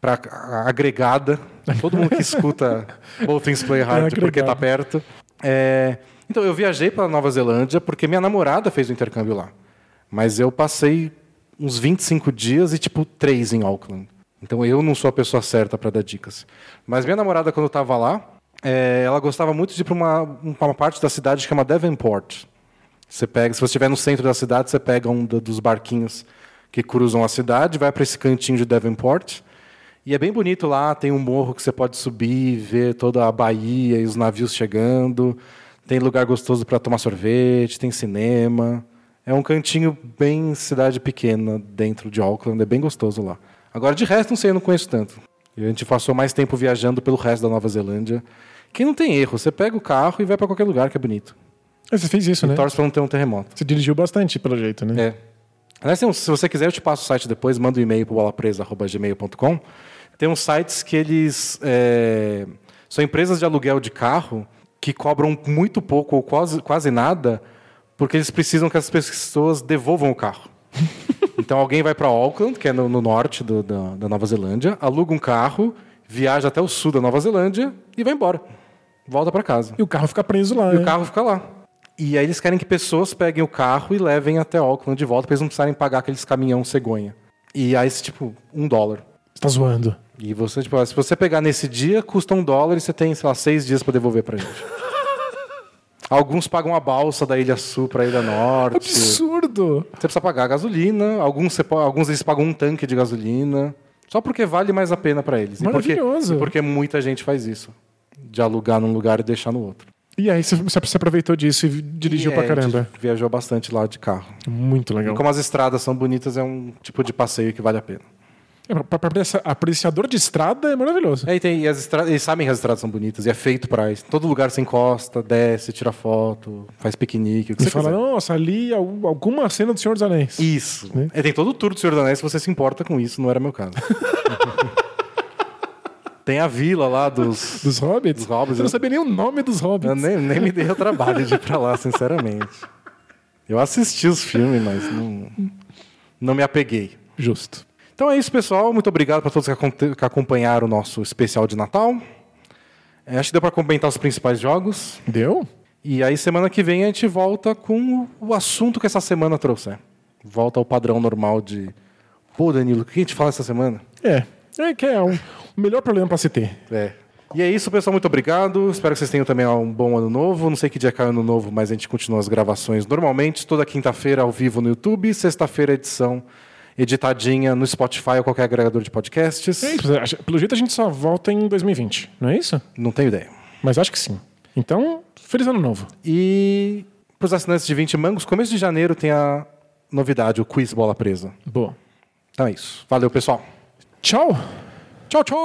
A: pra, pra a agregada. Todo mundo que escuta All Things Play Hard
B: É
A: porque tá
B: agregado.
A: perto. É, Então, eu viajei pra Nova Zelândia porque minha namorada fez o intercâmbio lá. Mas eu passei uns 25 dias e, tipo, três em Auckland. Então, eu não sou a pessoa certa pra dar dicas. Mas minha namorada, quando eu tava lá, é, ela gostava muito de ir pra uma, uma parte da cidade que chama Devonport. Você pega, se você estiver no centro da cidade, você pega um do- dos barquinhos que cruzam a cidade, vai para esse cantinho de Devonport. E é bem bonito lá, tem um morro que você pode subir, ver toda a baía e os navios chegando. Tem lugar gostoso para tomar sorvete, tem cinema. É um cantinho bem cidade pequena dentro de Auckland, é bem gostoso lá. Agora de resto não sei, eu não conheço tanto. E a gente passou mais tempo viajando pelo resto da Nova Zelândia. Que não tem erro, você pega o carro e vai para qualquer lugar que é bonito.
B: Ah, Você fez isso,
A: E
B: né?
A: torce para não ter um terremoto.
B: Você dirigiu bastante, pelo jeito, né?
A: É. Aliás, se você quiser, eu te passo o site depois, manda um e-mail para bolapresa.gmail.com. Tem uns sites que eles. é, são empresas de aluguel de carro que cobram muito pouco ou quase, quase nada, porque eles precisam que as pessoas devolvam o carro. então alguém vai para Auckland, que é no, no norte do- da, da Nova Zelândia, aluga um carro, viaja até o sul da Nova Zelândia e vai embora. Volta para casa.
B: E o carro fica preso lá,
A: E
B: né?
A: o carro fica lá. E aí eles querem que pessoas peguem o carro e levem até Auckland de volta para eles não precisarem pagar aqueles caminhão cegonha. E aí, tipo, um dólar.
B: Você tá zoando.
A: E você, tipo, se você pegar nesse dia, custa um dólar e você tem, sei lá, seis dias para devolver pra gente. Alguns pagam a balsa da Ilha Sul pra Ilha Norte.
B: Absurdo!
A: Você precisa pagar a gasolina. Alguns, você alguns eles pagam um tanque de gasolina. Só porque vale mais a pena para eles. E porque-
B: Maravilhoso.
A: E porque muita gente faz isso. De alugar num lugar e deixar no outro.
B: E aí você aproveitou disso e dirigiu
A: E,
B: pra
A: é,
B: caramba.
A: Viajou bastante lá de carro.
B: Muito legal.
A: E como as estradas são bonitas, é um tipo de passeio que vale a pena.
B: É, pra- pra apreci- apreciador de estrada é maravilhoso.
A: É, e tem, e as estra- eles sabem que as estradas são bonitas e é feito para isso. Todo lugar você encosta, desce, tira foto, faz piquenique, o que
B: Você
A: você
B: fala,
A: quiser.
B: nossa, ali al- alguma cena do Senhor dos Anéis.
A: Isso.
B: Né?
A: É, tem todo o tour do Senhor dos Anéis, se você se importa com isso, não era meu caso. tem a vila lá dos...
B: Dos hobbits?
A: Dos hobbits,
B: Você não
A: eu-
B: sabia nem o nome dos hobbits.
A: Eu nem, nem me dei o trabalho de ir pra lá, sinceramente. Eu assisti os filmes, mas não, não me apeguei.
B: Justo.
A: Então é isso, pessoal. Muito obrigado para todos que acompanharam o nosso especial de Natal. É, acho que deu para comentar os principais jogos.
B: Deu?
A: E aí, semana que vem, a gente volta com o assunto que essa semana trouxe. Volta ao padrão normal de. Pô, Danilo, o que a gente fala essa semana?
B: É. É que é um, o melhor problema pra se ter.
A: É. E é isso, pessoal. Muito obrigado. Espero que vocês tenham também um bom ano novo. Não sei que dia cai ano novo, mas a gente continua as gravações normalmente. Toda quinta-feira ao vivo no YouTube. Sexta-feira, edição editadinha no Spotify ou qualquer agregador de podcasts.
B: É isso. Pelo jeito a gente só volta em 2020, não é isso?
A: Não tenho ideia.
B: Mas acho que sim. Então, feliz ano novo.
A: E para os assinantes de 20 mangos, começo de janeiro tem a novidade, o Quiz Bola Presa.
B: Boa.
A: Então é isso. Valeu, pessoal.
B: Tchau.
A: Tchau, tchau!